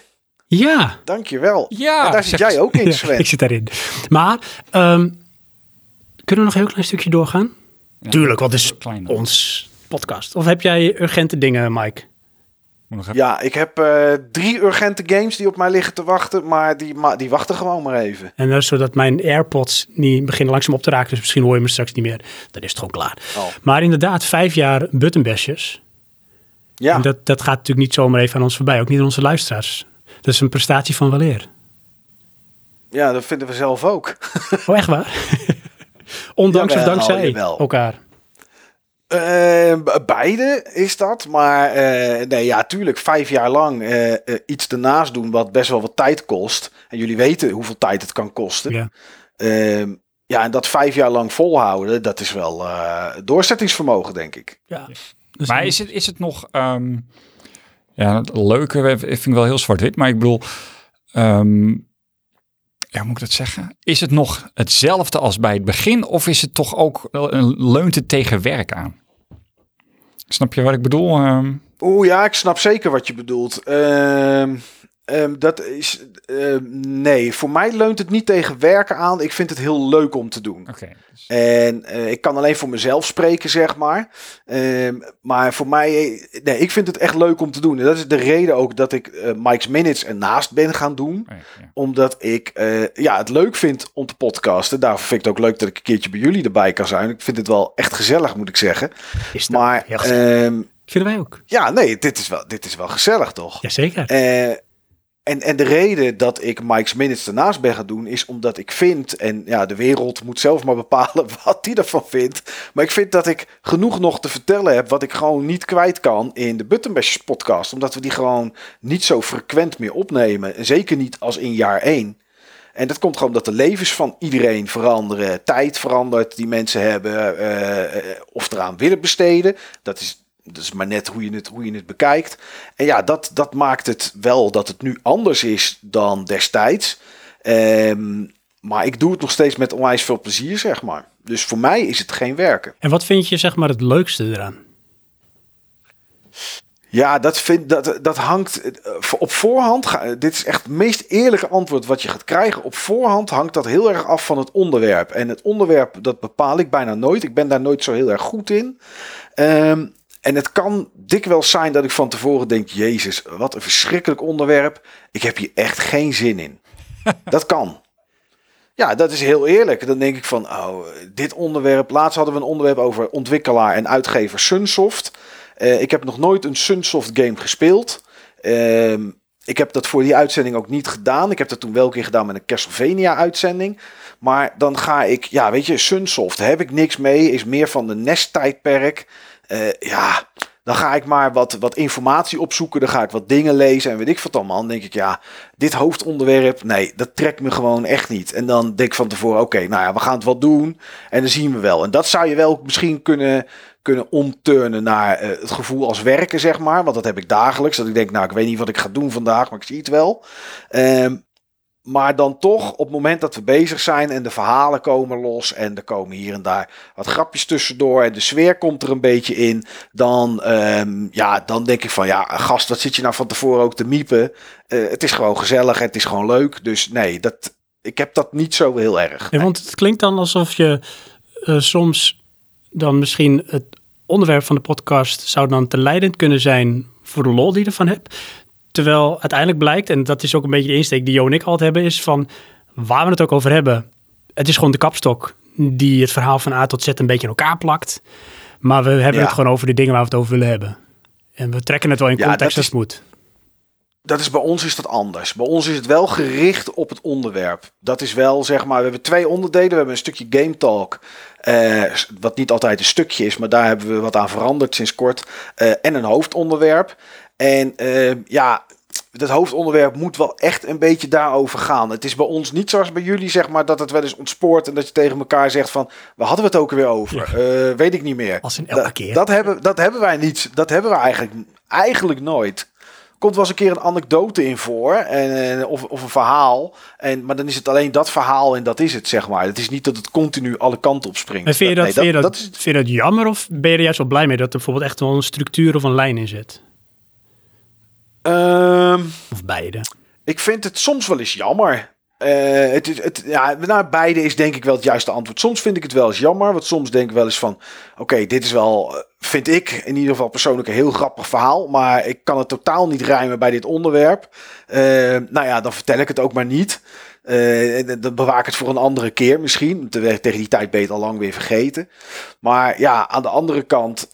Ja. Dank je wel. Ja, en daar zit jij ook in, Ja, ik zit daarin. Maar, ehm, kunnen we nog een heel klein stukje doorgaan? Ja, Tuurlijk, want het is ons podcast. Of heb jij urgente dingen, Mike? Ja, ik heb eh, drie urgente games die op mij liggen te wachten, maar die, die wachten gewoon maar even. En dat is zodat mijn AirPods niet beginnen langzaam op te raken. Dus misschien hoor je me straks niet meer. Dan is het gewoon klaar. Oh. Maar inderdaad, vijf jaar buttonbashers. Ja, En dat, dat gaat natuurlijk niet zomaar even aan ons voorbij. Ook niet aan onze luisteraars. Dat is een prestatie van weleer. ja, dat vinden we zelf ook. Oh, echt waar? Ondanks of dankzij elkaar. Eh, b- beide is dat. Maar eh, nee, ja, tuurlijk, vijf jaar lang eh, eh, iets ernaast doen wat best wel wat tijd kost. En jullie weten hoeveel tijd het kan kosten. Ja. Ehm, ja, en dat vijf jaar lang volhouden, dat is wel eh, doorzettingsvermogen, denk ik. ja. Dus Maar is het, is het nog... ehm, ja, het leuke eh, vind ik wel heel zwart-wit. Maar ik bedoel... ehm, ja, hoe moet ik dat zeggen? Is het nog hetzelfde als bij het begin? Of is het toch ook... een leunt het tegen werk aan? Snap je wat ik bedoel? Ehm, Oeh, ja, ik snap zeker wat je bedoelt. Ehm, Ehm, dat is. ehm, nee, voor mij leunt het niet tegen werken aan. Ik vind het heel leuk om te doen. Oké. dus- En eh, ik kan alleen voor mezelf spreken, zeg maar. Ehm, maar voor mij, eh, nee, ik vind het echt leuk om te doen. En dat is de reden ook dat ik eh, Mike's Minutes ernaast ben gaan doen. oh ja. Omdat ik eh, ja, het leuk vind om te podcasten. Daarvoor vind ik het ook leuk dat ik een keertje bij jullie erbij kan zijn. Ik vind het wel echt gezellig, moet ik zeggen. Is dat Maar ehm, Vinden wij ook. ja, nee, dit is wel, dit is wel gezellig, toch? Jazeker. En, en de reden dat ik Mike's Minutes ernaast ben gaan doen, is omdat ik vind, en ja, de wereld moet zelf maar bepalen wat die ervan vindt. Maar ik vind dat ik genoeg nog te vertellen heb wat ik gewoon niet kwijt kan in de Buttonbashers podcast. Omdat we die gewoon niet zo frequent meer opnemen. En zeker niet als in jaar 1. En dat komt gewoon omdat de levens van iedereen veranderen. Tijd verandert die mensen hebben. eh, eh, of eraan willen besteden. Dat is, dat is maar net hoe je het, hoe je het bekijkt. En ja, dat, dat maakt het wel dat het nu anders is dan destijds. Ehm, maar ik doe het nog steeds met onwijs veel plezier, zeg maar. Dus voor mij is het geen werken. En wat vind je zeg maar het leukste eraan? Ja, dat, vind, dat, dat hangt eh, op voorhand. Dit is echt het meest eerlijke antwoord wat je gaat krijgen. Op voorhand hangt dat heel erg af van het onderwerp. En het onderwerp, dat bepaal ik bijna nooit. Ik ben daar nooit zo heel erg goed in. Ehm, en het kan dikwijls zijn dat ik van tevoren denk: Jezus, wat een verschrikkelijk onderwerp. Ik heb hier echt geen zin in. dat kan. Ja, dat is heel eerlijk. Dan denk ik van, oh, dit onderwerp. Laatst hadden we een onderwerp over ontwikkelaar en uitgever Sunsoft. Eh, ik heb nog nooit een Sunsoft game gespeeld. Ehm, ik heb dat voor die uitzending ook niet gedaan. Ik heb dat toen wel een keer gedaan met een Castlevania uitzending. Maar dan ga ik, ja, weet je, Sunsoft, heb ik niks mee. Is meer van de NES-tijdperk. Eh, ja, dan ga ik maar wat, wat informatie opzoeken. Dan ga ik wat dingen lezen en weet ik wat allemaal. Dan denk ik, ja, dit hoofdonderwerp, nee, dat trekt me gewoon echt niet. En dan denk ik van tevoren, oké, nou ja, we gaan het wel doen. En dan zien we wel. En dat zou je wel misschien kunnen, kunnen omturnen naar eh, het gevoel als werken, zeg maar. Want dat heb ik dagelijks. Dat ik denk, nou, ik weet niet wat ik ga doen vandaag, maar ik zie het wel. Ehm, maar dan toch, op het moment dat we bezig zijn en de verhalen komen los en er komen hier en daar wat grapjes tussendoor en de sfeer komt er een beetje in, dan, ehm, ja, dan denk ik van ja, gast, wat zit je nou van tevoren ook te miepen? Eh, het is gewoon gezellig, het is gewoon leuk. Dus nee, dat, ik heb dat niet zo heel erg. Nee, want het klinkt dan alsof je eh, soms dan misschien het onderwerp van de podcast zou dan te leidend kunnen zijn voor de lol die je ervan hebt. Terwijl uiteindelijk blijkt, en dat is ook een beetje de insteek die Jo en ik altijd hebben, is van waar we het ook over hebben. Het is gewoon de kapstok die het verhaal van A tot Z een beetje in elkaar plakt. Maar we hebben Ja. het gewoon over de dingen waar we het over willen hebben. En we trekken het wel in Ja, context als het moet. dat is bij ons is dat anders. Bij ons is het wel gericht op het onderwerp. Dat is wel, zeg maar, we hebben twee onderdelen. We hebben een stukje Game Talk, eh, wat niet altijd een stukje is, maar daar hebben we wat aan veranderd sinds kort. Eh, en een hoofdonderwerp. En eh, ja, dat hoofdonderwerp moet wel echt een beetje daarover gaan. Het is bij ons niet zoals bij jullie, zeg maar, dat het wel eens ontspoort en dat je tegen elkaar zegt van, we hadden we het ook weer over? Eh, weet ik niet meer. Als in elke Da- keer. Dat hebben, dat hebben wij niet. Dat hebben we eigenlijk, eigenlijk nooit. Komt wel eens een keer een anekdote in voor. En, of, of een verhaal. En, maar dan is het alleen dat verhaal en dat is het, zeg maar. Het is niet dat het continu alle kanten op springt. En vind je dat, Nee, vind je dat, dat is, vind je dat jammer of ben je er juist wel blij mee dat er bijvoorbeeld echt wel een structuur of een lijn in zit? Ehm, Of beide? ik vind het soms wel eens jammer. Eh, het het, ja, naar beide is denk ik wel het juiste antwoord. Soms vind ik het wel eens jammer. Want soms denk ik wel eens van... Oké, dit is wel, eh, vind ik in ieder geval persoonlijk een heel grappig verhaal. Maar ik kan het totaal niet rijmen bij dit onderwerp. Eh, nou ja, dan vertel ik het ook maar niet. Dan bewaar ik het voor een andere keer misschien. Te- Tegen die tijd ben je het al lang weer vergeten. Maar ja, aan de andere kant...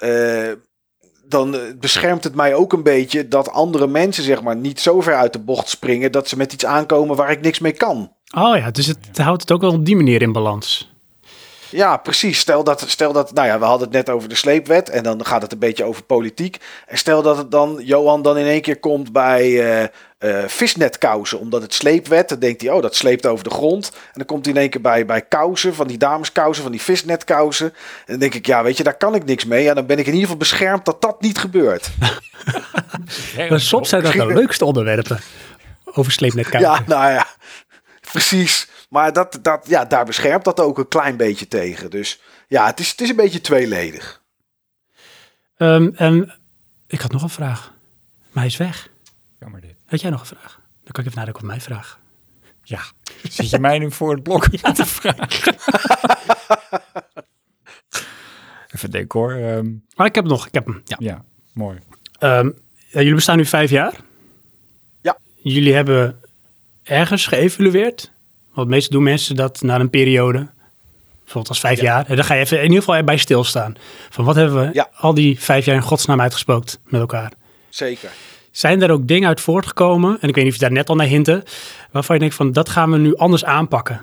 dan eh, beschermt het mij ook een beetje dat andere mensen zeg maar niet zo ver uit de bocht springen dat ze met iets aankomen waar ik niks mee kan. Oh ja, dus het houdt het ook wel op die manier in balans. Ja, precies. Stel dat, stel dat, nou ja, we hadden het net over de sleepwet en dan gaat het een beetje over politiek. En stel dat het dan, Johan dan in één keer komt bij eh eh, visnetkousen, omdat het sleepwet, dan denkt hij, oh, dat sleept over de grond. En dan komt hij in één keer bij, bij kousen, van die dameskousen, van die visnetkousen. En dan denk ik, ja, weet je, daar kan ik niks mee. Ja, dan ben ik in ieder geval beschermd dat dat niet gebeurt. Maar soms zijn dat de leukste onderwerpen. Over sleepnet kijken. Ja, nou ja, precies. Maar dat, dat, ja, daar beschermt dat ook een klein beetje tegen. Dus ja, het is, het is een beetje tweeledig. Ehm, en ik had nog een vraag. Maar hij is weg. Jammer dit. Had jij nog een vraag? Dan kan ik even nadenken wat mijn vraag. Ja, zit je mij nu voor het blok te vragen? even denken hoor. Ehm, Maar ik heb hem nog, ik heb hem. Ja. ja, mooi. Ehm, ja, jullie bestaan nu vijf jaar. Ja. Jullie hebben ergens geëvalueerd. Want meestal doen mensen dat na een periode. Bijvoorbeeld als vijf Ja. jaar. En dan ga je even in ieder geval erbij stilstaan. Van wat hebben we Ja. al die vijf jaar in godsnaam uitgespookt met elkaar. Zeker. Zijn er ook dingen uit voortgekomen, en ik weet niet of je daar net al naar hinten, waarvan je denkt van dat gaan we nu anders aanpakken?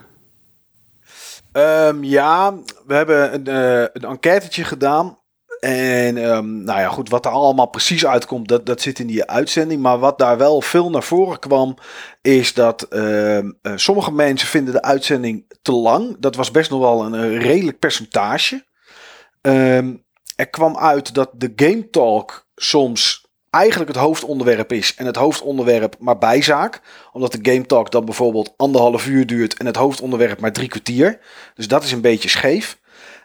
Ehm, ja, we hebben een, eh een enquêtetje gedaan. En ehm, nou ja, goed, wat er allemaal precies uitkomt, dat, dat zit in die uitzending. Maar wat daar wel veel naar voren kwam, is dat ehm, eh, sommige mensen vinden de uitzending te lang. Dat was best nog wel een, redelijk percentage. Er kwam uit dat de Game Talk soms eigenlijk het hoofdonderwerp is. En het hoofdonderwerp maar bijzaak. Omdat de Game Talk dan bijvoorbeeld anderhalf uur duurt en het hoofdonderwerp maar drie kwartier. Dus dat is een beetje scheef.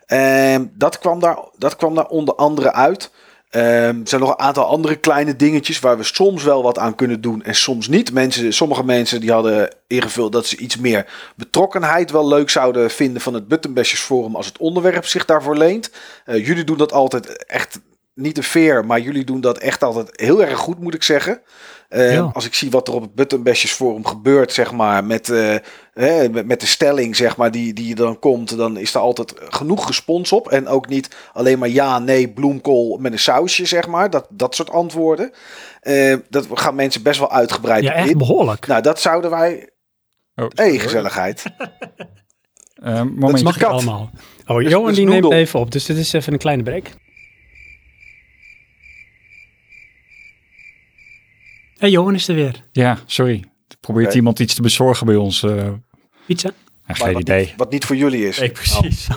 Ehm, dat, kwam daar, dat kwam daar onder andere uit. Ehm, er zijn nog een aantal andere kleine dingetjes waar we soms wel wat aan kunnen doen en soms niet. Mensen, sommige mensen die hadden ingevuld dat ze iets meer betrokkenheid wel leuk zouden vinden van het Buttonbashers Forum als het onderwerp zich daarvoor leent. Eh, jullie doen dat altijd echt niet te veer, maar jullie doen dat echt altijd heel erg goed, moet ik zeggen. Eh, Ja. Als ik zie wat er op het Buttonbashers Forum gebeurt, zeg maar, met, eh, hè, met, met de stelling, zeg maar, die, die dan komt, dan is er altijd genoeg respons op. En ook niet alleen maar ja, nee, bloemkool met een sausje, zeg maar. Dat, dat soort antwoorden. Eh, dat gaan mensen best wel uitgebreid Ja, echt in. behoorlijk. Nou, dat zouden wij... Oh, hoor. gezelligheid. Eh, Dat momentje. Mag ik kat. allemaal. Oh, Dus- Johan dus die neemt even op, dus dit is even een kleine break. Hey, Johan is er weer. Ja, sorry. Probeert iemand iets te bezorgen bij ons? eh Pizza? ja, geen wat, idee. Niet, wat niet voor jullie is. Nee, precies.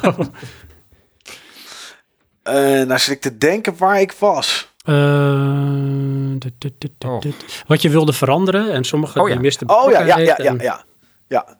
Eh, nou zit ik te denken waar ik was. Eh, dit, dit, dit, dit, Oh. Wat je wilde veranderen en sommige Oh ja. die misten Oh ja, ja, ja, ja, ja. ja.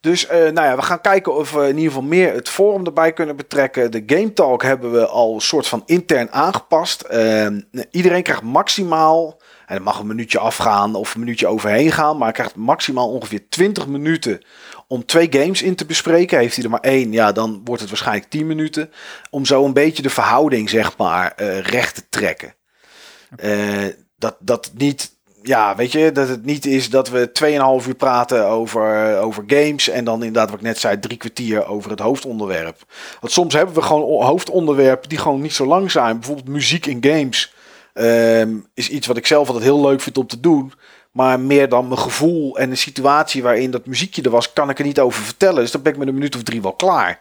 Dus eh, nou ja, we gaan kijken of we in ieder geval meer het forum erbij kunnen betrekken. De Game Talk hebben we al een soort van intern aangepast. Eh, iedereen krijgt maximaal, en het mag een minuutje afgaan of een minuutje overheen gaan, maar hij krijgt maximaal ongeveer 20 minuten om twee games in te bespreken. Heeft hij er maar één, ja, dan wordt het waarschijnlijk 10 minuten. Om zo een beetje de verhouding, zeg maar, eh, recht te trekken. Eh, dat, dat niet ja, weet je, dat het niet is dat we 2,5 uur praten over, over games. En dan inderdaad, wat ik net zei, drie kwartier over het hoofdonderwerp. Want soms hebben we gewoon hoofdonderwerpen die gewoon niet zo lang zijn. Bijvoorbeeld muziek in games ehm, is iets wat ik zelf altijd heel leuk vind om te doen. Maar meer dan mijn gevoel en de situatie waarin dat muziekje er was, kan ik er niet over vertellen. Dus dan ben ik met een minuut of drie wel klaar.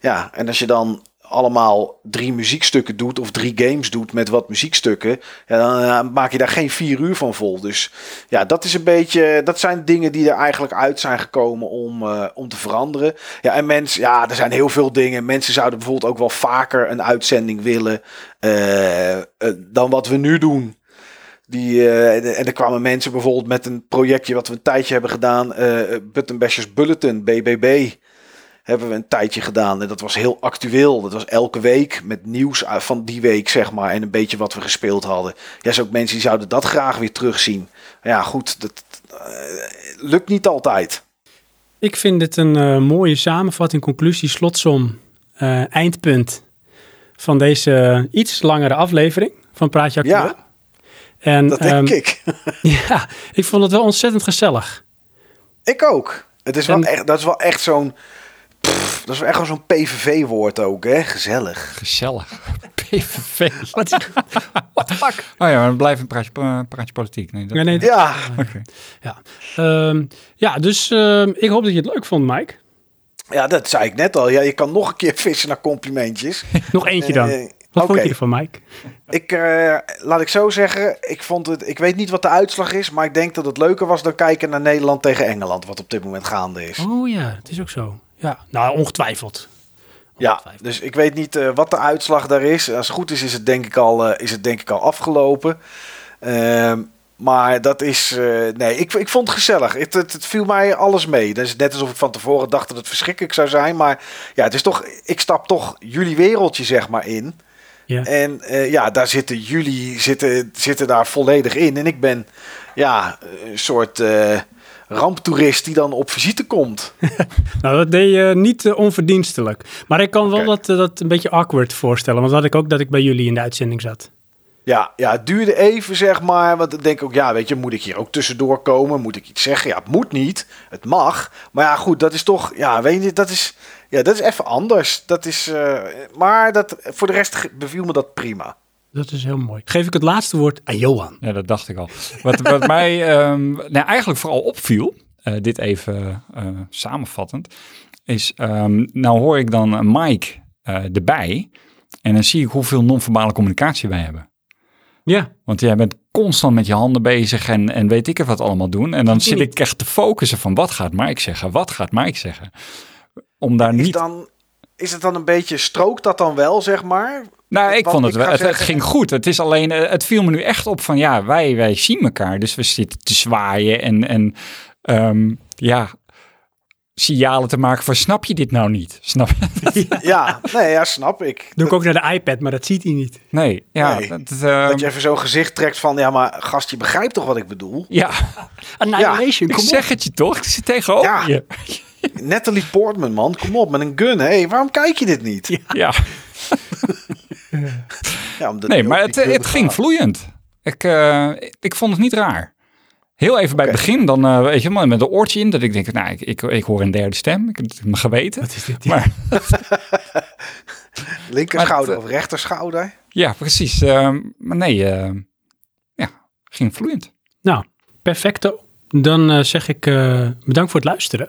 Ja, en als je dan allemaal drie muziekstukken doet of drie games doet met wat muziekstukken, ja, dan eh, maak je daar geen vier uur van vol. Dus ja, dat is een beetje, dat zijn dingen die er eigenlijk uit zijn gekomen om, eh, om te veranderen. Ja, en mensen, ja, er zijn heel veel dingen. Mensen zouden bijvoorbeeld ook wel vaker een uitzending willen eh, dan wat we nu doen. Die, en er kwamen mensen bijvoorbeeld met een projectje wat we een tijdje hebben gedaan. eh Button Bashers Bulletin, BBB. Hebben we een tijdje gedaan. En dat was heel actueel. Dat was elke week met nieuws uit- van die week, zeg maar. En een beetje wat we gespeeld hadden. Ja, zo ook mensen die zouden dat graag weer terugzien. Maar ja, goed. Dat eh, lukt niet altijd. Ik vind dit een eh, mooie samenvatting, conclusie, slotsom, eh, eindpunt van deze iets langere aflevering van Praatje Actueel. Ja, en, dat denk ehm, ik. Ja, ik vond het wel ontzettend gezellig. Ik ook. Het is wel echt, dat is wel echt zo'n... Dat is wel echt wel zo'n PVV-woord ook, hè? Gezellig. Gezellig. PVV. Wat, what the fuck? Oh ja, maar dan blijft een praatje, eh, praatje politiek. Nee, dat, Nee, nee, Ja, Oké. Ja, Ehm, ja dus ehm, ik hoop dat je het leuk vond, Mike. ja, dat zei ik net al. Ja, je kan nog een keer vissen naar complimentjes. Nog eentje dan. Eh, Wat Oké, vond je ervan, Mike? ik, eh, laat ik zo zeggen. Ik, vond het, ik weet niet wat de uitslag is, maar ik denk dat het leuker was dan kijken naar Nederland tegen Engeland, wat op dit moment gaande is. Oh ja, het is ook zo. Ja, nou, ongetwijfeld. Ja, dus ik weet niet eh, wat de uitslag daar is. Als het goed is, is het denk ik al, eh, is het denk ik al afgelopen. Ehm, maar dat is. eh, nee, ik, ik vond het gezellig. Het, het, het viel mij alles mee. Dat is net alsof ik van tevoren dacht dat het verschrikkelijk zou zijn. Maar ja, het is toch. Ik stap toch jullie wereldje, zeg maar, in. Ja. En ja, daar zitten jullie zitten, zitten daar volledig in. En ik ben ja, een soort ramptoerist die dan op visite komt. Nou, dat deed je niet eh, onverdienstelijk. Maar ik kan wel dat, eh, dat een beetje awkward voorstellen. Want dat had ik ook dat ik bij jullie in de uitzending zat. Ja, ja, het duurde even, zeg maar. Want ik denk ook, ja, weet je, moet ik hier ook tussendoor komen? Moet ik iets zeggen? Ja, het moet niet. Het mag. Maar ja, goed, dat is toch, ja, weet je, dat is, ja, dat is even anders. Dat is, eh, maar dat, voor de rest beviel me dat prima. Dat is heel mooi. Geef ik het laatste woord aan Johan. Ja, dat dacht ik al. Wat, wat mij ehm, nou, eigenlijk vooral opviel, eh, dit even eh, samenvattend, is, ehm, nou hoor ik dan eh, Mike eh, erbij en dan zie ik hoeveel non-verbale communicatie wij hebben. Ja, Want jij bent constant met je handen bezig en, en weet ik het wat allemaal doen. En dan zit ik echt te focussen van wat gaat Mike zeggen, wat gaat Mike zeggen. Om daar Is, niet... dan, is het dan een beetje, strookt dat dan wel, zeg maar? Nou, ik Want vond het ik wel. Het, zeggen- ging goed. Het is alleen, eh, het viel me nu echt op van ja, wij, wij zien elkaar. Dus we zitten te zwaaien en, en ehm, ja, signalen te maken van snap je dit nou niet? Snap je? Ja, nee, ja, snap ik. doe ik ook naar de iPad, maar dat ziet hij niet. Nee, ja. Nee. Dat, ehm, Dat je even zo'n gezicht trekt van, ja, maar gast, je begrijpt toch wat ik bedoel? ja, Annihilation, ik kom op. zeg het je toch? Ik zit tegenover Ja. je. Natalie Portman, man, kom op, met een gun. Hé, hey, waarom kijk je dit niet? Ja. Ja, omdat Nee, maar het, het ging vloeiend. Ik, eh, ik vond het niet raar. Heel even bij het begin, dan eh, weet je, maar met een oortje in, dat ik denk, nou, ik, ik, ik hoor een derde stem. Ik heb het me geweten. Wat is dit? Maar Linker schouder of rechter schouder? ja, precies. Ehm, maar nee, eh, ja, ging vloeiend. Nou, perfecto. Dan zeg ik eh, bedankt voor het luisteren.